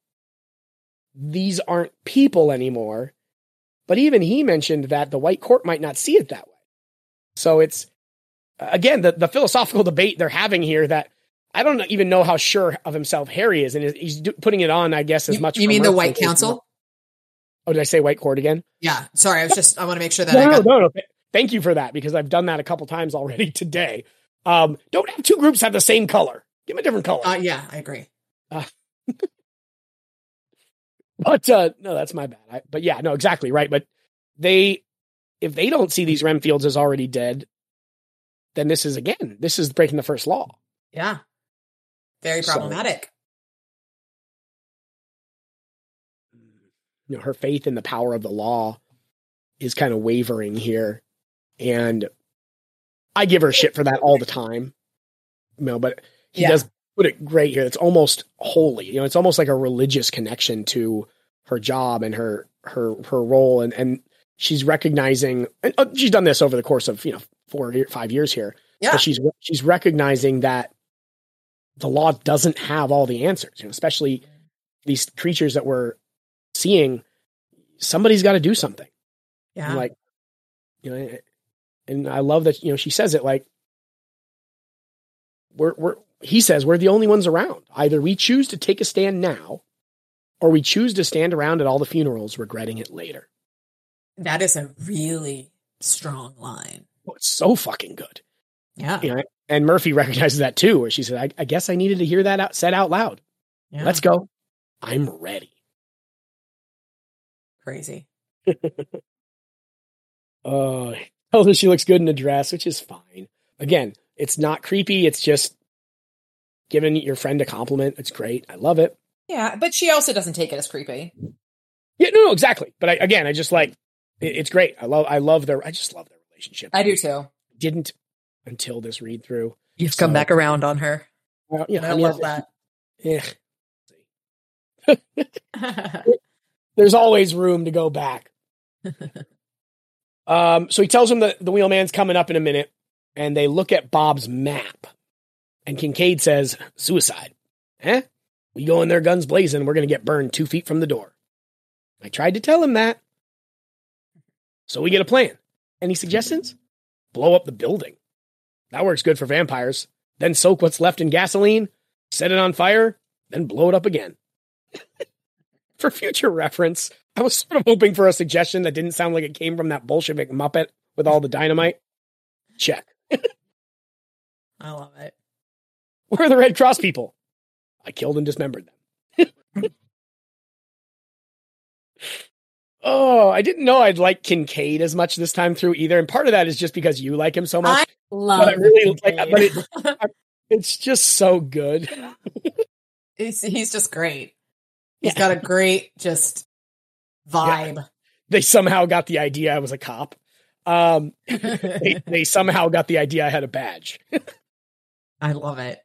these aren't people anymore. But even he mentioned that the white court might not see it that way. So it's again the, the philosophical debate they're having here that I don't even know how sure of himself Harry is, and he's putting it on, I guess, as You, much. you mean the White Council? Oh, did I say white court again? Yeah. Sorry, I was just. I want to make sure that No, I got. no, no. Th- Thank you for that because I've done that a couple times already *laughs* today. Um, don't have two groups have the same color. Give them a different color. Uh, yeah, I agree. *laughs* But uh no, that's my bad. I, but yeah, no, exactly right. But they, if they don't see these Renfields as already dead, then this is again, this is breaking the first law. Yeah. Very So- problematic. You know, her faith in the power of the law is kind of wavering here, and I give her shit for that all the time. You know, but he Yeah. does put it great here. It's almost holy. You know, it's almost like a religious connection to her job and her her her role, and and she's recognizing. And uh, she's done this over the course of you know four five years here. Yeah. She's she's recognizing that the law doesn't have all the answers. You know, especially these creatures that we're seeing. Somebody's got to do something. Yeah. And, like you know and i love that you know she says it like we're we're he says we're the only ones around either we choose to take a stand now or we choose to stand around at all the funerals regretting it later that is a really strong line. oh, it's so fucking good Yeah. you know and murphy *laughs* recognizes that too where she said i, I guess i needed to hear that out said out loud yeah. let's go i'm ready crazy. *laughs* Oh, tells her she looks good in a dress, which is fine. Again, it's not creepy. It's just giving your friend a compliment. It's great. I love it. Yeah, but she also doesn't take it as creepy. Yeah, no, no, exactly. But I, again, I just like it, it's great. I love, I love their, I just love their relationship. I do too. Didn't until this read through. You've come back around on her. Well, yeah, I, mean, love that. eh, *laughs* there's always room to go back. *laughs* um, so he tells him that the wheelman's coming up in a minute, and they look at Bob's map. And Kincaid says, Suicide. Eh? We go in there guns blazing, we're going to get burned two feet from the door. I tried to tell him that. So we get a plan. Any suggestions? Blow up the building. That works good for vampires. Then soak what's left in gasoline, set it on fire, then blow it up again. *laughs* for future reference, I was sort of hoping for a suggestion that didn't sound like it came from that Bolshevik Muppet with all the dynamite. Check. *laughs* I love it. Where are the Red Cross people? I killed and dismembered them. oh, I didn't know I'd like Kincaid as much this time through either. And part of that is just because you like him so much. I love but I really like but it, *laughs* it's just so good. he's, he's just great. He's Yeah. got a great just vibe. They somehow got the idea I was a cop. Um, *laughs* they, they somehow got the idea I had a badge. I love it.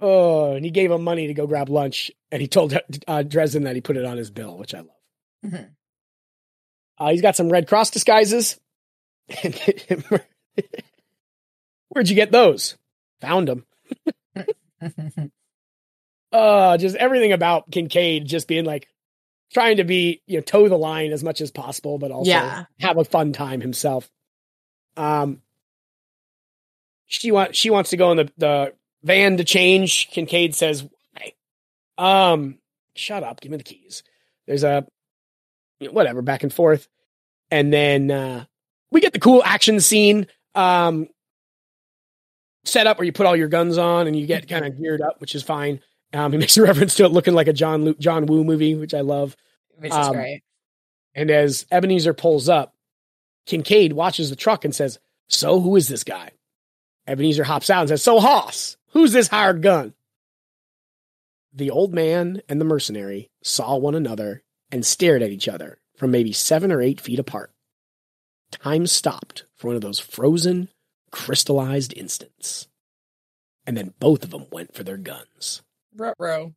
Oh, and he gave him money to go grab lunch, and he told uh, Dresden that he put it on his bill, which I love. Mhm. Uh, he's got some Red Cross disguises. *laughs* Where'd you get those? Found them. *laughs* Uh, just everything about Kincaid just being like trying to be, you know, toe the line as much as possible, but also Yeah. have a fun time himself. Um, she wants she wants to go in the, the van to change. Kincaid says, "Why?" Um, shut up, give me the keys. There's a you know, whatever back and forth, and then uh, we get the cool action scene. Um, set up where you put all your guns on and you get kind of *laughs* geared up, which is fine. Um, he makes a *laughs* reference to it looking like a John Lu- John Woo movie, which I love. Which is Um, great. And as Ebenezer pulls up, Kincaid watches the truck and says, "So who is this guy?" Ebenezer hops out and says, So, Hoss, who's this hired gun? The old man and the mercenary saw one another and stared at each other from maybe seven or eight feet apart. Time stopped for one of those frozen, crystallized instants. And then both of them went for their guns. Ruh-roh.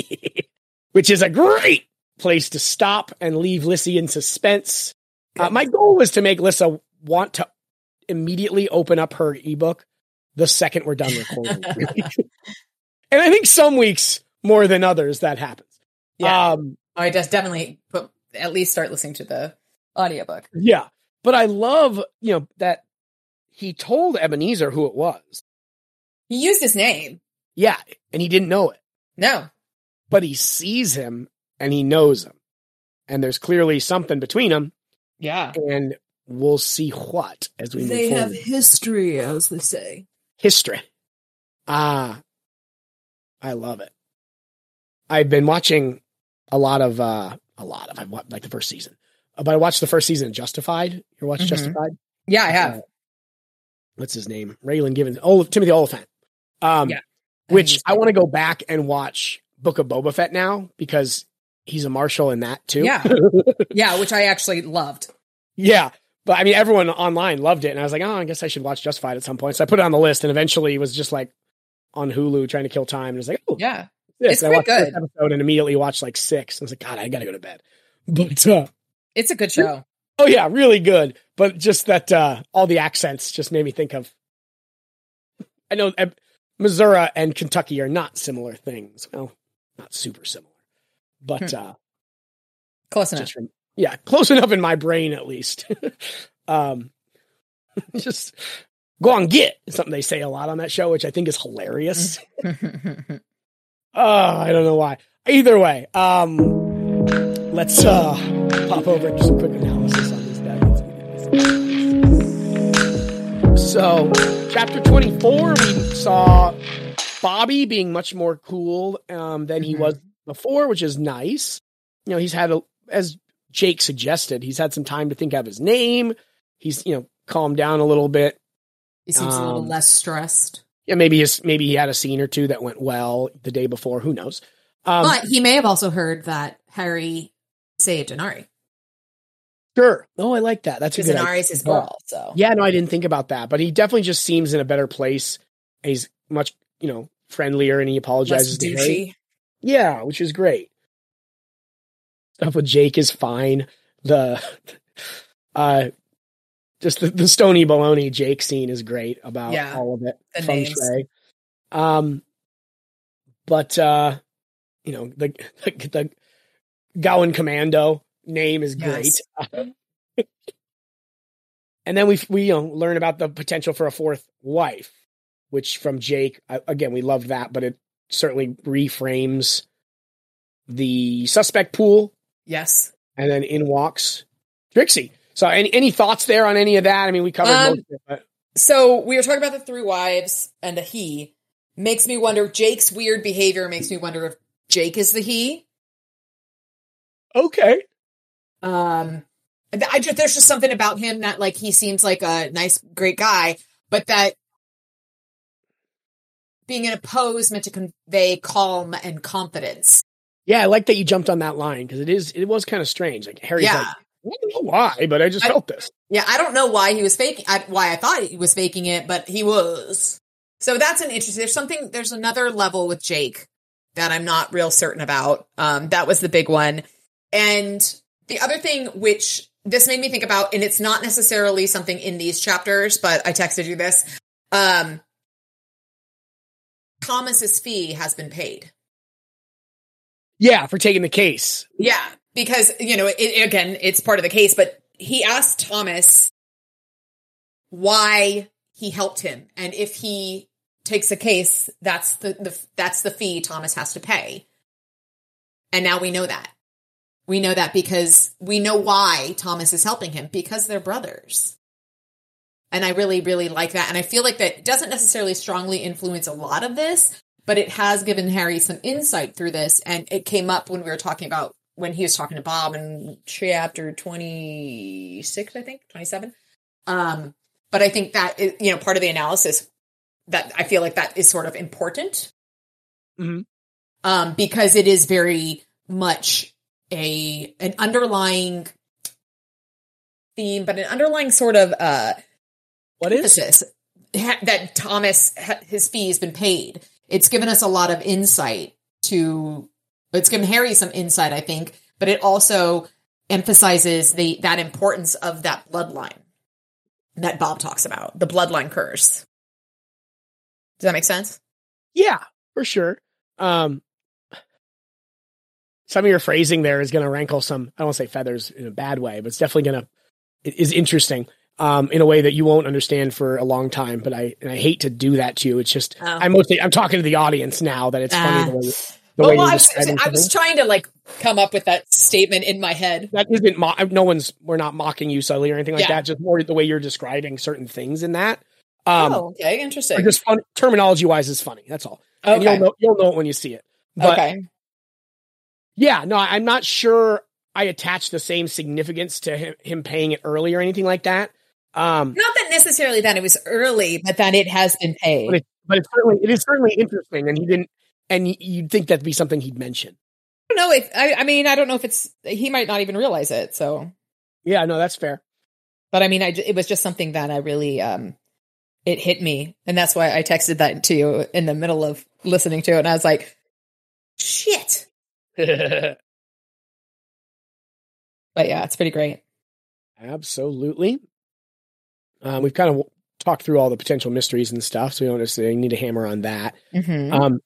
*laughs* Which is a great place to stop and leave Lissy in suspense. Uh, my goal was to make Lissa want to immediately open up her ebook the second we're done recording. *laughs* and I think some weeks more than others that happens. Yeah. Um, I just definitely put at least start listening to the audiobook. yeah. But I love, you know, that he told Ebenezer who it was. He used his name. Yeah. And he didn't know it, No. but he sees him and he knows him. And there's clearly something between them. Yeah. And we'll see what as we move They have forward. history, as they say. History. Ah, I love it. I've been watching a lot of, uh, a lot of, I've watched like the first season, Uh, but I watched the first season of Justified. You watched Mhm. Justified? Yeah, I have. Uh, what's his name? Raylan Givens. Oh, Timothy Olyphant. Um, Yeah. which I want to go back and watch Book of Boba Fett now because he's a marshal in that too. Yeah. *laughs* yeah, which I actually loved. Yeah. But I mean, everyone online loved it. And I was like, oh, I guess I should watch Justified at some point. So I put it on the list and eventually it was just like on Hulu trying to kill time. And I was like, oh, Yeah. this. It's And I watched the good. episode and immediately watched like six. I was like, God, I got to go to bed. *laughs* But, uh, It's a good show. *laughs* oh yeah, really good. But just that, uh, all the accents just made me think of, I know uh, Missouri and Kentucky are not similar things. Well, not super similar, but, Hmm. uh, Close enough. just yeah, close enough in my brain at least. *laughs* um, *laughs* just go on get something they say a lot on that show, which I think is hilarious. Mm-hmm. *laughs* Oh, I don't know why. Either way, um, let's uh pop over and do some quick analysis on these. So, chapter twenty-four, we saw Bobby being much more cool um, than he Mhm. was before, which is nice. You know, he's had a, as Jake suggested, he's had some time to think of his name. He's you know calmed down a little bit. He seems a little Um, less stressed. Yeah, maybe his maybe he had a scene or two that went well the day before. Who knows? Um, but he may have also heard that Harry saved Inari. Sure. Oh, I like that. That's Because good. Inari's his girl, so Yeah, no, I didn't think about that, but he definitely just seems in a better place. He's much, you know, friendlier, and he apologizes to Harry. Yeah, which is great. Stuff with Jake is fine. The, uh, just the, the Stony Baloney Jake scene is great about Yeah, all of it. the feng names. shui. Um, but uh, you know the the, the Gowan Commando name is great. *laughs* and then we we you know learn about the potential for a fourth wife, which from Jake again we love that, but it certainly reframes the suspect pool, Yes. and then in walks Trixie. So any any thoughts there on any of that? I mean, we covered Um, most of it, but So we were talking about the three wives and the he. Makes me wonder. Jake's weird behavior makes me wonder if Jake is the he. okay. Um, I just, there's just something about him that like he seems like a nice, great guy, but that being in a pose meant to convey calm and confidence. Yeah, I like that you jumped on that line because it is it was kind of strange. Like Harry's Yeah. like, I don't know why, but I just I- felt this. Yeah, I don't know why he was faking. I, why I thought he was faking it, but he was. So that's an interesting. There's something. There's another level with Jake that I'm not real certain about. Um, that was the big one, and the other thing, which this made me think about, and it's not necessarily something in these chapters, but I texted you this. Um, Thomas's fee has been paid. Yeah, for taking the case. Yeah, because you know, it, again, it's part of the case. But he asked Thomas why he helped him, and if he takes a case, that's the, the that's the fee Thomas has to pay. And now we know that. We know that because we know why Thomas is helping him because they're brothers. And I really, really like that. And I feel like that doesn't necessarily strongly influence a lot of this, but it has given Harry some insight through this. And it came up when we were talking about when he was talking to Bob in chapter 26, I think, 27. Um, but I think that is, you know part of the analysis that I feel like that is sort of important Mhm. um, because it is very much a an underlying theme, but an underlying sort of uh, What is? ha- that Thomas ha- his fee has been paid. It's given us a lot of insight to. It's given Harry some insight, I think, but it also emphasizes the that importance of that bloodline that Bob talks about, the bloodline curse. Does that make sense? Yeah, for sure. Um, some of your phrasing there is going to rankle some. I don't say feathers in a bad way, but it's definitely going to it is interesting um, in a way that you won't understand for a long time. But I and I hate to do that to you. It's just Oh. I'm mostly I'm talking to the audience now that it's funny Ah. the way, the well, way well, I was, I was trying to like come up with that statement in my head. that isn't mo- no one's we're not mocking you subtly or anything like Yeah. that. Just more the way you're describing certain things in that. Um, oh, okay, interesting. just fun terminology wise is funny. That's all. And you'll know you'll know it when you see it. But okay, Yeah, no, I'm not sure I attach the same significance to him, him paying it early or anything like that. Um, not that necessarily that it was early, but that it has been paid. but, it, but it's certainly it is certainly interesting, and he didn't, and you'd think that'd be something he'd mention. I don't know if I, I mean I don't know if it's he might not even realize it. So, Yeah, no, that's fair. but I mean, I j- it was just something that I really um it hit me, and that's why I texted that to you in the middle of listening to it, and I was like, shit. *laughs* But yeah, it's pretty great. Absolutely. Um, we've kind of talked through all the potential mysteries and stuff, so we don't necessarily need to hammer on that. Mm-hmm. Um,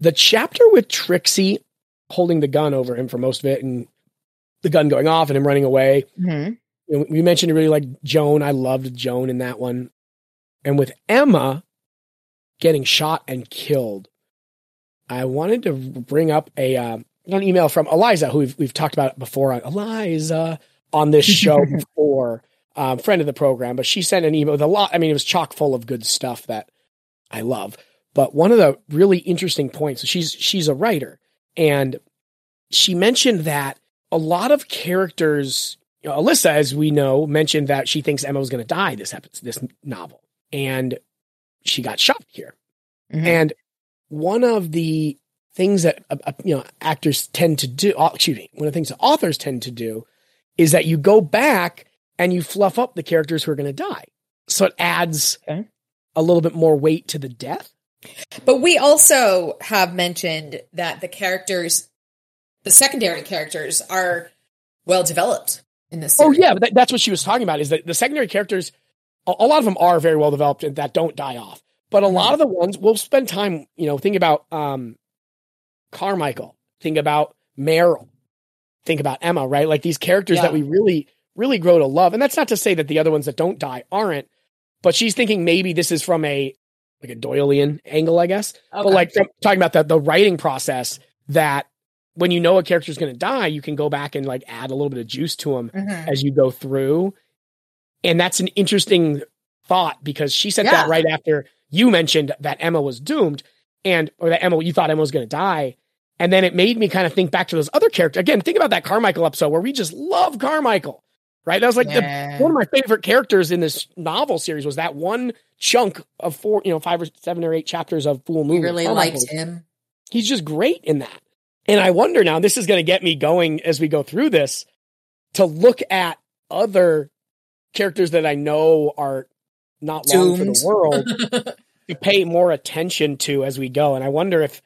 the chapter with Trixie holding the gun over him for most of it, and the gun going off and him running away. mm-hmm. you know, we mentioned really like Joan. I loved Joan in that one. And with Emma getting shot and killed, I wanted to bring up a uh, an email from Eliza, who we've, we've talked about before on Eliza on this show *laughs* before, um, friend of the program. But she sent an email with a lot. I mean, it was chock full of good stuff that I love. But one of the really interesting points, she's she's a writer, and she mentioned that a lot of characters you know, Alyssa, as we know, mentioned that she thinks Emma was going to die this episode, this novel, and she got shot here. Mhm. And one of the things that uh, uh, you know actors tend to do, excuse me, one of the things that authors tend to do is that you go back and you fluff up the characters who are going to die, so it adds Okay. a little bit more weight to the death. But we also have mentioned that the characters, the secondary characters, are well developed in this. Oh yeah, but that, that's what she was talking about. Is that the secondary characters? A, a lot of them are very well developed and that don't die off. But a lot of the ones we'll spend time. You know, think about um, Carmichael. Think about Meryl. Think about Emma. Right, like these characters Yeah. that we really, really grow to love. And that's not to say that the other ones that don't die aren't. But she's thinking maybe this is from a like a Doylean angle, I guess. But like talking about the the writing process that when you know a character is going to die, you can go back and like add a little bit of juice to them Mhm. as you go through. And that's an interesting thought because she said Yeah. that right after you mentioned that Emma was doomed and or that Emma you thought Emma was going to die. And then it made me kind of think back to those other characters. Again, think about that Carmichael episode where we just love Carmichael. Right? That was like the one of my favorite characters in this novel series was that one chunk of four, you know, five or seven or eight chapters of Fool Moon. We really oh Carmichael. liked him. He's just great in that. And I wonder now, this is going to get me going as we go through this to look at other characters that I know are not long for the world *laughs* to pay more attention to as we go. And I wonder if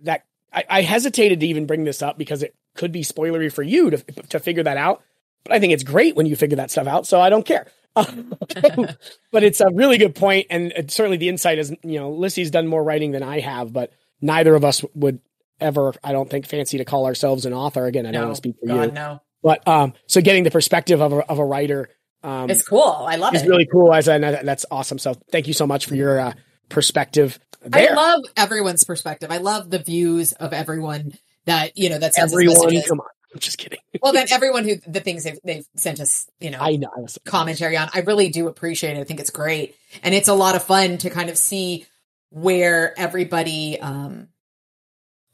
that, I, I hesitated to even bring this up because it could be spoilery for you to, to figure that out. But I think it's great when you figure that stuff out. So I don't care. *laughs* but it's a really good point, and it- certainly the insight is you know Lissy's done more writing than I have, but neither of us would ever, I don't think, fancy to call ourselves an author. Again, I don't want to speak for God, you, no. but um, so getting the perspective of a, of a writer um, It's cool. I love is it. It's really cool. As and that's awesome. So thank you so much for your uh, perspective there. I love everyone's perspective. I love the views of everyone that you know that sends us Everyone, come on, I'm just kidding. Well, then *laughs* everyone who the things they've, they've sent us, you know, I know. I was, commentary on. I really do appreciate it. I think it's great. And it's a lot of fun to kind of see where everybody um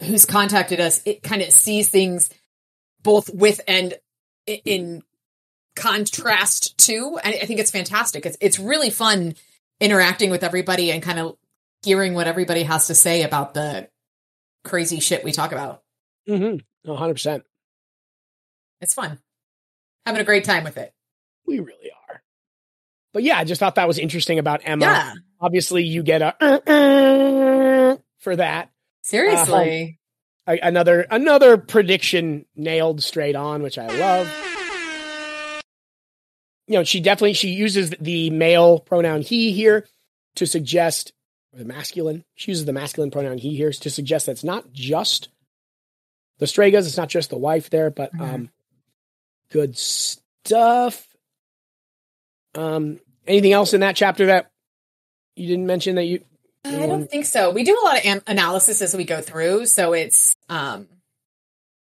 who's contacted us it kind of sees things both with and in contrast to. And I think it's fantastic. It's it's really fun interacting with everybody and kind of hearing what everybody has to say about the crazy shit we talk about. Mm-hmm. 100%. It's fun. Having a great time with it. We really are. But yeah, I just thought that was interesting about Emma. Yeah. Obviously, you get a uh, uh, for that. Seriously. A- another another prediction nailed straight on, which I love. You know, she definitely she uses the male pronoun he here to suggest or the masculine. She uses the masculine pronoun he here to suggest that it's not just the Stregas, it's not just the wife there, but Mhm. um good stuff. Um anything else in that chapter that you didn't mention that you I don't think so. We do a lot of an- analysis as we go through, so it's um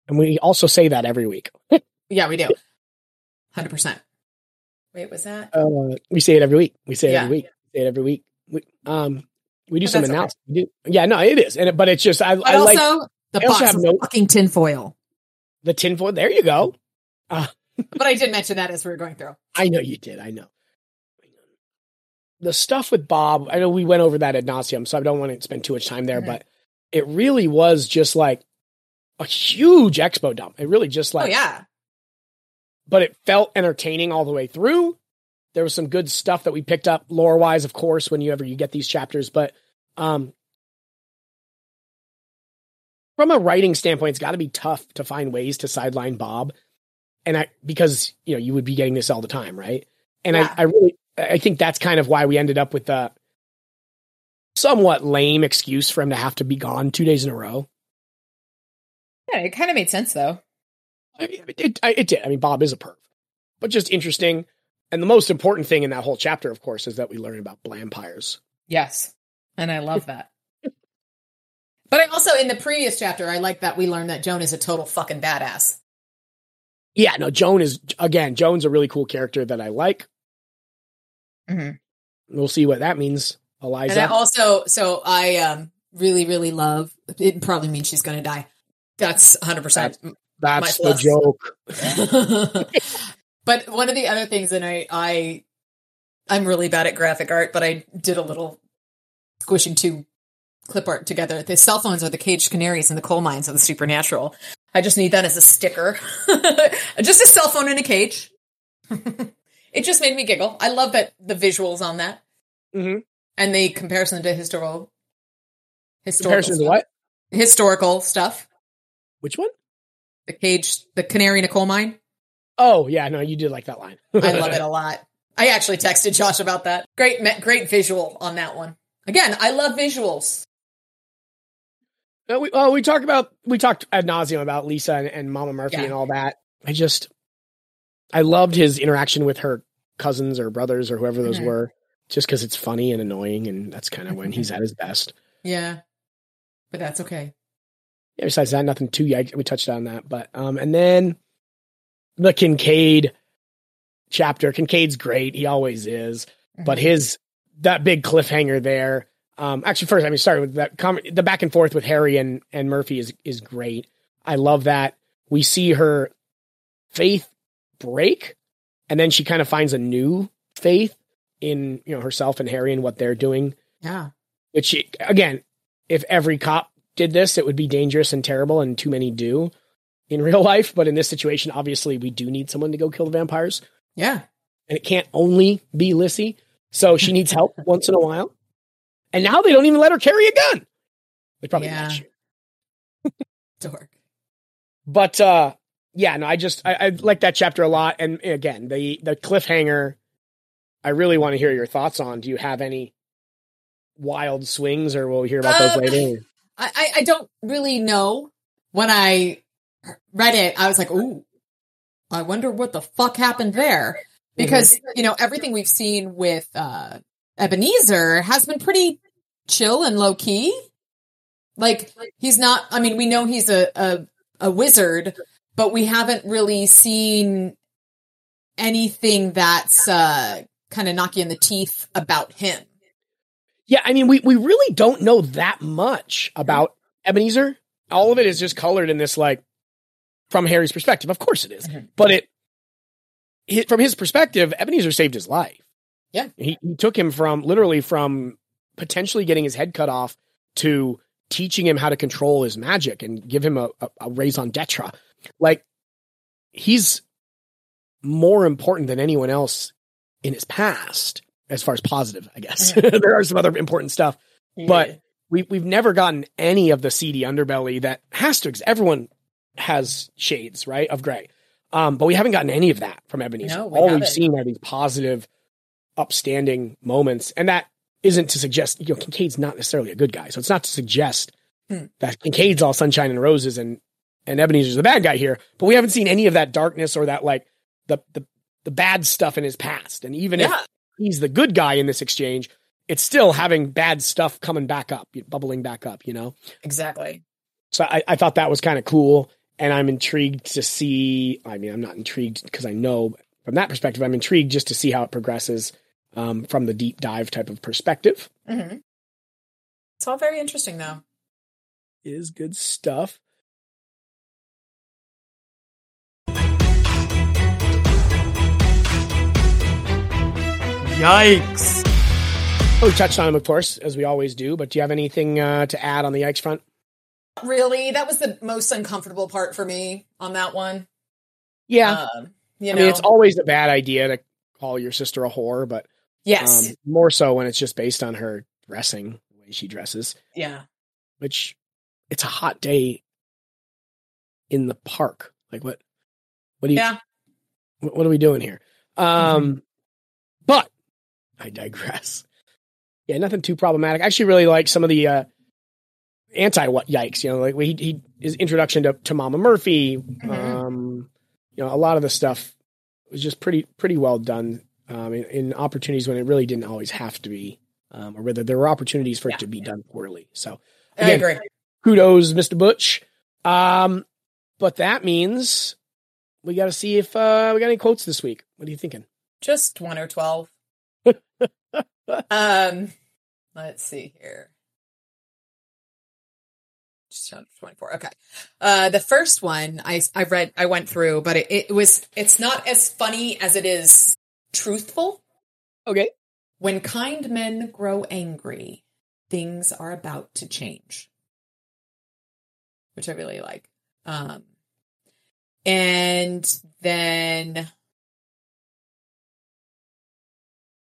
and we also say that every week. *laughs* yeah, we do. 100%. Wait, was that? Uh, we say it every week. We say it Yeah. every week. We say it every week. We, um, we do But some that's okay. analysis. We do, yeah, no, it is, and it, but it's just I, But I like also the I also box have of no- fucking tinfoil. the tinfoil. There you go. *laughs* But I did mention that as we were going through. I know you did. I know. The stuff with Bob, I know we went over that at nauseum, so I don't want to spend too much time there, Mhm. but it really was just like a huge expo dump. It really just like, oh yeah. but it felt entertaining all the way through. There was some good stuff that we picked up lore wise, of course, when you ever you get these chapters, but um from a writing standpoint, it's got to be tough to find ways to sideline Bob, and I because you know you would be getting this all the time, right? And Yeah. I, I really, I think that's kind of why we ended up with the somewhat lame excuse for him to have to be gone two days in a row. Yeah, it kind of made sense though. I mean, it, it, it did. I mean, Bob is a perv, but just interesting. And the most important thing in that whole chapter, of course, is that we learn about blampires. Yes. And I love that. But I also in the previous chapter, I like that we learned that Joan is a total fucking badass. Yeah, no, Joan is again. Joan's a really cool character that I like. Mhm. We'll see what that means. And Eliza. I also so I um really, really love it probably means she's gonna die. That's hundred percent That's my the joke. *laughs* but one of the other things, and I, I, I'm really bad at graphic art, but I did a little squishing two clip art together. The cell phones are the caged canaries and the coal mines of the supernatural. I just need that as a sticker. *laughs* just a cell phone in a cage. *laughs* it just made me giggle. I love that the visuals on that hmm and the comparison to historical, historical, Comparison to stuff. what? historical stuff. Which one? The cage, the canary in a coal mine. Oh, yeah, no, you did like that line. I love *laughs* it a lot. I actually texted Josh about that. Great, great visual on that one. Again, I love visuals. Uh, we, well, we talk about we talked ad nauseum about Lisa and, and Mama Murphy Yeah. and all that. I just I loved his interaction with her cousins or brothers or whoever those Mhm. were, just because it's funny and annoying, and that's kind of when he's at his best. Yeah, but that's okay. Yeah, besides that, nothing too yikes. We touched on that, but um, and then the Kincaid chapter. Kincaid's great. He always is. but his that big cliffhanger there. Um, actually, first, I mean, starting with that com- the back and forth with Harry and and Murphy is is great. I love that we see her faith break, and then she kind of finds a new faith in you know herself and Harry and what they're doing. Yeah, Which again, if every cop did this, it would be dangerous and terrible, and too many do in *laughs* real life. But in this situation, obviously, we do need someone to go kill the vampires yeah. and it can't only be Lissy. So she needs help *laughs* once in a while. And now they don't even let her carry a gun. They probably Yeah. you. *laughs* Dork. But uh yeah, no, I just I, I like that chapter a lot. And again, the the cliffhanger, I really want to hear your thoughts on. Do you have any wild swings or we'll hear about Uh, those later? I, I, I don't really know. When I read it, I was like, "Ooh, I wonder what the fuck happened there." Because you know everything we've seen with uh, Ebenezer has been pretty chill and low key. Like he's not. I mean, we know he's a a, a wizard, but we haven't really seen anything that's uh, kind of knock you in the teeth about him. Yeah, I mean, we, we really don't know that much about Ebenezer. All of it is just colored in this, like, from Harry's perspective. Of course it is. Mhm. But it, hi- from his perspective, Ebenezer saved his life. Yeah. He, he took him from literally from potentially getting his head cut off to teaching him how to control his magic and give him a, a, a raison d'etre. Like he's more important than anyone else in his past, as far as positive, I guess. *laughs* there are some other important stuff, but we we've never gotten any of the seedy underbelly that has to. Everyone has shades, right, of gray, um, but we haven't gotten any of that from Ebenezer. No, we All we've seen are these positive, upstanding moments, and that isn't to suggest you know Kincaid's not necessarily a good guy. So it's not to suggest Hmm. that Kincaid's all sunshine and roses and and Ebenezer's the bad guy here. But we haven't seen any of that darkness or that like the the the bad stuff in his past. And even yeah, if he's the good guy in this exchange, it's still having bad stuff coming back up, bubbling back up, you know? exactly. So I, I thought that was kind of cool. And I'm intrigued to see, I mean, I'm not intrigued because I know from that perspective, I'm intrigued just to see how it progresses um, from the deep dive type of perspective. hmm It's all very interesting, though. Is good stuff. Yikes. Oh, we touched on him, of course, as we always do. But do you have anything uh, to add on the yikes front? Really, that was the most uncomfortable part for me on that one. Yeah, Um, you I know, mean, it's always a bad idea to call your sister a whore, but yes, um, more so when it's just based on her dressing, the way she dresses. yeah, Which it's a hot day in the park. Like what? What do you? yeah. What, what are we doing here? Um, but I digress. Yeah, nothing too problematic. I actually really like some of the uh, anti what yikes. You know, like he he his introduction to, to Mama Murphy. Um, you know, a lot of the stuff was just pretty pretty well done. Um, in, in opportunities when it really didn't always have to be, um, or whether there were opportunities for Yeah. it to be done poorly. So I agree. kudos, Mr. Butch. Um, but that means we got to see if uh, we got any quotes this week. What are you thinking? Just one or twelve. *laughs* um, let's see here. Just twenty-four. Okay. Uh, the first one I I read I went through, but it, it was it's not as funny as it is truthful. Okay. When kind men grow angry, things are about to change. Which I really like. Um, and then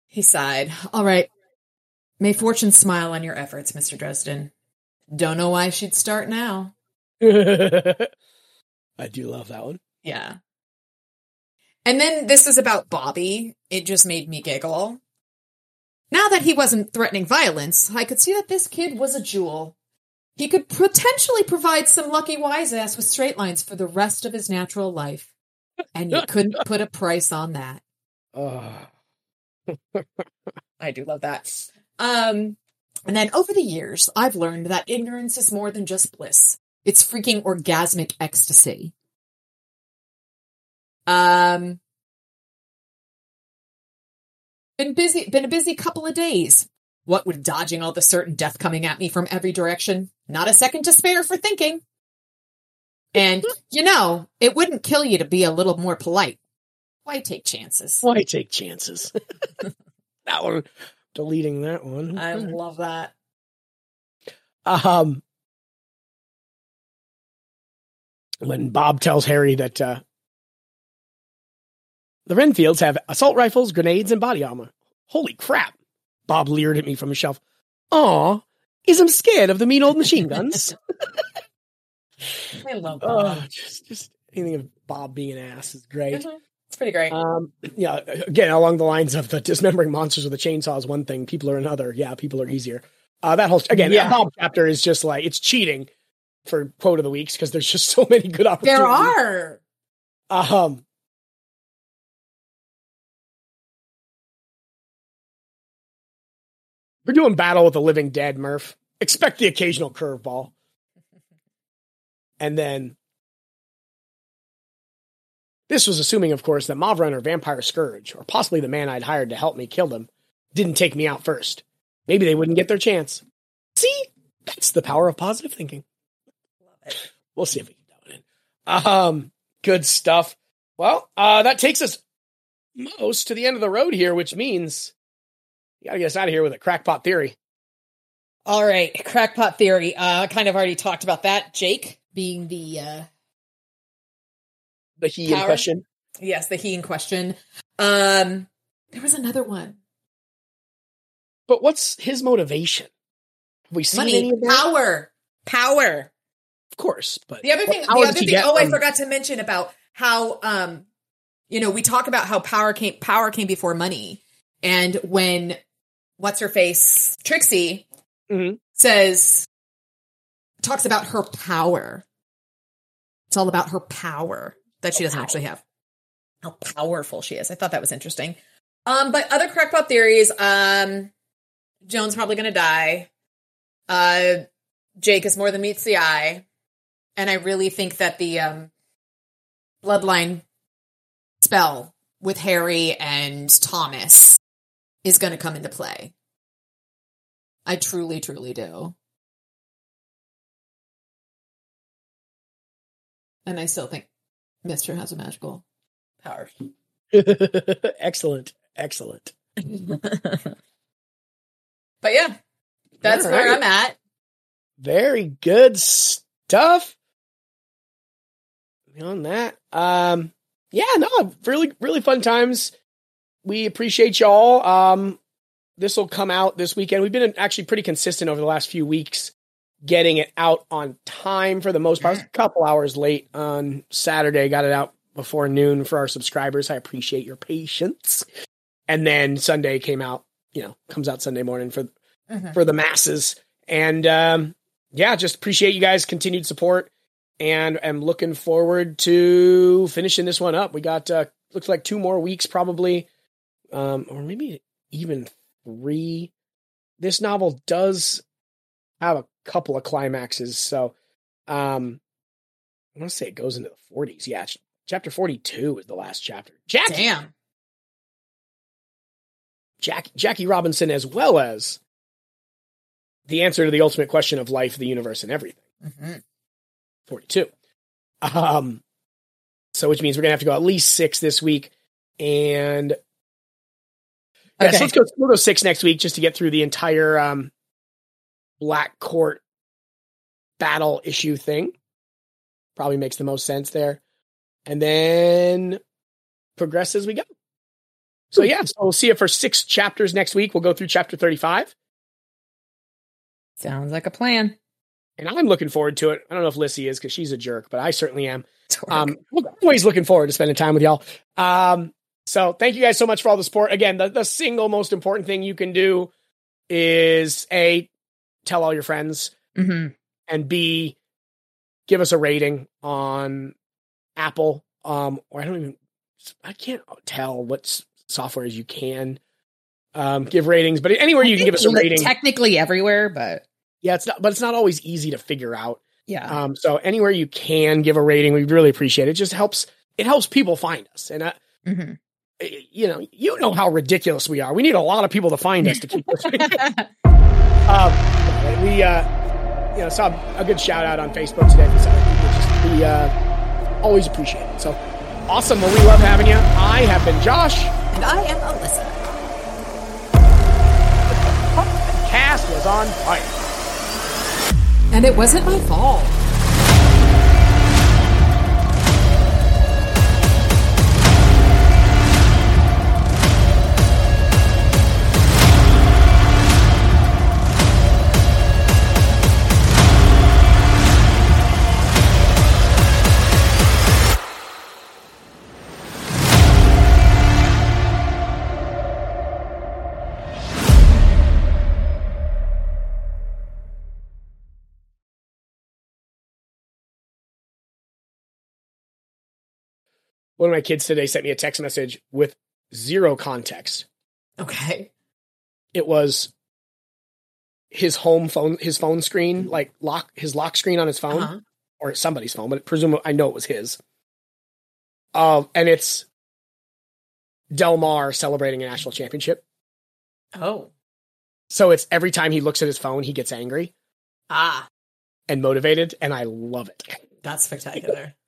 he sighed. All right. May fortune smile on your efforts, Mr. Dresden. Don't know why she'd start now. *laughs* I do love that one. Yeah. And then this is about Bobby. It just made me giggle. Now that he wasn't threatening violence, I could see that this kid was a jewel. He could potentially provide some lucky wise ass with straight lines for the rest of his natural life. And you couldn't *laughs* put a price on that. Oh. *laughs* I do love that. Um, and then over the years, I've learned that ignorance is more than just bliss. It's freaking orgasmic ecstasy. Um, been busy, been a busy couple of days. What with dodging all the certain death coming at me from every direction, not a second to spare for thinking. And, you know, it wouldn't kill you to be a little more polite. Why take chances? Why take chances? *laughs* that one, deleting that one. I love that. Um, when Bob tells Harry that uh, the Renfields have assault rifles, grenades, and body armor. Holy crap! Bob leered at me from his shelf. Aw, is I'm scared of the mean old machine guns. *laughs* I love oh, that. just, just anything of Bob being an ass is great. Mhm. It's pretty great. Um, yeah, again, along the lines of the dismembering monsters with a chainsaw is one thing, people are another. Yeah, people are easier. Uh, that whole again, Yeah. that Bob chapter is just like it's cheating for quote of the weeks because there's just so many good opportunities. there are. Um, we're doing battle with the living dead, Murph. Expect the occasional curveball. And then this was assuming, of course, that Mavran or Vampire Scourge, or possibly the man I'd hired to help me kill them, didn't take me out first. Maybe they wouldn't get their chance. See, that's the power of positive thinking. We'll see if we can do it. Um, good stuff. Well, uh, that takes us most to the end of the road here, which means gotta get us out of here with a crackpot theory. All right, crackpot theory. Uh, I kind of already talked about that. Jake being the uh, The he in question. yes, the he in question. Um, there was another one. But what's his motivation? Have we seen any Money, of that? power, power. Of course, but The other thing, the other thing. Oh, I forgot to mention about how, um, you know, we talk about how power came, power came before money, and when what's her face, Trixie, Mhm. says, talks about her power. It's all about her power that she doesn't actually have. How powerful she is. I thought that was interesting. Um, but other crackpot theories. Um, Joan's probably going to die. Uh, Jake is more than meets the eye. And I really think that the um, bloodline spell with Harry and Thomas is going to come into play. I truly, truly do. And I still think Mister has a magical power. *laughs* excellent, excellent. *laughs* but yeah, that's All where. I'm at. Very good stuff. Beyond that, um, yeah, no, really, really fun times. We appreciate y'all. Um, this will come out this weekend. We've been actually pretty consistent over the last few weeks, getting it out on time for the most part. I was a couple hours late on Saturday. Got it out before noon for our subscribers. I appreciate your patience. And then Sunday came out. You know, comes out Sunday morning for Mhm. for the masses. And um, yeah, just appreciate you guys' continued support, and am looking forward to finishing this one up. We got uh, looks like two more weeks probably, um, or maybe even three. This novel does have a couple of climaxes, so um, I want to say it goes into the forties. Yeah, chapter forty-two is the last chapter. Jackie, Damn. Jack, Jackie Robinson, as well as the answer to the ultimate question of life, the universe, and everything. Mhm. 42. Um, so which means we're gonna have to go at least six this week, and yeah, Okay. so let's go. We'll go six next week just to get through the entire um, Black Court battle issue thing. Probably makes the most sense there, and then progress as we go. So yeah, so we'll see it for six chapters next week. We'll go through chapter thirty-five. Sounds like a plan. and I'm looking forward to it. I don't know if Lissy is because she's a jerk, but I certainly am. Um, always looking forward to spending time with y'all. Um, so thank you guys so much for all the support. Again, the, the single most important thing you can do is a tell all your friends Mhm. and b give us a rating on Apple. Um, or I don't even I can't tell what softwares you can um, give ratings, but anywhere you can give us a rating. Technically everywhere, but yeah, it's not, but it's not always easy to figure out. yeah. Um, so anywhere you can give a rating, we really appreciate it. It just helps. It helps people find us, and uh, Mhm. You know, you know how ridiculous we are. We need a lot of people to find us to keep *laughs* listening. *laughs* um, we, uh, you know, saw a good shout out on Facebook today for some people. Just we uh, always appreciate it. So awesome. Well, we love having you. I have been Josh. and I am Alyssa. The cast was on fire. And it wasn't my fault. One of my kids today sent me a text message with zero context. Okay. it was his home phone, his phone screen, like lock his lock screen on his phone Uh-huh. or somebody's phone, but presumably I know it was his. Um, and it's Del Mar celebrating a national championship. Oh. So it's every time he looks at his phone, he gets angry Ah, and motivated, and I love it. that's spectacular. *laughs*